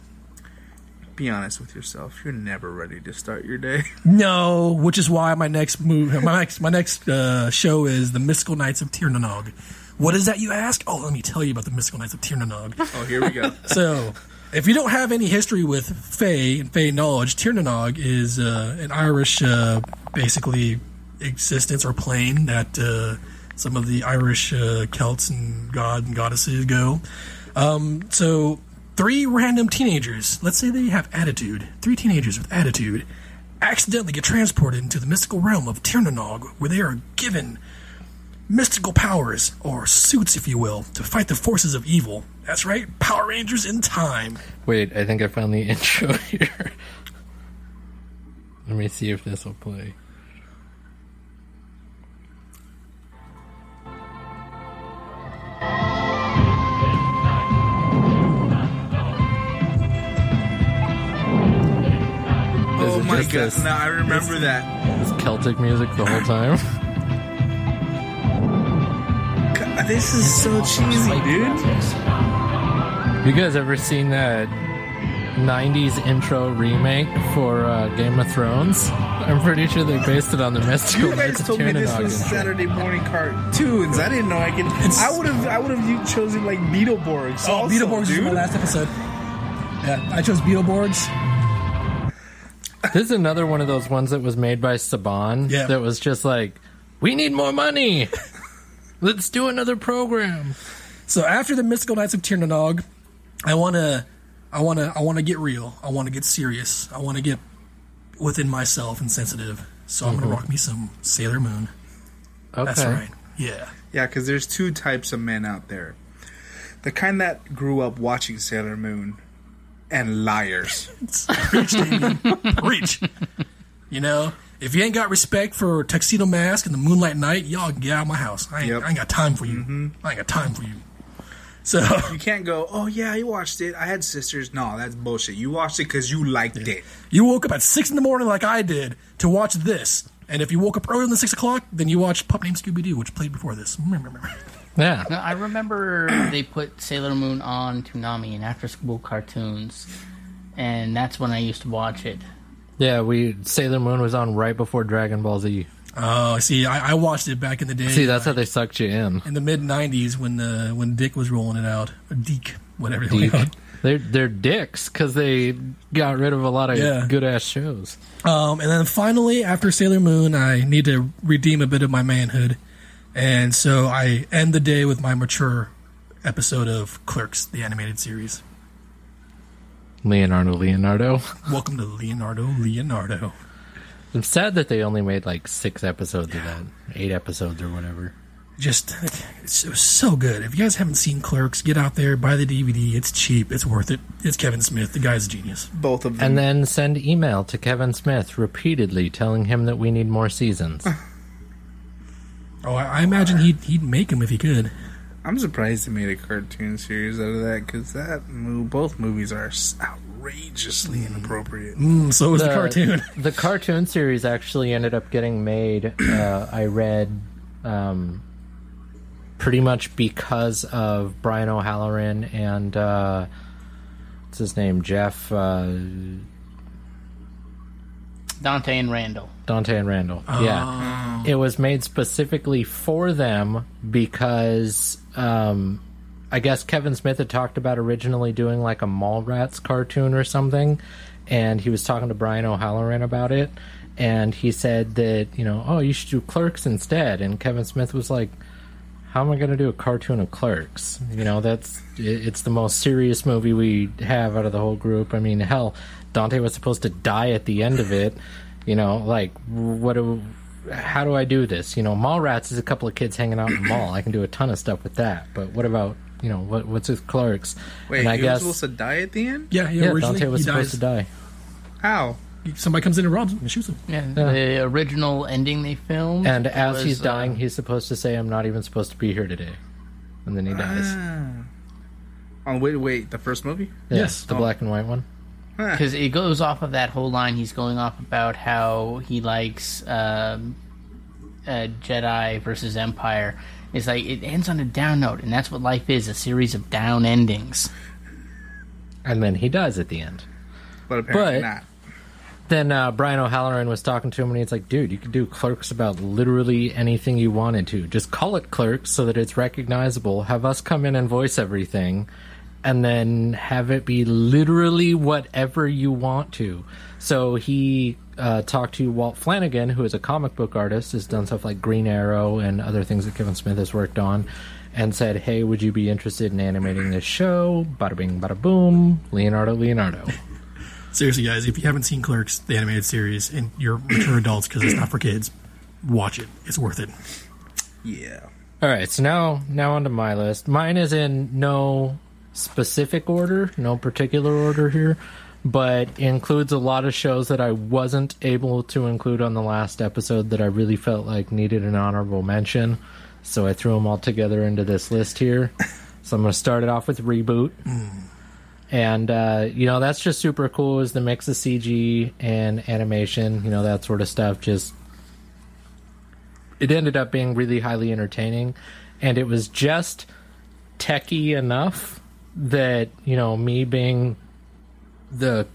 Be honest with yourself. You're never ready to start your day.
No, which is why my next move, my next my next uh, show is the Mystical Knights of Tir na Nog. What is that, you ask? Oh, let me tell you about the Mystical Knights of Tir na Nog.
Oh, here we go.
so, if you don't have any history with Fae and Fae knowledge, Tir na Nog is uh, an Irish, uh, basically, existence or plane that uh, some of the Irish uh, Celts and god and goddesses go. Um, so, three random teenagers, let's say they have attitude, three teenagers with attitude, accidentally get transported into the mystical realm of Tir na Nog, where they are given mystical powers, or suits, if you will, to fight the forces of evil. That's right, Power Rangers in time.
Wait, I think I found the intro here. Let me see if this will play.
Oh my
just
god!
this-
Now I remember that.
This Celtic music the whole time.
God, this is so cheesy, dude.
You guys ever seen that 90s intro remake for uh, Game of Thrones? I'm pretty sure they based it on the Mystical
You guys told me this was. Saturday morning cartoons. I didn't know I could. I would have. I would have chosen like Beetleborgs.
Oh,
also,
Beetleborgs was my last episode. Yeah, I chose Beetleborgs.
This is another one of those ones that was made by Saban
Yeah.
that was just like, we need more money. Let's do another program.
So after the Mystical Knights of Tir na Nog, I wanna, I wanna, I wanna get real. I wanna get serious. I wanna get within myself and sensitive. So I'm gonna mm-hmm. rock me some Sailor Moon. That's
Okay.
right. Yeah.
Yeah, because there's two types of men out there: the kind that grew up watching Sailor Moon, and liars.
Preach. You know, if you ain't got respect for Tuxedo Mask and the Moonlight Knight, y'all get out of my house. I ain't, I ain't got time for you. Mm-hmm. I ain't got time for you. So
you can't go. Oh yeah, I watched it. I had sisters. No, that's bullshit. You watched it because you liked it.
You woke up at six in the morning like I did to watch this. And if you woke up earlier than six o'clock, then you watched Pup Named Scooby Doo, which played before this.
Yeah.
No, I remember they put Sailor Moon on Toonami in after school cartoons, and that's when I used to watch it.
Yeah, we Sailor Moon was on right before Dragon Ball Z.
Oh, see, I, I watched it back in the day.
See, that's how they sucked you in.
in the mid '90s when uh, when Dick was rolling it out, or Deke, whatever.
Deke.
Deke.
They're they're dicks because they got rid of a lot of
Yeah.
good ass shows.
Um, and then finally, after Sailor Moon, I need to redeem a bit of my manhood, and so I end the day with my mature episode of Clerks, the animated series.
Leonardo Leonardo.
Welcome to Leonardo Leonardo.
I'm sad that they only made like six episodes of that, eight episodes or whatever.
Just it's, it was so good. If you guys haven't seen Clerks, get out there, buy the DVD. It's cheap. It's worth it. It's Kevin Smith. The guy's a genius.
Both of them.
And then send email to Kevin Smith repeatedly telling him that we need more seasons.
Oh, I, I imagine he'd he'd make them if he could.
I'm surprised they made a cartoon series out of that because that mo- both movies are s- outrageously inappropriate.
Mm, so was the, cartoon.
the cartoon series actually ended up getting made. Uh, I read um, pretty much because of Brian O'Halloran and uh, what's his name, Jeff uh,
Dante and Randall.
Dante and Randall. Yeah, it was made specifically for them because um, I guess Kevin Smith had talked about originally doing like a Mallrats cartoon or something, and he was talking to Brian O'Halloran about it, and he said that you know, oh, you should do Clerks instead, and Kevin Smith was like. How am I going to do a cartoon of Clerks? You know, that's it- it's the most serious movie we have out of the whole group. I mean, hell, Dante was supposed to die at the end of it. You know, like what do how do I do this? You know, mall rats is a couple of kids hanging out in the mall. I can do a ton of stuff with that. But what about you know what what's with Clerks?
Wait,
and I
he
guess
was supposed to die at the end?
Yeah, yeah.
yeah,
originally,
Dante was
he
supposed
dies.
to die.
How?
Somebody comes in and robs him and shoots him.
Yeah,
Yeah.
the original ending they filmed.
And as
was,
he's
uh,
dying, he's supposed to say, "I'm not even supposed to be here today," and then he dies.
Ah. Oh wait, wait, the first movie?
Yeah,
Yes.
the
Oh.
black and white one.
Because it goes off of that whole line. He's going off about how he likes um, uh, Jedi versus Empire. It's like it ends on a down note, and that's what life is—a series of down endings.
And then he dies at the end.
But apparently
But-
not.
Then uh, Brian O'Halloran was talking to him, and he's like, "Dude, you could do Clerks about literally anything you wanted to. Just call it Clerks so that it's recognizable. Have us come in and voice everything, and then have it be literally whatever you want to." So he uh, talked to Walt Flanagan, who is a comic book artist, has done stuff like Green Arrow and other things that Kevin Smith has worked on, and said, "Hey, would you be interested in animating this show?" Bada bing, bada boom. Leonardo, Leonardo.
Seriously, guys, if you haven't seen Clerks, the animated series, and you're mature adults because it's not for kids, watch it. It's worth it.
Yeah.
All right, so now now onto my list. Mine is in no specific order, no particular order here, but includes a lot of shows that I wasn't able to include on the last episode that I really felt like needed an honorable mention. So I threw them all together into this list here. So I'm going to start it off with reboot. And uh, you know that's just super cool. Is the mix of CG and animation, you know that sort of stuff. Just it ended up being really highly entertaining and it was just techy enough that you know me being the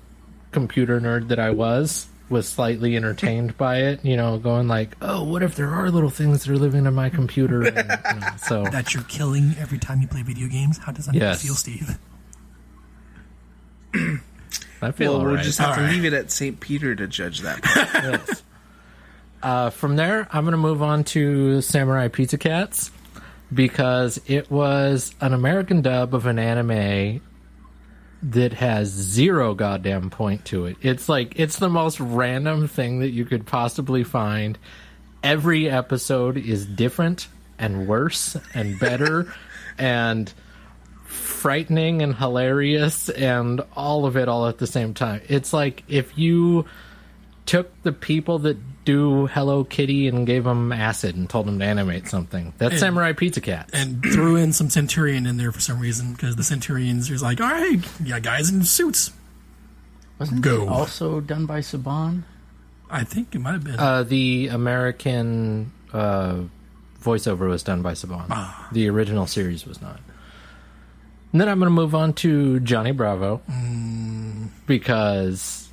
computer nerd that i was was slightly entertained by it you know going like oh what if there are little things that are living in my computer and, you know, so
That you're killing every time you play video games. How does that make you
Yes.
feel, Steve?
i feel
Well, we'll
alright.
just have to
Alright.
leave it at St. Peter to judge that. part.
Yes. Uh, from there, I'm going to move on to Samurai Pizza Cats because it was an American dub of an anime that has zero goddamn point to it. It's like it's the most random thing that you could possibly find. Every episode is different and worse and better and frightening and hilarious and all of it all at the same time. It's like if you took the people that do Hello Kitty and gave them acid and told them to animate something. That's
And-
Samurai Pizza Cat.
And threw in some Centurion in there for some reason because the Centurions is like, all right, yeah, guys in suits.
Wasn't
Go.
it also done by Saban?
I think it might have been.
Uh, the American uh, voiceover was done by Saban.
Ah.
The original series was not. And then I'm going to move on to Johnny Bravo
Mm.
because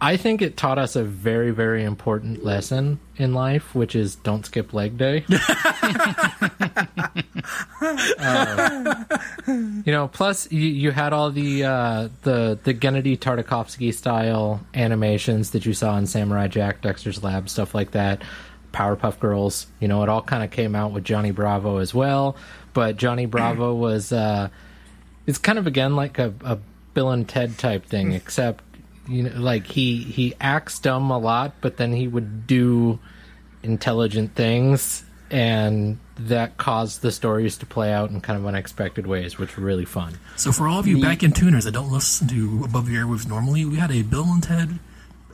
I think it taught us a very, very important lesson in life, which is don't skip leg day. Uh, you know, plus you, you had all the uh, the the Genndy Tartakovsky style animations that you saw in Samurai Jack, Dexter's Lab, stuff like that. Powerpuff Girls, you know, it all kind of came out with Johnny Bravo as well. But Johnny Bravo was uh, it's kind of again like a, a Bill and Ted type thing, except you know, like he he acts dumb a lot, but then he would do intelligent things, and that caused the stories to play out in kind of unexpected ways, which were really fun.
So for all of you back in tuners that don't listen to Above the Airwaves normally, we had a Bill and Ted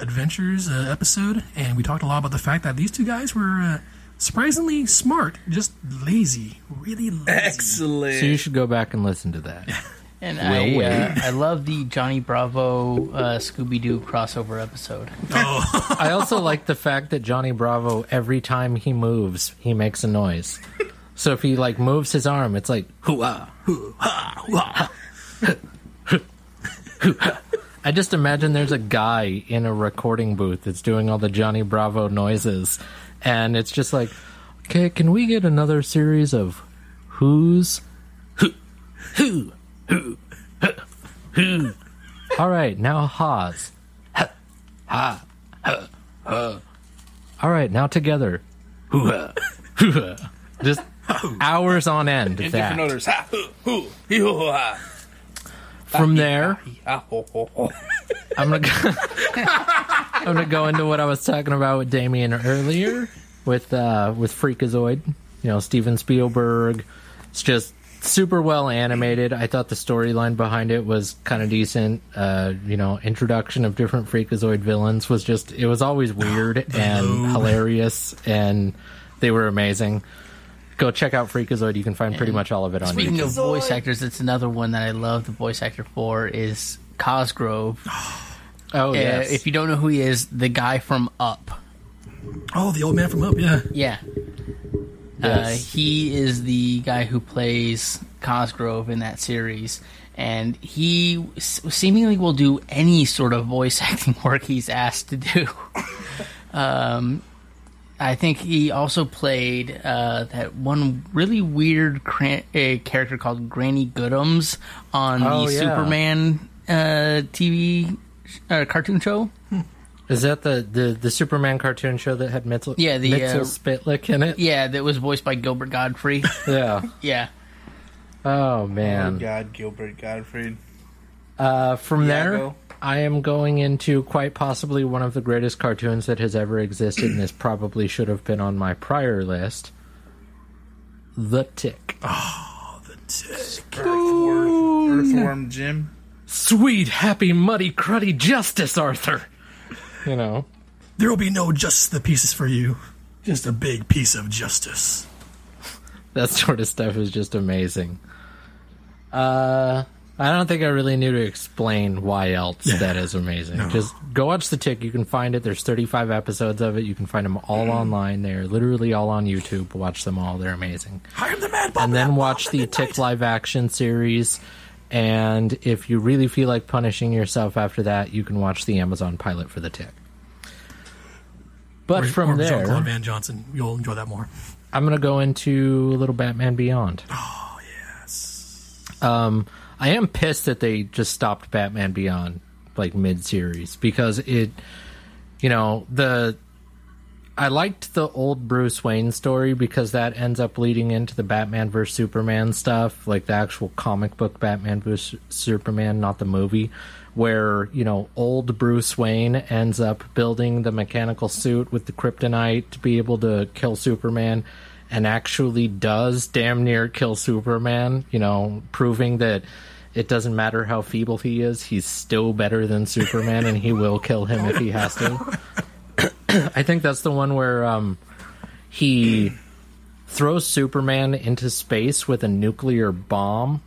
Adventures uh, episode, and we talked a lot about the fact that these two guys were uh, surprisingly smart, just lazy, really lazy.
Excellent.
So you should go back and listen to that.
And
We'll
I,
wait.
uh, I love the Johnny Bravo uh, Scooby Doo crossover episode.
I also like the fact that Johnny Bravo, every time he moves, he makes a noise. So if he like moves his arm, it's like hoo-ah, hoo-ha, hoo-ha. Hoo-ha. I just imagine there's a guy in a recording booth that's doing all the Johnny Bravo noises, and it's just like, okay, can we get another series of who's who who who huh, who? All right, now ha's ha ha ha ha. All right, now together. Hoo-ha, hoo-ha. Just hours on end.
In
that.
orders. Ha, hoo, hoo, hee, hoo, ha.
From there,
Ha, ho, ho, ho.
I'm gonna go, I'm gonna go into what I was talking about with Damien earlier with uh, with Freakazoid. You know, Steven Spielberg. It's just super well animated. I thought the storyline behind it was kind of decent. Uh, you know, introduction of different Freakazoid villains was just it was always weird and hilarious, and they were amazing. Go check out Freakazoid. You can find pretty much all of it on
Speaking
YouTube.
of voice actors, it's another one that I love the voice actor for is Cosgrove.
Oh,
Uh,
yes.
If you don't know who he is, the guy from Up.
Oh, the old man from Up, yeah.
Yeah. Uh, he is the guy who plays Cosgrove in that series. And he s- seemingly will do any sort of voice acting work he's asked to do. um, I think he also played uh, that one really weird uh, character called Granny Goodness on
Oh,
the
yeah.
Superman uh, TV uh, cartoon show.
Is that the, the, the Superman cartoon show that had Mitchell,
Yeah, the,
Mitchell
uh,
Spitlick in it?
Yeah, that was voiced by Gilbert Gottfried.
Yeah.
yeah.
Oh
Oh,
man.
God, Gilbert Gottfried.
Uh, from there,
Iago.
I am going into quite possibly one of the greatest cartoons that has ever existed, and this probably should have been on my prior list. The Tick. Oh, The Tick.
Earthworm, Earthworm Jim.
Sweet, happy, muddy, cruddy justice, Arthur. You know.
There will be no just the pieces for you. Just a big piece of justice.
That sort of stuff is just amazing. Uh, I don't think I really need to explain why else
Yeah.
that is amazing.
No.
Just go watch The Tick. You can find it. There's 35 episodes of it. You can find them all online. They're literally all on YouTube. Watch them all. They're amazing.
I am the mad
and then watch the Tick live action series. And if you really feel like punishing yourself after that, you can watch the Amazon pilot for The Tick. But
Or-
from
or
there,
Jean-Claude Van Johnson. You'll enjoy that more.
I'm gonna go into a little Batman Beyond. Oh yes. Um, I am pissed that they just stopped Batman Beyond like mid series because it, you know, the. I liked the old Bruce Wayne story because that ends up leading into the Batman vs Superman stuff, like the actual comic book Batman vs Superman, not the movie, where you know old Bruce Wayne ends up building the mechanical suit with the kryptonite to be able to kill Superman, and actually does damn near kill Superman. You know, proving that it doesn't matter how feeble he is, he's still better than Superman, and he will kill him if he has to. I think that's the one where um, he throws Superman into space with a nuclear bomb,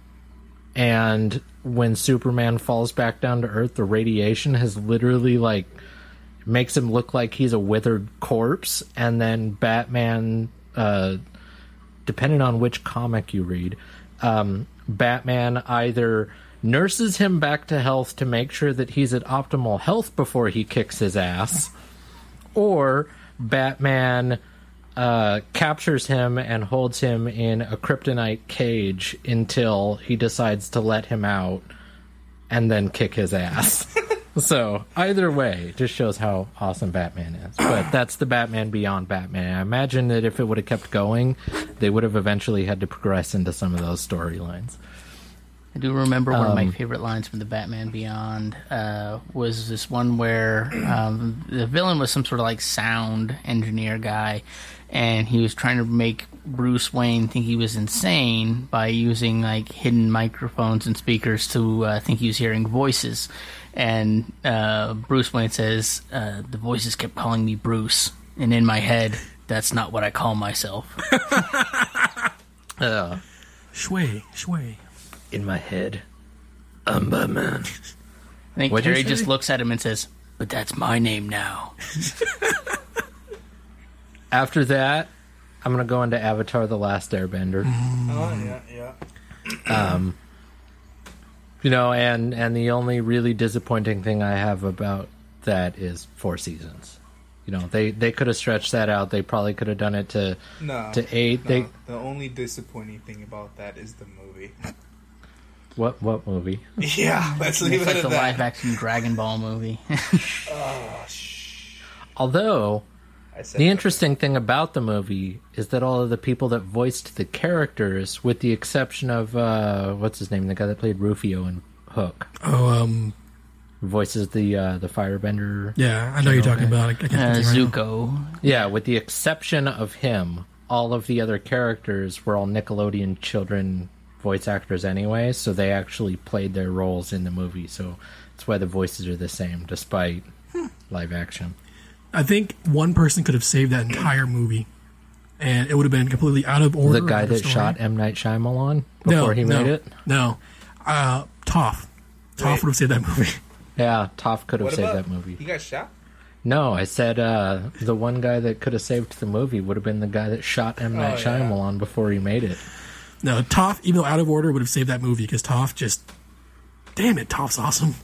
and when Superman falls back down to Earth, the radiation has literally like makes him look like he's a withered corpse, and then Batman, uh, depending on which comic you read, um, Batman either nurses him back to health to make sure that he's at optimal health before he kicks his ass, or Batman uh, captures him and holds him in a kryptonite cage until he decides to let him out and then kick his ass. so either way, it just shows how awesome Batman is. But that's the Batman Beyond Batman. I imagine that if it would have kept going, they would have eventually had to progress into some of those storylines.
I do remember one of my
Um,
favorite lines from the Batman Beyond uh, was this one where um, the villain was some sort of like sound engineer guy, and he was trying to make Bruce Wayne think he was insane by using like hidden microphones and speakers to uh, think he was hearing voices. And uh, Bruce Wayne says, uh, "The voices kept calling me Bruce, and in my head, that's not what I call myself."
Uh,
Shway, shway.
In my head, I'm Batman.
I think
What'd you
Terry
say?
just looks at him and says, "But that's my name now."
After that, I'm going to go into Avatar The Last Airbender.
Oh yeah, yeah.
um, you know, and and the only really disappointing thing I have about that is four seasons. You know, they they could have stretched that out. They probably could have done it to
No.
to eight.
no,
They
the only disappointing thing about that is the movie.
What what movie?
Yeah, let's leave
it's
it
like
at
the
that.
live action Dragon Ball movie.
Oh, sh-
Although
I said
the
that.
interesting thing about the movie is that all of the people that voiced the characters, with the exception of uh, what's his name, the guy that played Rufio in Hook,
Oh, um,
voices the uh, the Firebender.
yeah, I know you're talking
guy.
about. I can't
Uh,
think right now.
Zuko.
Yeah, with the exception of him, all of the other characters were all Nickelodeon children voice actors anyway, so they actually played their roles in the movie. So that's why the voices are the same, despite live action.
I think one person could have saved that entire movie, and it would have been completely out of order.
the guy that
story.
shot M Night Shyamalan
No,
before he
no,
made it.
No, uh, Toph. Toph
Wait.
would have saved that movie.
Yeah, Toph could have
What
saved
about
that movie.
He got shot.
No, I said uh, the one guy that could have saved the movie would have been the guy that shot M Night
Oh, yeah.
Shyamalan before he made it.
No, Toph, even though out of order, would have saved that movie because Toph just, damn it, Toph's awesome.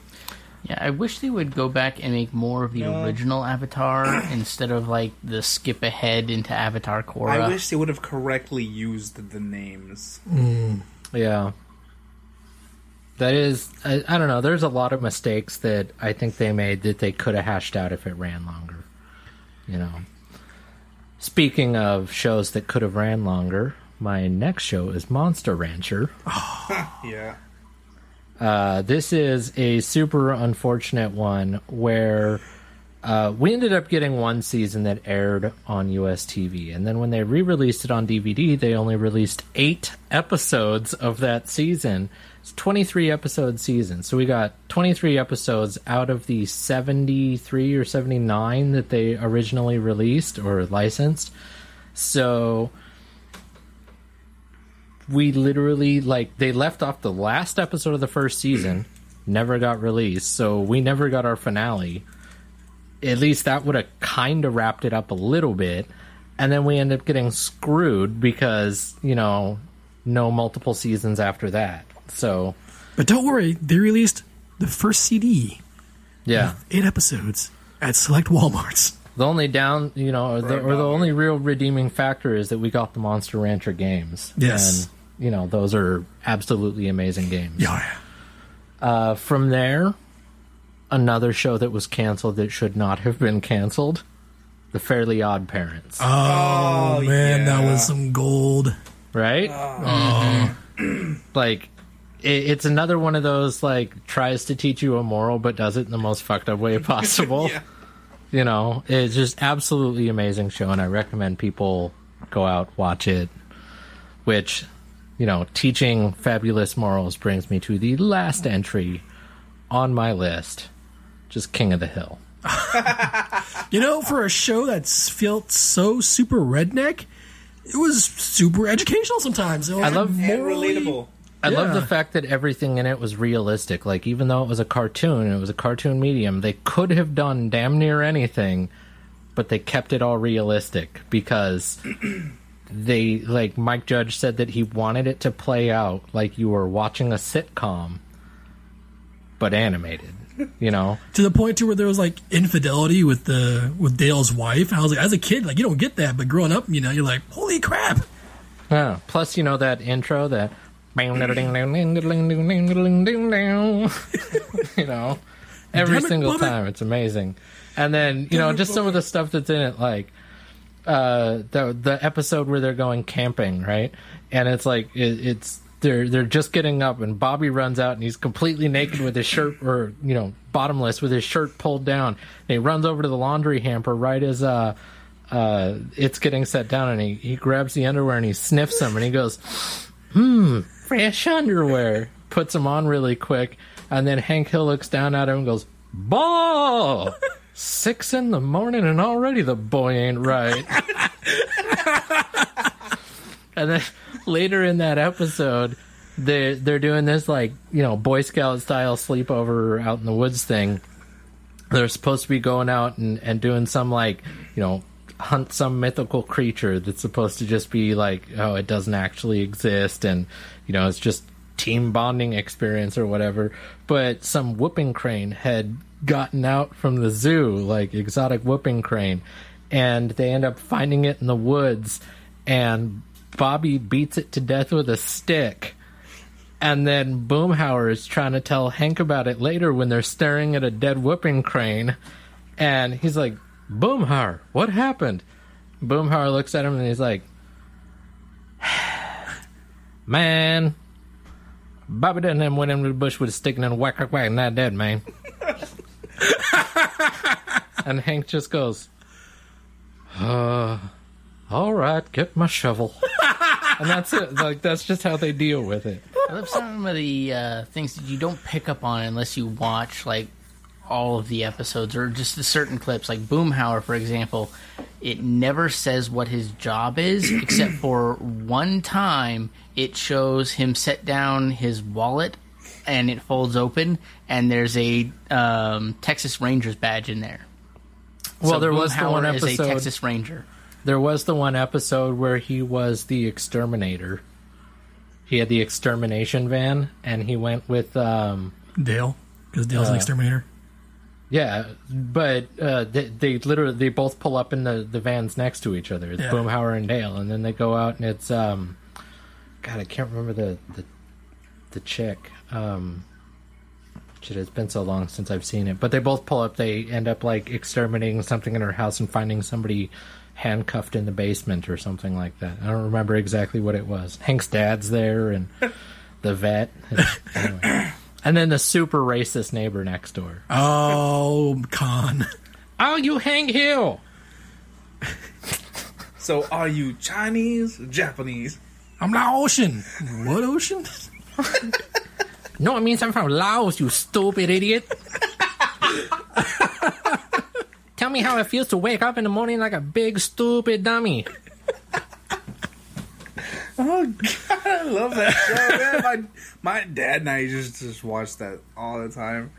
Yeah, I wish they would go back and make more of the
No.
original Avatar instead of like the skip ahead into Avatar Korra.
I wish they would have correctly used the names. Mm.
Yeah. That is, I, I don't know. There's a lot of mistakes that I think they made that they could have hashed out if it ran longer. You know. Speaking of shows that could have ran longer, my next show is Monster Rancher.
Yeah.
Uh, this is a super unfortunate one where uh, we ended up getting one season that aired on US TV. And then when they re released it on DVD, they only released eight episodes of that season. It's 23 episode season. So we got 23 episodes out of the 73 or 79 that they originally released or licensed. So we literally like they left off the last episode of the first season never got released so we never got our finale. At least that would have kind of wrapped it up a little bit and then we end up getting screwed because you know no multiple seasons after that so.
But don't worry, they released the first CD,
yeah.
Eight episodes, at select Walmarts.
the only down you know or the, or the only real redeeming factor is that we got the monster rancher games.
Yes.
And you know those are absolutely amazing games
Yeah,
Uh, from there, another show that was canceled that should not have been canceled, The Fairly Odd Parents.
Oh, man, that was some gold.
right? like, it, it's another one of those, like, tries to teach you a moral but does it in the most fucked up way possible. yeah. You know, it's just absolutely amazing show, and I recommend people go out, watch it. Which, you know, teaching fabulous morals brings me to the last entry on my list. Just King of the Hill.
You know, for a show that's felt so super redneck, it was super educational sometimes. It was
I love-
And
morally-
relatable.
I love the fact that everything in it was realistic. Like, even though it was a cartoon, it was a cartoon medium, they could have done damn near anything, but they kept it all realistic because they, like, Mike Judge said that he wanted it to play out like you were watching a sitcom, but animated. You know,
to the point to where there was like infidelity with the with Dale's wife. I was like, as a kid, like you don't get that, but growing up, you know, you're like, holy crap.
Yeah. Plus, you know that intro that. you know, every
it,
single time. It's amazing. And then, you know,
it,
just some of the stuff that's in it, like uh the the episode where they're going camping, right? And it's like it, it's they're they're just getting up and Bobby runs out and he's completely naked with his shirt or you know, bottomless with his shirt pulled down. And he runs over to the laundry hamper right as uh uh it's getting set down and he, he grabs the underwear and he sniffs them and he goes, Hmm, fresh underwear. Puts them on really quick, and then Hank Hill looks down at him and goes, Ball! Six in the morning, and already the boy ain't right. and then later in that episode, they they're doing this like you know Boy Scout style sleepover out in the woods thing. They're supposed to be going out and, and doing some like you know hunt some mythical creature that's supposed to just be like oh it doesn't actually exist and you know it's just team bonding experience or whatever but some whooping crane had gotten out from the zoo like exotic whooping crane and they end up finding it in the woods and bobby beats it to death with a stick and then boomhauer is trying to tell hank about it later when they're staring at a dead whooping crane and he's like boomhauer what happened boomhauer looks at him and he's like man Bobby done them went into the bush with a stick and then whack, whack, whack, not dead, man. and Hank just goes, uh, all right, get my shovel. and that's it. Like, that's just how they deal with it.
I love some of the uh, things that you don't pick up on unless you watch like all of the episodes or just the certain clips. Like Boomhauer, for example, it never says what his job is, except for one time it shows him set down his wallet and it folds open, and there's a um, Texas Rangers badge in there.
Well,
So
there was the
Boomhauer
one
is a
episode-
Texas Ranger.
There was the one episode where he was the exterminator. He had the extermination van, and he went with um,
Dale, because Dale's an
Uh,
exterminator.
Yeah, but uh, they, they literally they both pull up in the, the vans next to each other. It's
Yeah.
Boomhauer and Dale, and then they go out and it's um, God, I can't remember the the, the chick. Um, shit, it's been so long since I've seen it. But they both pull up. They end up like exterminating something in her house and finding somebody handcuffed in the basement or something like that. I don't remember exactly what it was. Hank's dad's there and the vet. anyway. And then the super racist neighbor next door.
Oh, Kahn.
Oh, you Hank Hill.
So, are you Chinese or Japanese?
I'm not ocean. What ocean?
No, it means I'm from Laos, you stupid idiot. Tell me how it feels to wake up in the morning like a big stupid dummy.
Oh God, I love that show, man. My my dad and I just just watch that all the time.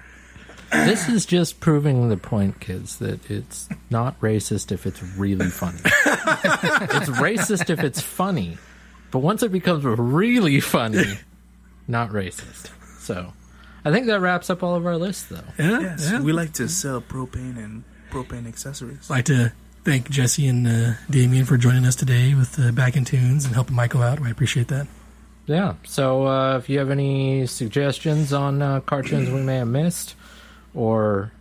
This is just proving the point, kids, that it's not racist if it's really funny. it's racist if it's funny, but once it becomes really funny, not racist. So, I think that wraps up all of our lists, though.
Yeah,
Yes,
yeah.
we like to sell propane and propane accessories.
I'd like to thank Jesse and uh, Damien for joining us today with uh, Back in Tunes and helping Michael out. We appreciate that.
Yeah. So uh, if you have any suggestions on uh, cartoons we may have missed, or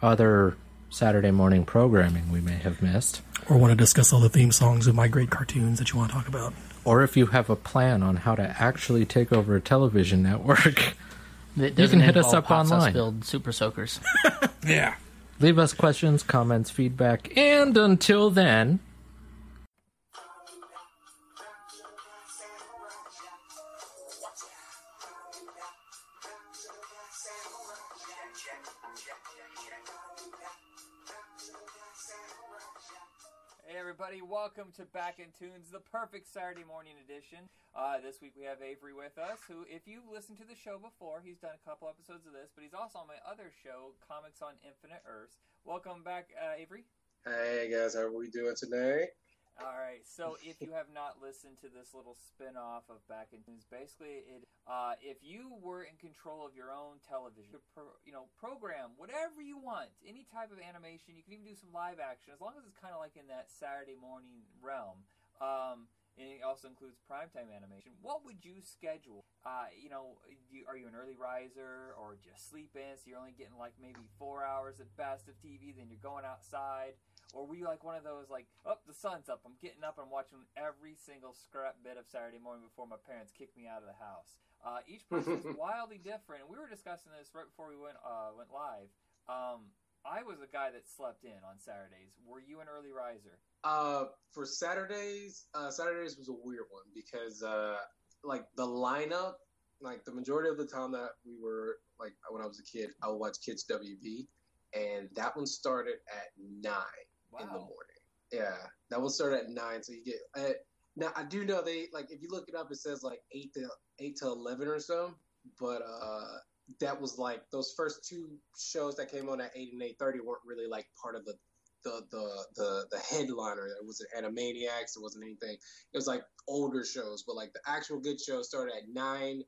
other Saturday morning programming we may have missed,
Or want to discuss all the theme songs of my great cartoons that you want to talk about.
or if you have a plan on how to actually take over a television network,
That
you can hit us up
hot sauce
online.
Build super soakers.
Yeah.
Leave us questions, comments, feedback, and until then,
welcome to Back in Tunes, the perfect Saturday morning edition. Uh, this week we have Avery with us, who, if you've listened to the show before, he's done a couple episodes of this, but he's also on my other show, Comics on Infinite Earths. Welcome back, uh, Avery.
Hey guys, how are we doing today?
All right. So if you have not listened to this little spin-off of Back in Tunes, basically it uh, if you were in control of your own television, you, pro, you know, program whatever you want, any type of animation. You can even do some live action as long as it's kind of like in that Saturday morning realm. Um, and it also includes primetime animation. What would you schedule? Uh, you know, you, are you an early riser or just sleep in? So you're only getting like maybe four hours at best of TV. Then you're going outside, or were you like one of those like, oh, the sun's up. I'm getting up. I'm watching every single scrap bit of Saturday morning before my parents kick me out of the house. Uh, each person is wildly different. And we were discussing this right before we went uh, went live. Um, I was a guy that slept in on Saturdays. Were you an early riser?
Uh, for Saturdays, uh, Saturdays was a weird one because uh, like the lineup, like the majority of the time that we were like when I was a kid, I would watch Kids WB, and that one started at nine
wow.
in the morning. Yeah, that one started at nine, so you get. Uh, now I do know they like if you look it up, it says like eight to eight to eleven or so, but uh, that was like those first two shows that came on at eight and eight thirty weren't really like part of the the the the, the headliner. It wasn't Animaniacs. It wasn't anything. It was like older shows, but like the actual good shows started at nine,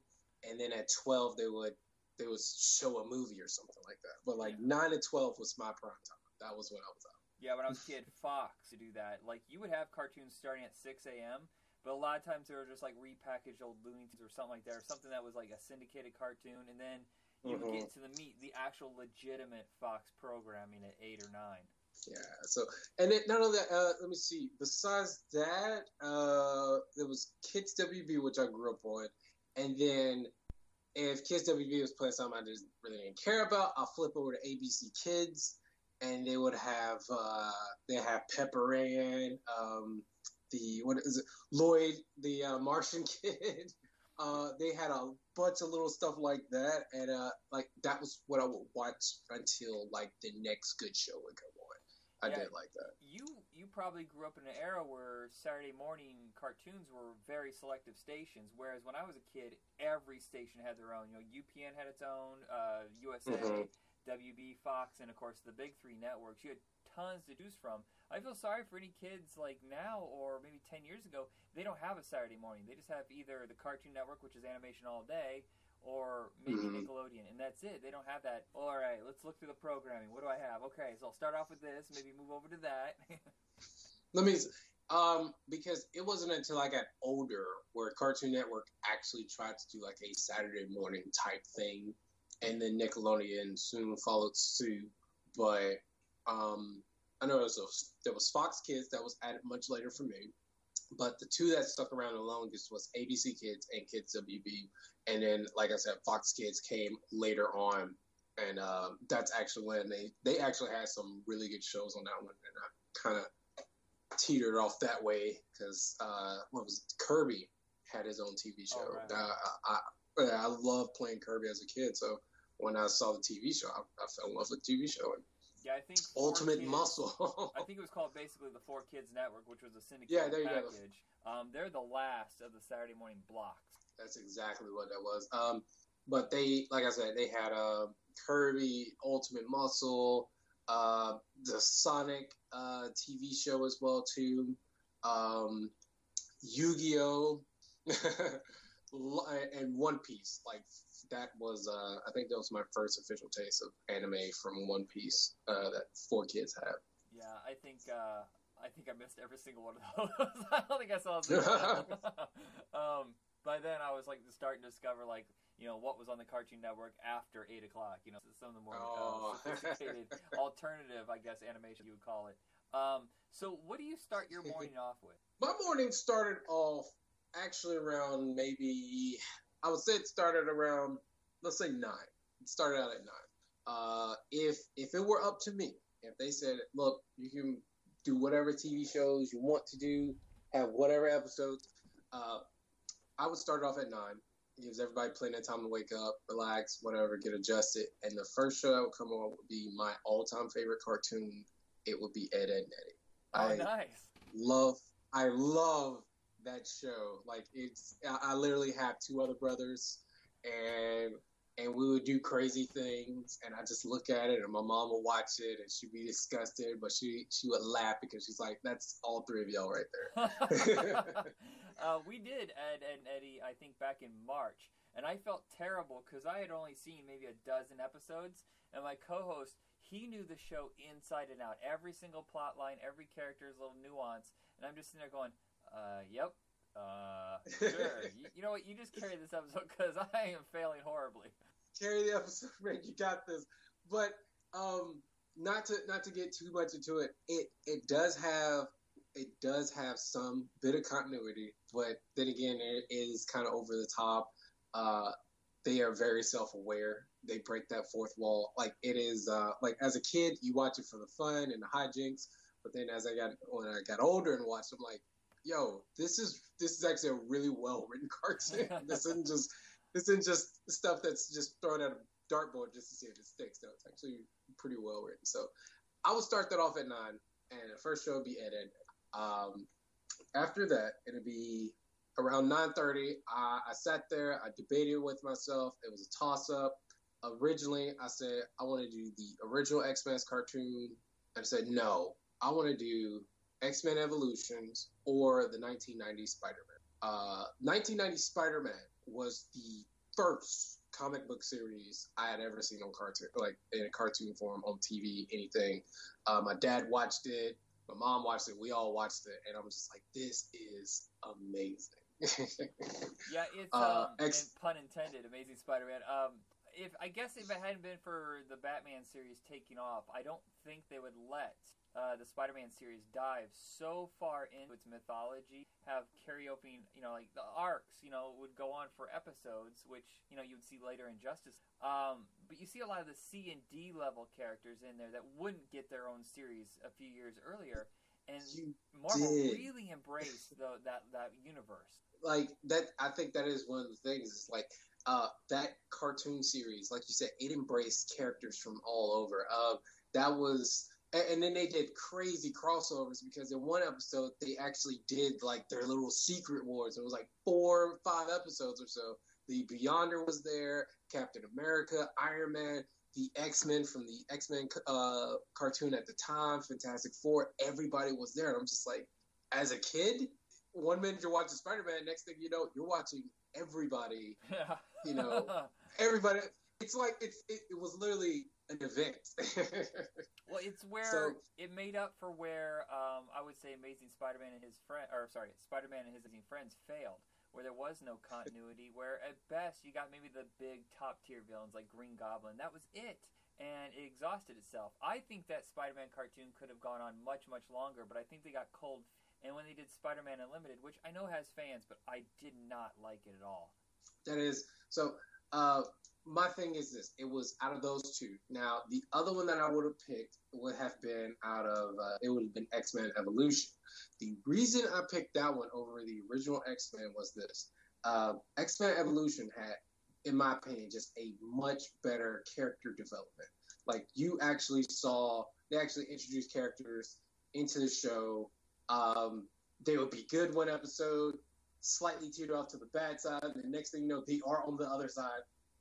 and then at twelve they would they would show a movie or something like that. But like nine to twelve was my prime time. That was when I was out.
Yeah, when I was a kid, Fox to do that. Like you would have cartoons starting at six a.m. But a lot of times they were just like repackaged old Looney Tunes or something like that, or something that was like a syndicated cartoon, and then you would get to the meat, the actual legitimate Fox programming at eight or nine.
Yeah. So and then not only that, uh, let me see. Besides that, uh, there was Kids WB, which I grew up on, and then if Kids WB was playing something I just really didn't care about, I'll flip over to ABC Kids, and they would have uh, they have Pepper Ann, um, the what is it, Lloyd, the uh, Martian kid. Uh, they had a bunch of little stuff like that, and uh, like that was what I would watch until like the next good show would come on. I
Yeah.
did like that.
You you probably grew up in an era where Saturday morning cartoons were very selective stations, whereas when I was a kid, every station had their own. You know, UPN had its own, uh, USA,
Mhm.
WB, Fox, and of course the big three networks. You had tons to choose from. I feel sorry for any kids like now or maybe ten years ago. They don't have a Saturday morning. They just have either the Cartoon Network, which is animation all day, or maybe
Mhm.
Nickelodeon, and that's it. They don't have that. All right, let's look through the programming. What do I have? Okay, so I'll start off with this. Maybe move over to that.
Let me, um, because it wasn't until I got older where Cartoon Network actually tried to do like a Saturday morning type thing, and then Nickelodeon soon followed suit. But um, I know there was, there was Fox Kids that was added much later for me, but the two that stuck around the longest was ABC Kids and Kids WB, and then like I said, Fox Kids came later on. And uh, that's actually when they, they actually had some really good shows on that one, and I kind of teetered off that way because uh, what was it? Kirby had his own TV show.
Oh, right.
uh, I, I, I loved playing Kirby as a kid, so when I saw the TV show, I, I fell in love with the TV show. And
yeah, I think
Ultimate
Kids-
Muscle.
I think it was called basically the Four Kids Network, which was a syndicated
Yeah, there you go.
package. Um, they're the last of the Saturday morning blocks.
That's exactly what that was. Um, but they, like I said, they had uh, Kirby, Ultimate Muscle, uh, the Sonic uh, TV show as well too, um, Yu-Gi-Oh, and One Piece. Like that was, uh, I think that was my first official taste of anime from One Piece uh, that four kids have.
Yeah, I think uh, I think I missed every single one of those. I don't think I saw a single one. um, by then, I was like starting to discover like you know what was on the Cartoon Network after eight o'clock. You know, some of the more
Oh.
uh, sophisticated alternative, I guess, animation you would call it. Um, so, what do you start your morning off with?
My morning started off actually around maybe I would say it started around let's say nine. It started out at nine. Uh, if if it were up to me, if they said, look, you can do whatever TV shows you want to do, have whatever episodes, uh, I would start off at nine. It gives everybody plenty of time to wake up, relax, whatever, get adjusted. And the first show that would come on would be my all time favorite cartoon. It would be Ed, Ed, and Eddy.
Oh,
I
nice.
love I love that show. Like it's I, I literally have two other brothers and and we would do crazy things, and I just look at it, and my mom would watch it, and she'd be disgusted, but she she would laugh because she's like, "That's all three of y'all right there."
uh, we did Ed and Eddy, I think, back in March, and I felt terrible because I had only seen maybe a dozen episodes, and my co-host he knew the show inside and out, every single plot line, every character's little nuance, and I'm just sitting there going, uh, "Yep." Uh, sure. you, you know what? You just carry this episode because I am failing horribly.
Carry the episode, man. You got this. But um, not to not to get too much into it. It it does have it does have some bit of continuity, but then again, it is kind of over the top. Uh, they are very self aware. They break that fourth wall. Like it is uh, like as a kid, you watch it for the fun and the hijinks. But then as I got when I got older and watched, I'm like, yo, this is this is actually a really well written cartoon. this isn't just this isn't just stuff that's just thrown at a dartboard just to see if it sticks. No, it's actually pretty well written. So I will start that off at nine, and the first show will be Ed Ed. Um, after that, it'll be around nine thirty. I, I sat there, I debated with myself. It was a toss up. Originally, I said I want to do the original X Men cartoon. I said no, I want to do X Men Evolutions or the 1990 Spider Man. Uh, 1990 Spider Man was the first comic book series I had ever seen on cartoon, like in a cartoon form on TV, anything. Uh, my dad watched it, my mom watched it, we all watched it, and I'm just like, this is amazing.
yeah, it's
Uh,
um,
X-
and pun intended, Amazing Spider-Man. Um, if I guess if it hadn't been for the Batman series taking off, I don't think they would let uh, the Spider-Man series dive so far into its mythology, have karaoke, you know, like the arcs, you know, would go on for episodes, which you know you would see later in Justice. Um, but you see a lot of the C and D level characters in there that wouldn't get their own series a few years earlier, and Marvel
did.
really embraced the, that that universe.
like that i think that is one of the things is like uh that cartoon series like you said it embraced characters from all over uh that was and, and then they did crazy crossovers because in one episode they actually did like their little secret wars it was like four five episodes or so the beyonder was there captain america iron man the x-men from the x-men uh cartoon at the time fantastic four everybody was there and i'm just like as a kid one minute you're watching Spider Man, next thing you know, you're watching everybody. Yeah. You know, everybody. It's like it's it, it was literally an event.
Well, it's where
So-
it made up for where um, I would say Amazing Spider-Man and his friend, or sorry, Spider-Man and his amazing friends failed, where there was no continuity. where at best you got maybe the big top tier villains like Green Goblin. That was it, and it exhausted itself. I think that Spider-Man cartoon could have gone on much much longer, but I think they got cold. And when they did Spider-Man Unlimited, which I know has fans, but I did not like it at all.
that is so. Uh, my thing is this: it was out of those two. Now, the other one that I would have picked would have been out of uh, it would have been X Men Evolution. The reason I picked that one over the original X Men was this: uh, X Men Evolution had, in my opinion, just a much better character development. Like you actually saw, they actually introduced characters into the show. Um, they would be good one episode, slightly teeter off to the bad side, and the next thing you know, they are on the other side,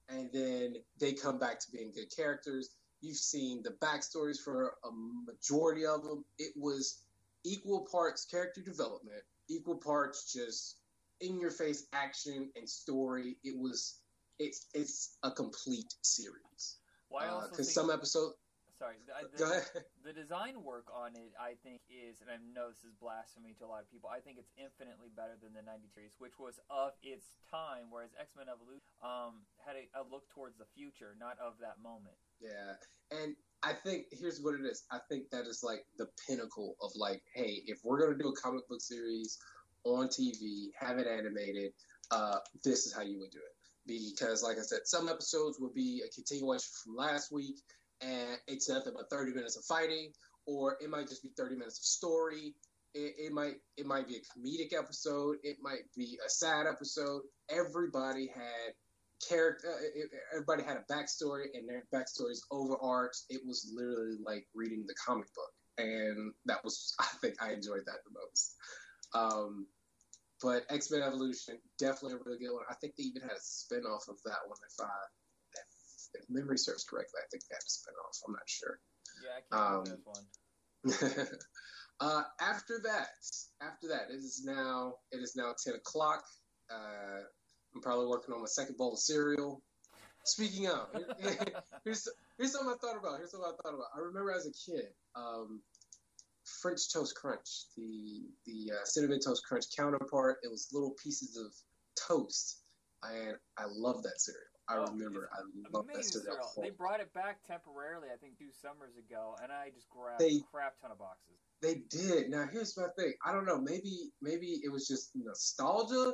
and then they come back to being good characters. You've seen the backstories for a majority of them. It was equal parts character development, equal parts just in your face action and story. It was it's it's a complete series.
Uh, also
Because
think-
some episodes,
Sorry, the, the, the design work on it, I think, is, and I know this is blasphemy to a lot of people. I think it's infinitely better than the '90 series, which was of its time, whereas X Men Evolution um, had a, a look towards the future, not of that moment.
Yeah, and I think here's what it is. I think that is like the pinnacle of like, hey, if we're gonna do a comic book series on TV, have it animated, uh, this is how you would do it. Because, like I said, some episodes will be a continuation from last week, and it's nothing but 30 minutes of fighting, or it might just be 30 minutes of story. It, it might it might be a comedic episode. It might be a sad episode. Everybody had character. Uh, everybody had a backstory, and their backstories overarched. It was literally like reading the comic book, and that was I think I enjoyed that the most. Um, but X Men Evolution definitely a really good one. I think they even had a spin off of that one, if I if memory serves correctly, I think they have a spinoff. I'm not sure.
Yeah, I can't remember
Um,
this one.
uh, after that, after that, it is now it is now ten o'clock. Uh, I'm probably working on my second bowl of cereal. Speaking of, here's here's something I thought about. Here's something I thought about. I remember as a kid, um, French Toast Crunch, the the uh, cinnamon toast crunch counterpart. It was little pieces of toast, and I love that cereal. I
Oh,
remember I love that cereal.
They brought it back temporarily, I think, two summers ago, and I just grabbed
They-
a crap ton of boxes.
They did. Now here's my thing. I don't know. Maybe maybe it was just nostalgia,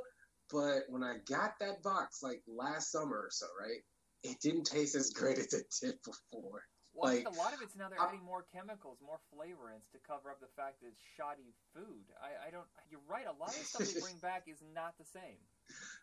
but when I got that box like last summer or so, right? It didn't taste as great as it did before.
Well, I
like
think a lot of it's now they're
I-
adding more chemicals, more flavorants to cover up the fact that it's shoddy food. I, I don't. You're right. A lot of stuff they bring back is not the same.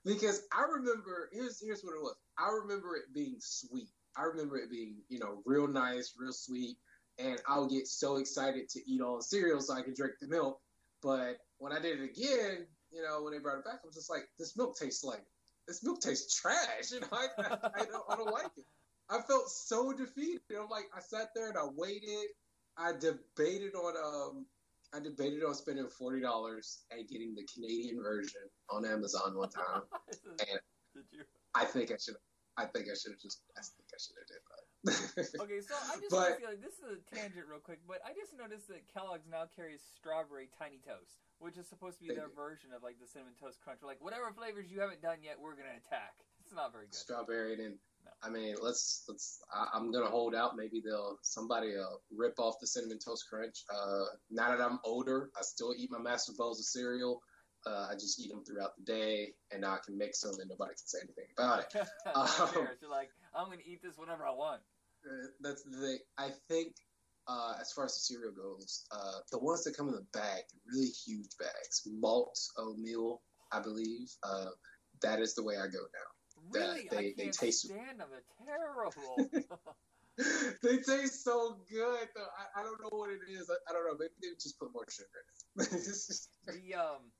Because I remember here's here's what it was. I remember it being sweet. I remember it being you know real nice, real sweet, and I would get so excited to eat all the cereal so I could drink the milk. But when I did it again, you know, when they brought it back, I was just like, this milk tastes like this milk tastes trash. You know, I, I, don't I don't like it. I felt so defeated. I'm like, I sat there and I waited. I debated on um, I debated on spending forty dollars and getting the Canadian version on Amazon one time, and
Did you?
I think I should. I think I should have just. I think I should have did that.
Okay, so I just
But-
feel like this is a tangent real quick, but I just noticed that Kellogg's now carries strawberry tiny toast, which is supposed to be their
do.
version of like the cinnamon toast crunch. We're like, whatever flavors you haven't done yet, we're gonna attack. It's not very good.
Strawberry and I mean, let's let's. I, I'm gonna hold out. Maybe they'll somebody uh, rip off the cinnamon toast crunch. Uh, now that I'm older, I still eat my master bowls of cereal. Uh, I just eat them throughout the day, and now I can mix them, and nobody can say anything about it. um,
You're like, I'm gonna eat this whenever I want.
Uh, that's the thing. I think uh, as far as the cereal goes, uh, the ones that come in the bag, really huge bags, malt oatmeal, I believe, uh, that is the way I go now.
Really,
That they,
I can't
taste
stand them. They're terrible.
they taste so good though. I, I don't know what it is. I, I don't know. Maybe they just put more sugar in it.
the um,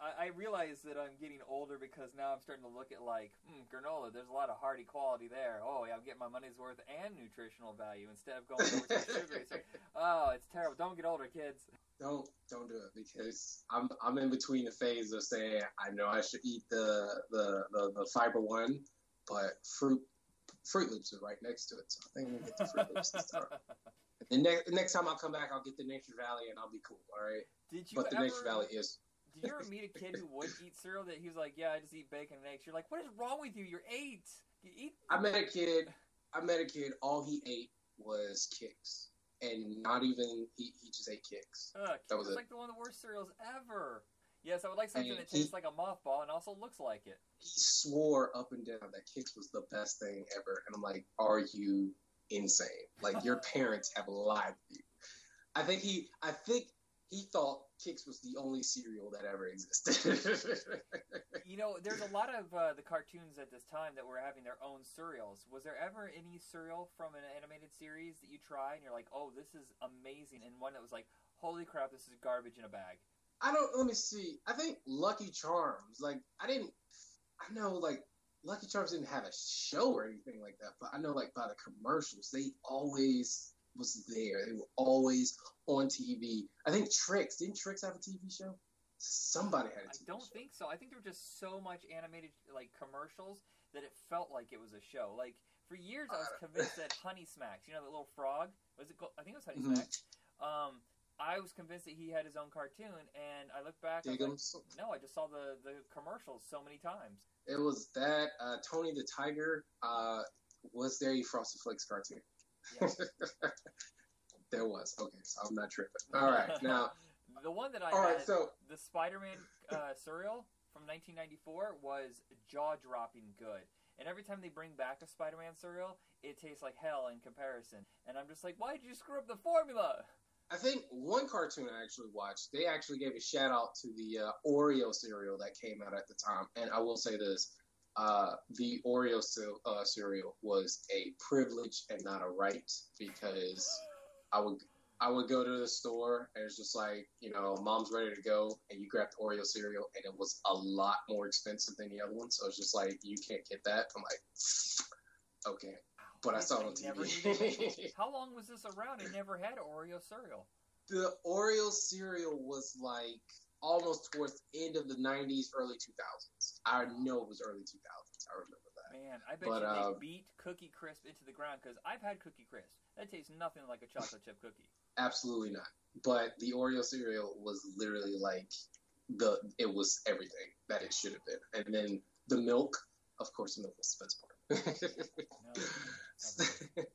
I, I realize that I'm getting older because now I'm starting to look at like hmm, granola. There's a lot of hearty quality there. Oh yeah, I'm getting my money's worth and nutritional value instead of going over to sugary. Oh, it's terrible. Don't get older, kids.
don't don't do it because I'm I'm in between the phase of saying I know I should eat the the the, the fiber one, but fruit Fruit Loops are right next to it, so I think I'm gonna get the Fruit Loops this time. The next next time I'll come back, I'll get the Nature Valley and I'll be cool. All right.
Did you
But the
ever-
Nature Valley is
Did you ever meet a kid who would eat cereal that he was like, yeah, I just eat bacon and eggs? You're like, what is wrong with you? You're eight. You eat.
I met a kid. I met a kid. All he ate was Kix, and not even he. He just ate Kix.
Ugh,
That
that
was
was like the one of the worst cereals ever. Yes, I would like something
And
that
he-
tastes like a mothball and also looks like it.
He swore up and down that Kix was the best thing ever, and I'm like, are you insane? Like your parents have lied to you. I think he. I think he thought Kix was the only cereal that ever existed.
You know, there's a lot of uh, the cartoons at this time that were having their own cereals. Was there ever any cereal from an animated series that you try and you're like, oh, this is amazing, and one that was like, holy crap, this is garbage in a bag?
I don't. Let me see. I think Lucky Charms. Like I didn't. I know like Lucky Charms didn't have a show or anything like that, but I know like by the commercials, they always was there. They were always on TV. I think Trix didn't Trix have a TV show? Somebody had a
I
TV I
don't think so. I think there were just so much animated like commercials that it felt like it was a show. Like for years, I was convinced that Honey Smacks, you know, that little frog, was it? Called, I think it was Honey
Mhm.
Smacks. Um, I was convinced that he had his own cartoon, and I looked back. I like, no, I just saw the the commercials so many times.
It was that uh, Tony the Tiger uh, was there. a Frosted Flakes cartoon. there was. Okay, so I'm not tripping. All right, now
the one that I
All right,
had,
so-
the Spider-Man uh, cereal from 1994 was jaw-dropping good. And every time they bring back a Spider-Man cereal, it tastes like hell in comparison. And I'm just like, why did you screw up the formula?
I think one cartoon I actually watched, they actually gave a shout out to the uh, Oreo cereal that came out at the time. And I will say this uh, the Oreo uh, cereal was a privilege and not a right because I would. I would go to the store and it's just like, you know, mom's ready to go and you grab the Oreo cereal and it was a lot more expensive than the other one. So it's just like, you can't get that. I'm like, okay. but I saw it on TV.
How long was this around? It never had Oreo cereal.
the Oreo cereal was like almost towards the end of the 90s, early 2000s. I know it was early 2000s. I remember that.
Man, I bet
But,
you
uh,
they beat Cookie Crisp into the ground because I've had Cookie Crisp. That tastes nothing like a chocolate chip cookie.
Absolutely not. But the Oreo cereal was literally like the it was everything that it should have been. And then the milk, of course, the milk was the best part.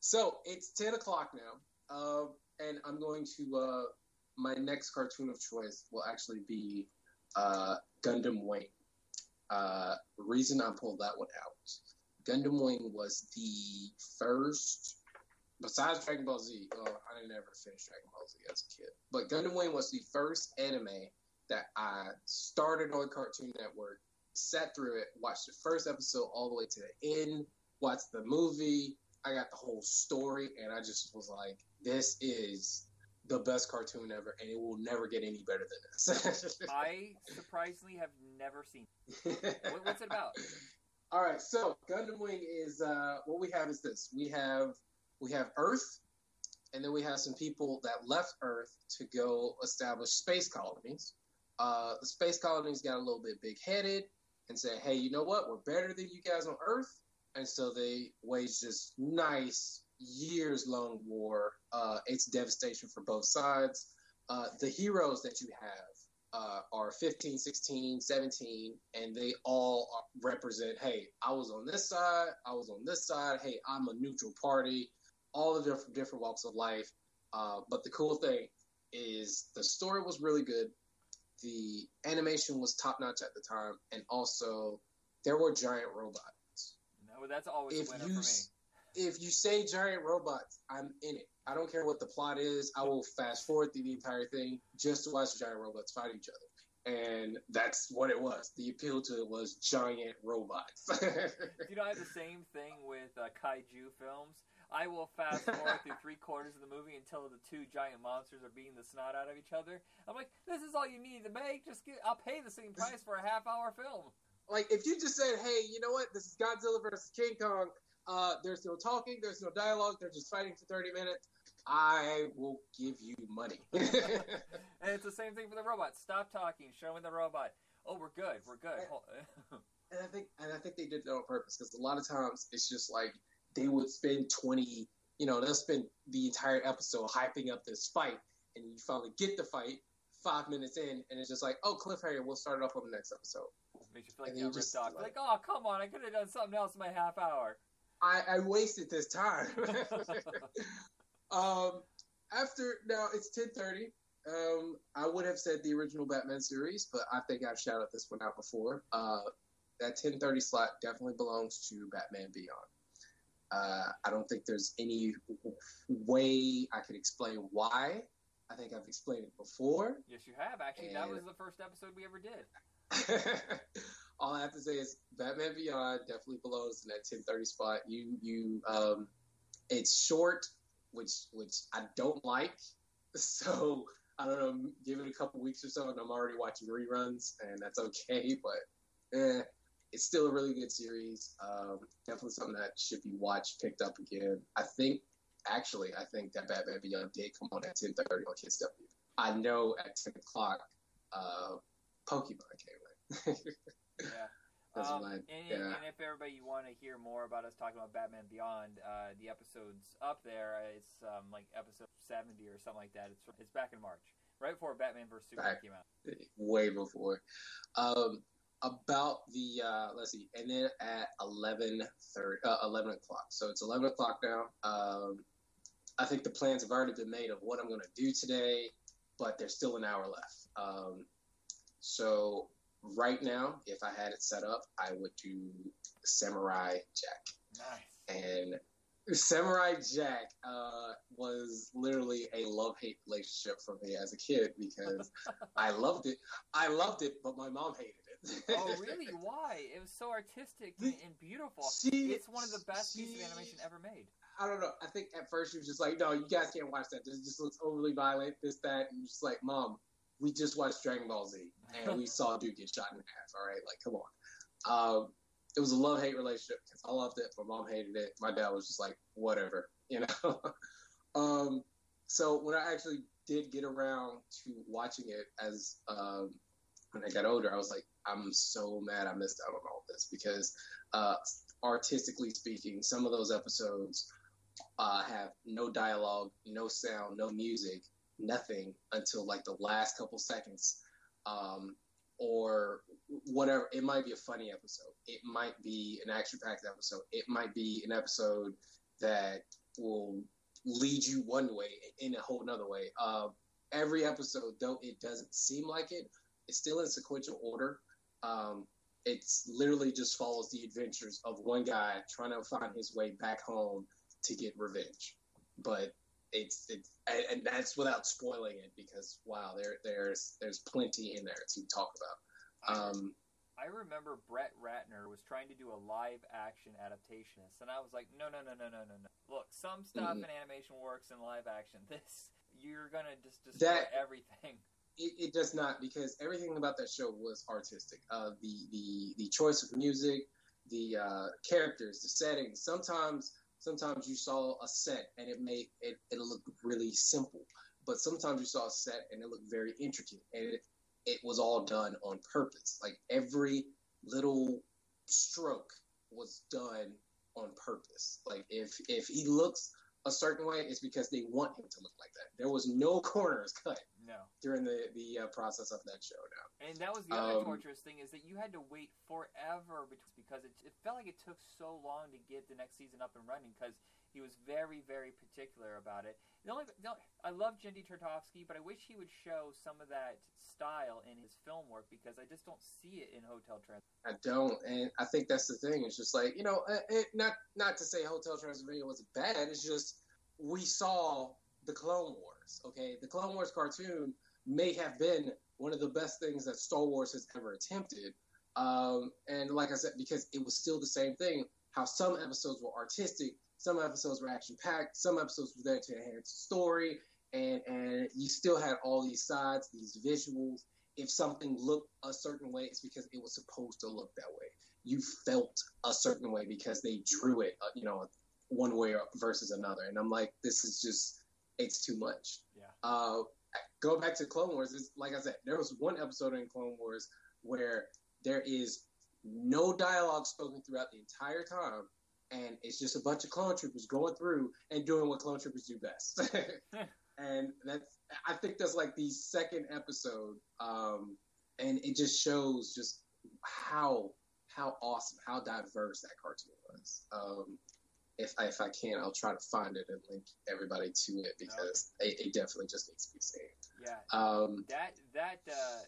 so it's ten o'clock now, uh, and I'm going to uh, my next cartoon of choice will actually be uh, Gundam Wing. Uh, reason I pulled that one out, Gundam Wing was the first besides Dragon Ball Z, well, I didn't ever finish Dragon Ball Z as a kid. But Gundam Wing was the first anime that I started on Cartoon Network, sat through it, watched the first episode all the way to the end, watched the movie. I got the whole story, and I just was like, this is the best cartoon ever, and it will never get any better than this.
I surprisingly have never seen. What, what's it about?
All right, so Gundam Wing is uh, what we have is this: we have we have Earth, and then we have some people that left Earth to go establish space colonies. Uh, the space colonies got a little bit big headed and said, "Hey, you know what? We're better than you guys on Earth," and so they waged this nice years long war. Uh, it's devastation for both sides. Uh, the heroes that you have uh, are 15, 16, 17, and they all represent, hey, I was on this side, I was on this side, hey, I'm a neutral party, all the different, different walks of life. Uh, but the cool thing is the story was really good. The animation was top notch at the time, and also there were giant robots.
No, that's always
If
a winner
you
for me.
If you say giant robots, I'm in it. I don't care what the plot is. I will fast forward through the entire thing just to watch giant robots fight each other. And that's what it was. The appeal to it was giant robots.
You know, I have the same thing with uh, kaiju films. I will fast forward through three quarters of the movie until the two giant monsters are beating the snot out of each other. I'm like, this is all you need to make. Just get, I'll pay the same price for a half hour film.
like if you just said, "Hey, you know what? This is Godzilla versus King Kong." Uh, there's no talking. There's no dialogue. They're just fighting for 30 minutes. I will give you money.
And it's the same thing for the robot. Stop talking. Show me the robot. Oh, we're good. We're good. Hol-
and I think and I think they did that on purpose because a lot of times it's just like they would spend twenty, you know, they'll spend the entire episode hyping up this fight, and you finally get the fight five minutes in, and it's just like, oh, cliffhanger, we'll start it off on the next episode.
Makes you feel like you
you
got
just,
ripped off.
like-
Like, oh, come on. I could have done something else in my half hour.
I, I wasted this time. um, after now it's ten thirty. Um, I would have said the original Batman series, but I think I've shouted this one out before. Uh, that ten thirty slot definitely belongs to Batman Beyond. Uh, I don't think there's any way I could explain why. I think I've explained it before.
Yes, you have. Actually, that was the first episode we ever did.
All I have to say is Batman Beyond definitely belongs in that ten thirty spot. You you um, it's short, which which I don't like. So I don't know. Give it a couple weeks or so, and I'm already watching reruns, and that's okay. But eh, it's still a really good series. Um, definitely something that should be watched, picked up again. I think actually, I think that Batman Beyond did come on at ten thirty on Kiss W. I know at ten o'clock, uh, Pokemon came in.
Yeah.
That's
Um, and,
yeah.
and if everybody you want to hear more about us talking about Batman Beyond, uh, the episode's up there. Uh, It's um, like episode seventy or something like that. It's it's back in March, right before Batman vs Superman
Back.
came out.
way before. Um, about the uh, let's see, and then at 11, 30, uh, 11 o'clock. So it's eleven o'clock now. Um, I think the plans have already been made of what I'm going to do today, but there's still an hour left. Um, so right now, if I had it set up, I would do Samurai Jack.
Nice.
And Samurai Jack uh, was literally a love hate relationship for me as a kid because I loved it. I loved it, but my mom hated it.
oh, really? Why? It was so artistic and, and beautiful.
She-
it's one of the best pieces of animation ever made.
I don't know. I think at first she was just like, "No, you guys can't watch that. This just looks overly violent. This, that." And just like, "Mom, we just watched Dragon Ball Z and we saw dude get shot in half. All right, like, come on." Um, it was a love hate relationship because I loved it. My mom hated it. My dad was just like, whatever, you know. um, so when I actually did get around to watching it as um, when I got older, I was like, I'm so mad I missed out on all this because uh, artistically speaking, some of those episodes uh, have no dialogue, no sound, no music, nothing until like the last couple seconds. Um, or whatever. It might be a funny episode. It might be an action-packed episode. It might be an episode that will lead you one way in a whole another way. Uh, every episode, though it doesn't seem like it, it's still in sequential order. Um, it's literally just follows the adventures of one guy trying to find his way back home to get revenge. But it's it's and, and that's without spoiling it because wow, there there's there's plenty in there to talk about. Um,
I remember Brett Ratner was trying to do a live action adaptation and I was like, no, no, no, no, no, no, no. Look, some stuff
Mhm.
in animation works in live action. This, you're gonna just destroy
That-
everything.
it, it does not because everything about that show was artistic. Uh, the the the choice of music, the uh, characters, the settings. Sometimes sometimes you saw a set and it made it, it looked really simple, but sometimes you saw a set and it looked very intricate and it it was all done on purpose. Like every little stroke was done on purpose. Like if if he looks a certain way, it's because they want him to look like that. There was no corners cut
No.
during the the uh, process of that show. Now,
And that was the other
Um,
torturous thing is that you had to wait forever because it, it felt like it took so long to get the next season up and running because he was very, very particular about it. The only, the only I love Genndy Tartakovsky, but I wish he would show some of that style in his film work because I just don't see it in Hotel Transylvania.
I don't, and I think that's the thing. It's just like you know, uh, it, not not to say Hotel Transylvania was bad. It's just we saw the Clone Okay, the Clone Wars cartoon may have been one of the best things that Star Wars has ever attempted. Um, and like I said, because it was still the same thing. How some episodes were artistic, some episodes were action packed, some episodes were there to enhance the story, and and you still had all these sides, these visuals. If something looked a certain way, it's because it was supposed to look that way. You felt a certain way because they drew it, uh, you know, one way versus another. And I'm like, this is just, it's too much.
Yeah.
Uh, go back to Clone Wars. It's, like I said, there was one episode in Clone Wars where there is no dialogue spoken throughout the entire time, and it's just a bunch of clone troopers going through and doing what clone troopers do best. and that's, I think that's like the second episode, um, and it just shows just how how awesome, how diverse that cartoon was. Um, if I, if I can, I'll try to find it and link everybody to it because it, it definitely just needs to be seen.
Yeah.
Um,
that that uh,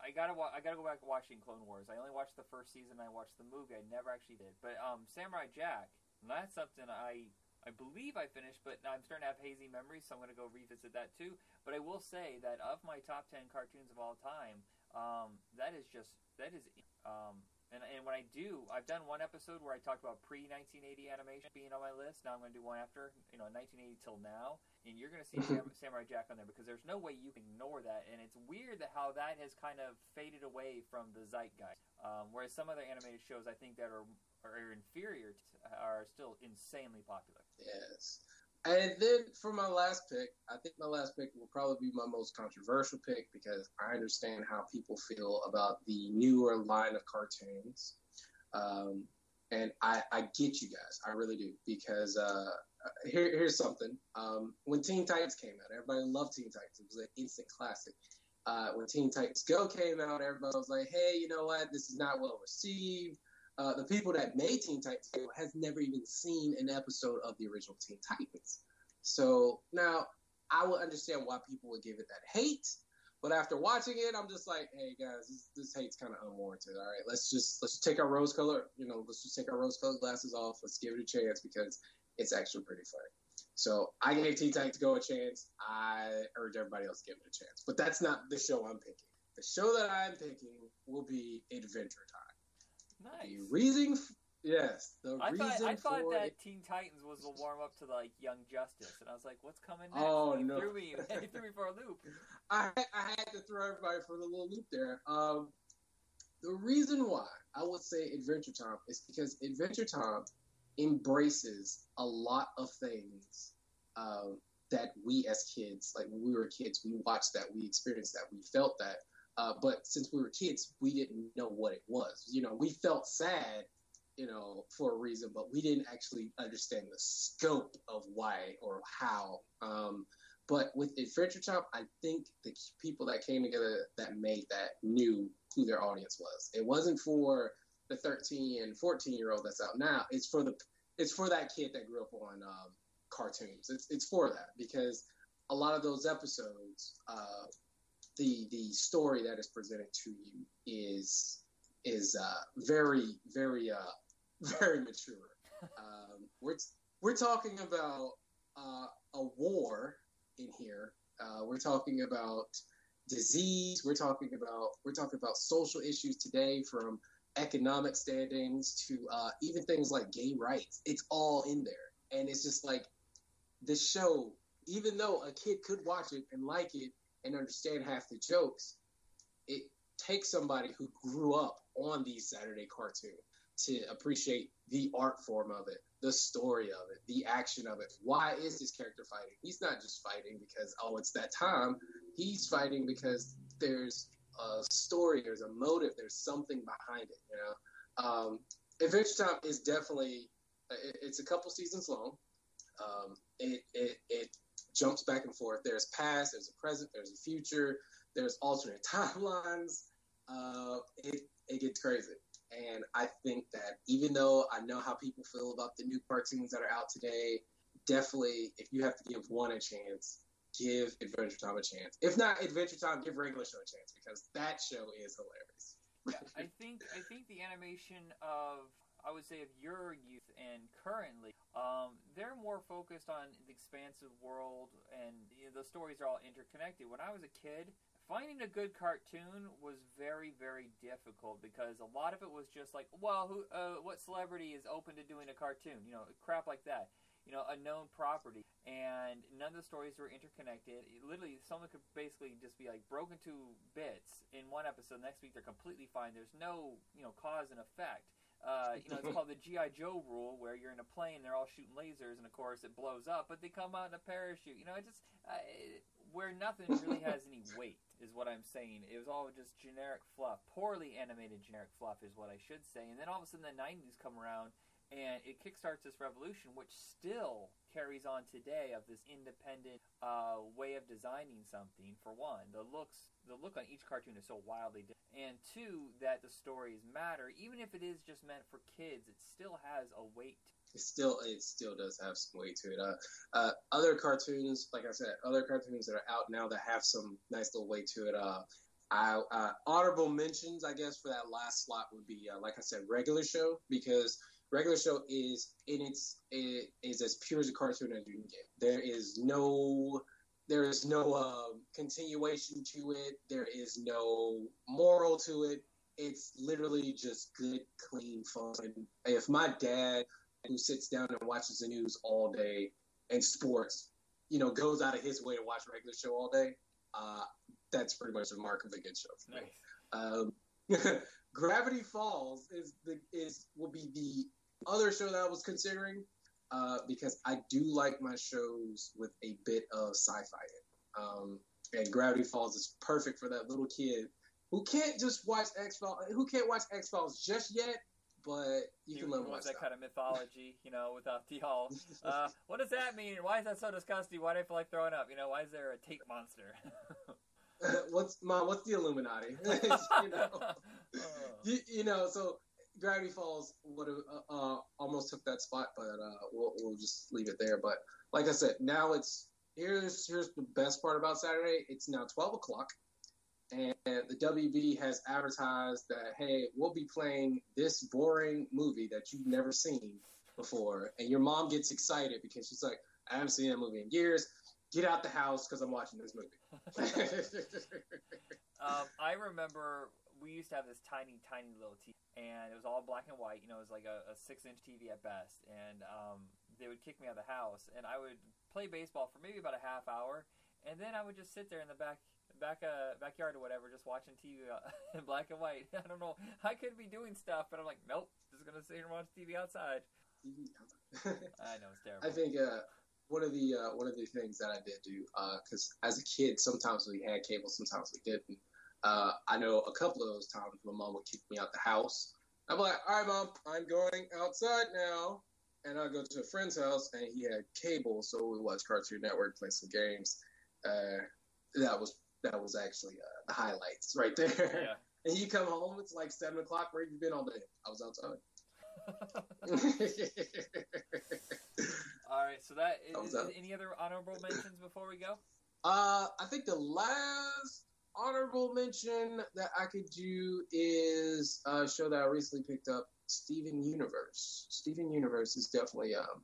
I gotta wa- I gotta go back watching Clone Wars. I only watched the first season. I watched the movie. I never actually did. But um, Samurai Jack. That's something I I believe I finished, but I'm starting to have hazy memories, so I'm gonna go revisit that too. But I will say that of my top ten cartoons of all time, um, that is just that is um. And, and when I do, I've done one episode where I talked about pre 1980 animation being on my list. Now I'm going to do one after, you know, 1980 till now. And you're going to see Sam, Samurai Jack on there because there's no way you can ignore that. And it's weird that how that has kind of faded away from the zeitgeist. Um, whereas some other animated shows I think that are, are inferior to, are still insanely popular.
Yes. And then for my last pick, I think my last pick will probably be my most controversial pick because I understand how people feel about the newer line of cartoons. Um, and I, I get you guys. I really do. Because uh, here, here's something. Um, when Teen Titans came out, everybody loved Teen Titans. It was an instant classic. Uh, when Teen Titans Go came out, everybody was like, hey, you know what? This is not well received. Uh, the people that made Teen Titans Go has never even seen an episode of the original Teen Titans. So now I will understand why people would give it that hate, but after watching it, I'm just like, hey guys, this, this hate's kind of unwarranted. All right, let's just let's take our rose color, you know, let's just take our rose colored glasses off. Let's give it a chance because it's actually pretty funny. So I gave Teen Titans Go a chance. I urge everybody else to give it a chance, but that's not the show I'm picking. The show that I'm picking will be Adventure Time.
Nice.
The reason, yes, the
I
reason
thought I thought
for
that
it-
Teen Titans was a warm up to like Young Justice, and I was like, "What's coming next?"
Oh,
And he
no.
threw me, he threw me for a loop.
I, I had to throw everybody for the little loop there. Um, the reason why I would say Adventure Time is because Adventure Time embraces a lot of things um, that we as kids, like when we were kids, we watched that, we experienced that, we felt that. Uh, but since we were kids, we didn't know what it was. You know, we felt sad, you know, for a reason, but we didn't actually understand the scope of why or how. Um, but with Adventure Time, I think the people that came together that made that knew who their audience was. It wasn't for the 13 and 14 year old that's out now. It's for the it's for that kid that grew up on um, cartoons. It's it's for that because a lot of those episodes, uh, the the story that is presented to you is is uh, very very uh, very mature. Um, we're we're talking about uh, a war in here. Uh, we're talking about disease. We're talking about we're talking about social issues today, from economic standings to uh, even things like gay rights. It's all in there, and it's just like the show. Even though a kid could watch it and like it and understand half the jokes, it takes somebody who grew up on these Saturday cartoons to appreciate the art form of it, the story of it, the action of it. Why is this character fighting? He's not just fighting because oh it's that time. He's fighting because there's a story, there's a motive, there's something behind it. You know, um, Adventure Time is definitely it, it's a couple seasons long. Um, it, it it jumps back and forth. There's past, there's a present, there's a future, there's alternate timelines. Uh, it it gets crazy. And I think that even though I know how people feel about the new cartoons that are out today, definitely if you have to give one a chance, give Adventure Time a chance. If not Adventure Time, give Regular Show a chance because that show is hilarious.
yeah, I think I think the animation of I would say of your youth and currently, um, they're more focused on the expansive world and you know, the stories are all interconnected. When I was a kid, finding a good cartoon was very very difficult because a lot of it was just like well who uh, what celebrity is open to doing a cartoon? You know crap like that. You know a known property. And none of the stories were interconnected. It, literally someone could basically just be like broken to bits in one episode. Next week they're completely fine. There's no you know cause and effect uh, you know, it's called the GI Joe rule, where you're in a plane, they're all shooting lasers, and of course it blows up, but they come out in a parachute. You know, it just uh, where nothing really has any weight is what I'm saying. It was all just generic fluff, poorly animated generic fluff is what I should say. And then all of a sudden the 90s come around and it kickstarts this revolution, which still carries on today of this independent uh, way of designing something. For one, the looks, the look on each cartoon is so wildly different, and two, that the stories matter, even if it is just meant for kids. It still has a weight
it still it still does have some weight to it. Uh, uh, other cartoons, like I said, other cartoons that are out now that have some nice little weight to it. Uh, I, uh, honorable mentions, I guess, for that last slot would be, uh, like I said, regular show because regular show is in its it is as pure as a cartoon as you can get. There is no there is no uh, continuation to it. There is no moral to it. It's literally just good, clean fun. If my dad who sits down and watches the news all day and sports, you know, goes out of his way to watch regular show all day, uh, that's pretty much a mark of a good show. Nice. Um, Gravity Falls is the is will be the other show that I was considering uh, because I do like my shows with a bit of sci-fi in. Um, and Gravity Falls is perfect for that little kid who can't just watch X Files, who can't watch X Files just yet, but you, can learn
that kind of mythology, you know, without the all. Uh, what does that mean? Why is that so disgusting? Why do I feel like throwing up? You know, why is there a tape monster?
what's mom? What's the Illuminati? you know, you, you, know. So Gravity Falls would have uh, uh, almost took that spot, but uh, we'll we'll just leave it there. But like I said, now it's here's here's the best part about Saturday. It's now twelve o'clock and the WB has advertised that hey, we'll be playing this boring movie that you've never seen before, and your mom gets excited because she's like, I haven't seen that movie in years. Get out the house because I'm watching this movie.
um, I remember we used to have this tiny, tiny little TV, and it was all black and white. You know, it was like a, a six-inch TV at best, and um, they would kick me out of the house, and I would play baseball for maybe about a half hour, and then I would just sit there in the back back uh backyard or whatever, just watching TV uh, in black and white. I don't know. I could be doing stuff, but I'm like, nope, just gonna sit here and watch TV outside. I know it's terrible.
I think uh, one of the uh, one of the things that I did do because as a kid, sometimes we had cable, sometimes we didn't. Uh, I know a couple of those times my mom would kick me out the house. I'm like, all right, mom, I'm going outside now. And I go to a friend's house, and he had cable, so we watch Cartoon Network, play some games. Uh, that was that was actually uh, the highlights right there.
Yeah.
and you come home, it's like seven o'clock. Where have you been all day? I was outside.
All right, so that is,
that.
any other honorable mentions before we go?
Uh, I think the last honorable mention that I could do is a show that I recently picked up, Steven Universe. Steven Universe is definitely um,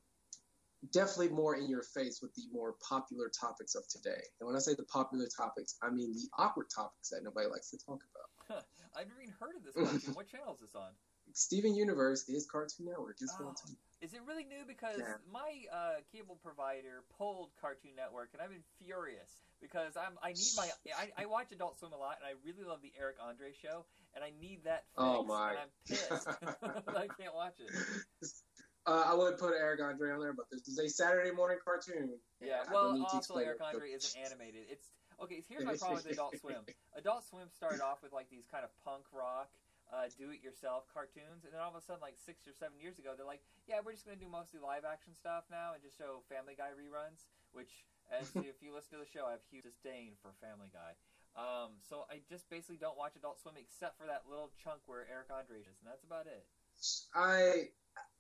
definitely more in your face with the more popular topics of today. And when I say the popular topics, I mean the awkward topics that nobody likes to talk about.
I've never even heard of this what channel is this on?
Steven Universe is Cartoon Network. It's
Oh. Is it really new? Because
Yeah.
my uh, cable provider pulled Cartoon Network, and I've been furious because I'm I need my I, I watch Adult Swim a lot, and I really love the Eric Andre show, and I need that. Fix,
Oh, my.
And I'm pissed. I can't watch it.
Uh, I would put Eric Andre on there, but this is a Saturday morning cartoon.
Yeah, well, also Eric. Andre isn't animated. It's okay. Here's my problem with Adult Swim. Adult Swim started off with like these kind of punk rock, uh, do-it-yourself cartoons, and then all of a sudden, like six or seven years ago, they're like, "Yeah, we're just going to do mostly live-action stuff now and just show Family Guy reruns." Which, as if you listen to the show, I have huge disdain for Family Guy. Um, so I just basically don't watch Adult Swim except for that little chunk where Eric Andre is, and that's about it.
I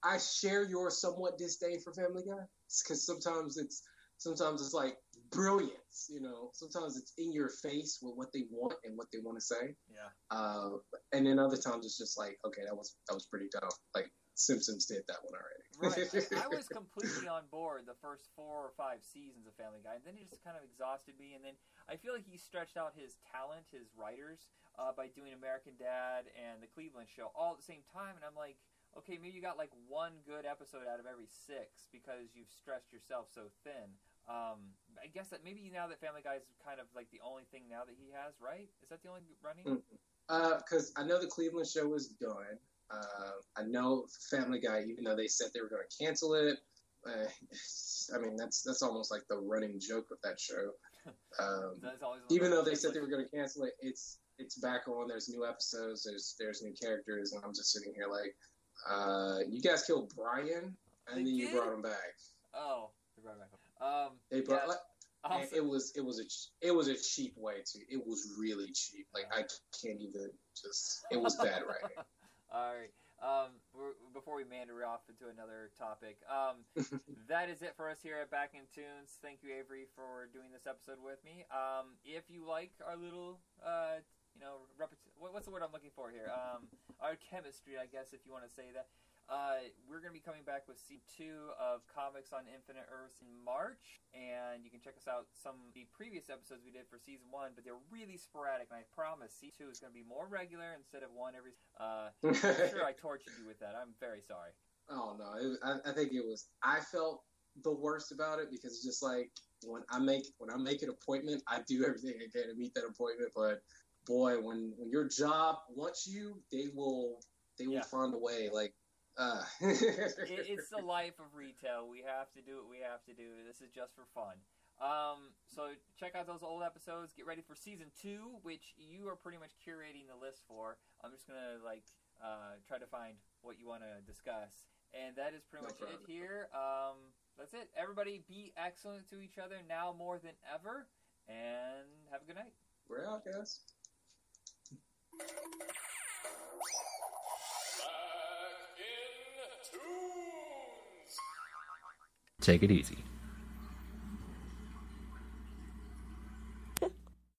I share your somewhat disdain for Family Guy because sometimes it's sometimes it's like brilliance, you know. Sometimes it's in your face with what they want and what they want to say,
Yeah.
uh, and then other times it's just like, okay, that was that was pretty dumb. Like Simpsons did that one already.
Right. I was completely on board the first four or five seasons of Family Guy, and then it just kind of exhausted me. And then I feel like he stretched out his talent, his writers, uh, by doing American Dad and the Cleveland Show all at the same time. And I'm like, okay, maybe you got like one good episode out of every six because you've stressed yourself so thin. Um, I guess that maybe now that Family Guy is kind of like the only thing now that he has, right? Is that the only running?
because Uh, I know the Cleveland show was done. Uh, I know Family Guy, even though they said they were going to cancel it. Uh, I mean, that's that's almost like the running joke of that show. Um, even though they said they were going to cancel it, it's it's back on. There's new episodes. There's there's new characters, and I'm just sitting here like, uh, you guys killed Brian, and
They
then you brought him back.
Oh, they're right back. Um,
They brought.
yeah.
like, and
Also-
it was it was a it was a cheap way to. It was really cheap. Like I can't even just. It was bad writing.
All right. Um, before we meander off into another topic, um, that is it for us here at Back in Tunes. Thank you, Avery, for doing this episode with me. Um, if you like our little, uh, you know, what, what's the word I'm looking for here? Um, our chemistry, I guess, if you want to say that. Uh, we're going to be coming back with season two of Comics on Infinite Earths in March, and you can check us out some of the previous episodes we did for season one, but they're really sporadic, and I promise season two is going to be more regular instead of one every. Uh, I'm sure I tortured you with that. I'm very sorry.
Oh no, it, I, I think it was. I felt the worst about it because it's just like when I make when I make an appointment, I do everything I can to meet that appointment. But boy, when when your job wants you, they will they will
Yeah.
find a way. Like, uh,
it, it's the life of retail. We have to do what we have to do. This is just for fun. Um, so check out those old episodes. Get ready for season two, which you are pretty much curating the list for. I'm just gonna like uh, try to find what you want to discuss, and that is pretty
No
much
problem.
it here. Um, that's it. Everybody, be excellent to each other now more than ever, and have a good night.
we're out, guys.
Tunes.
Take it easy.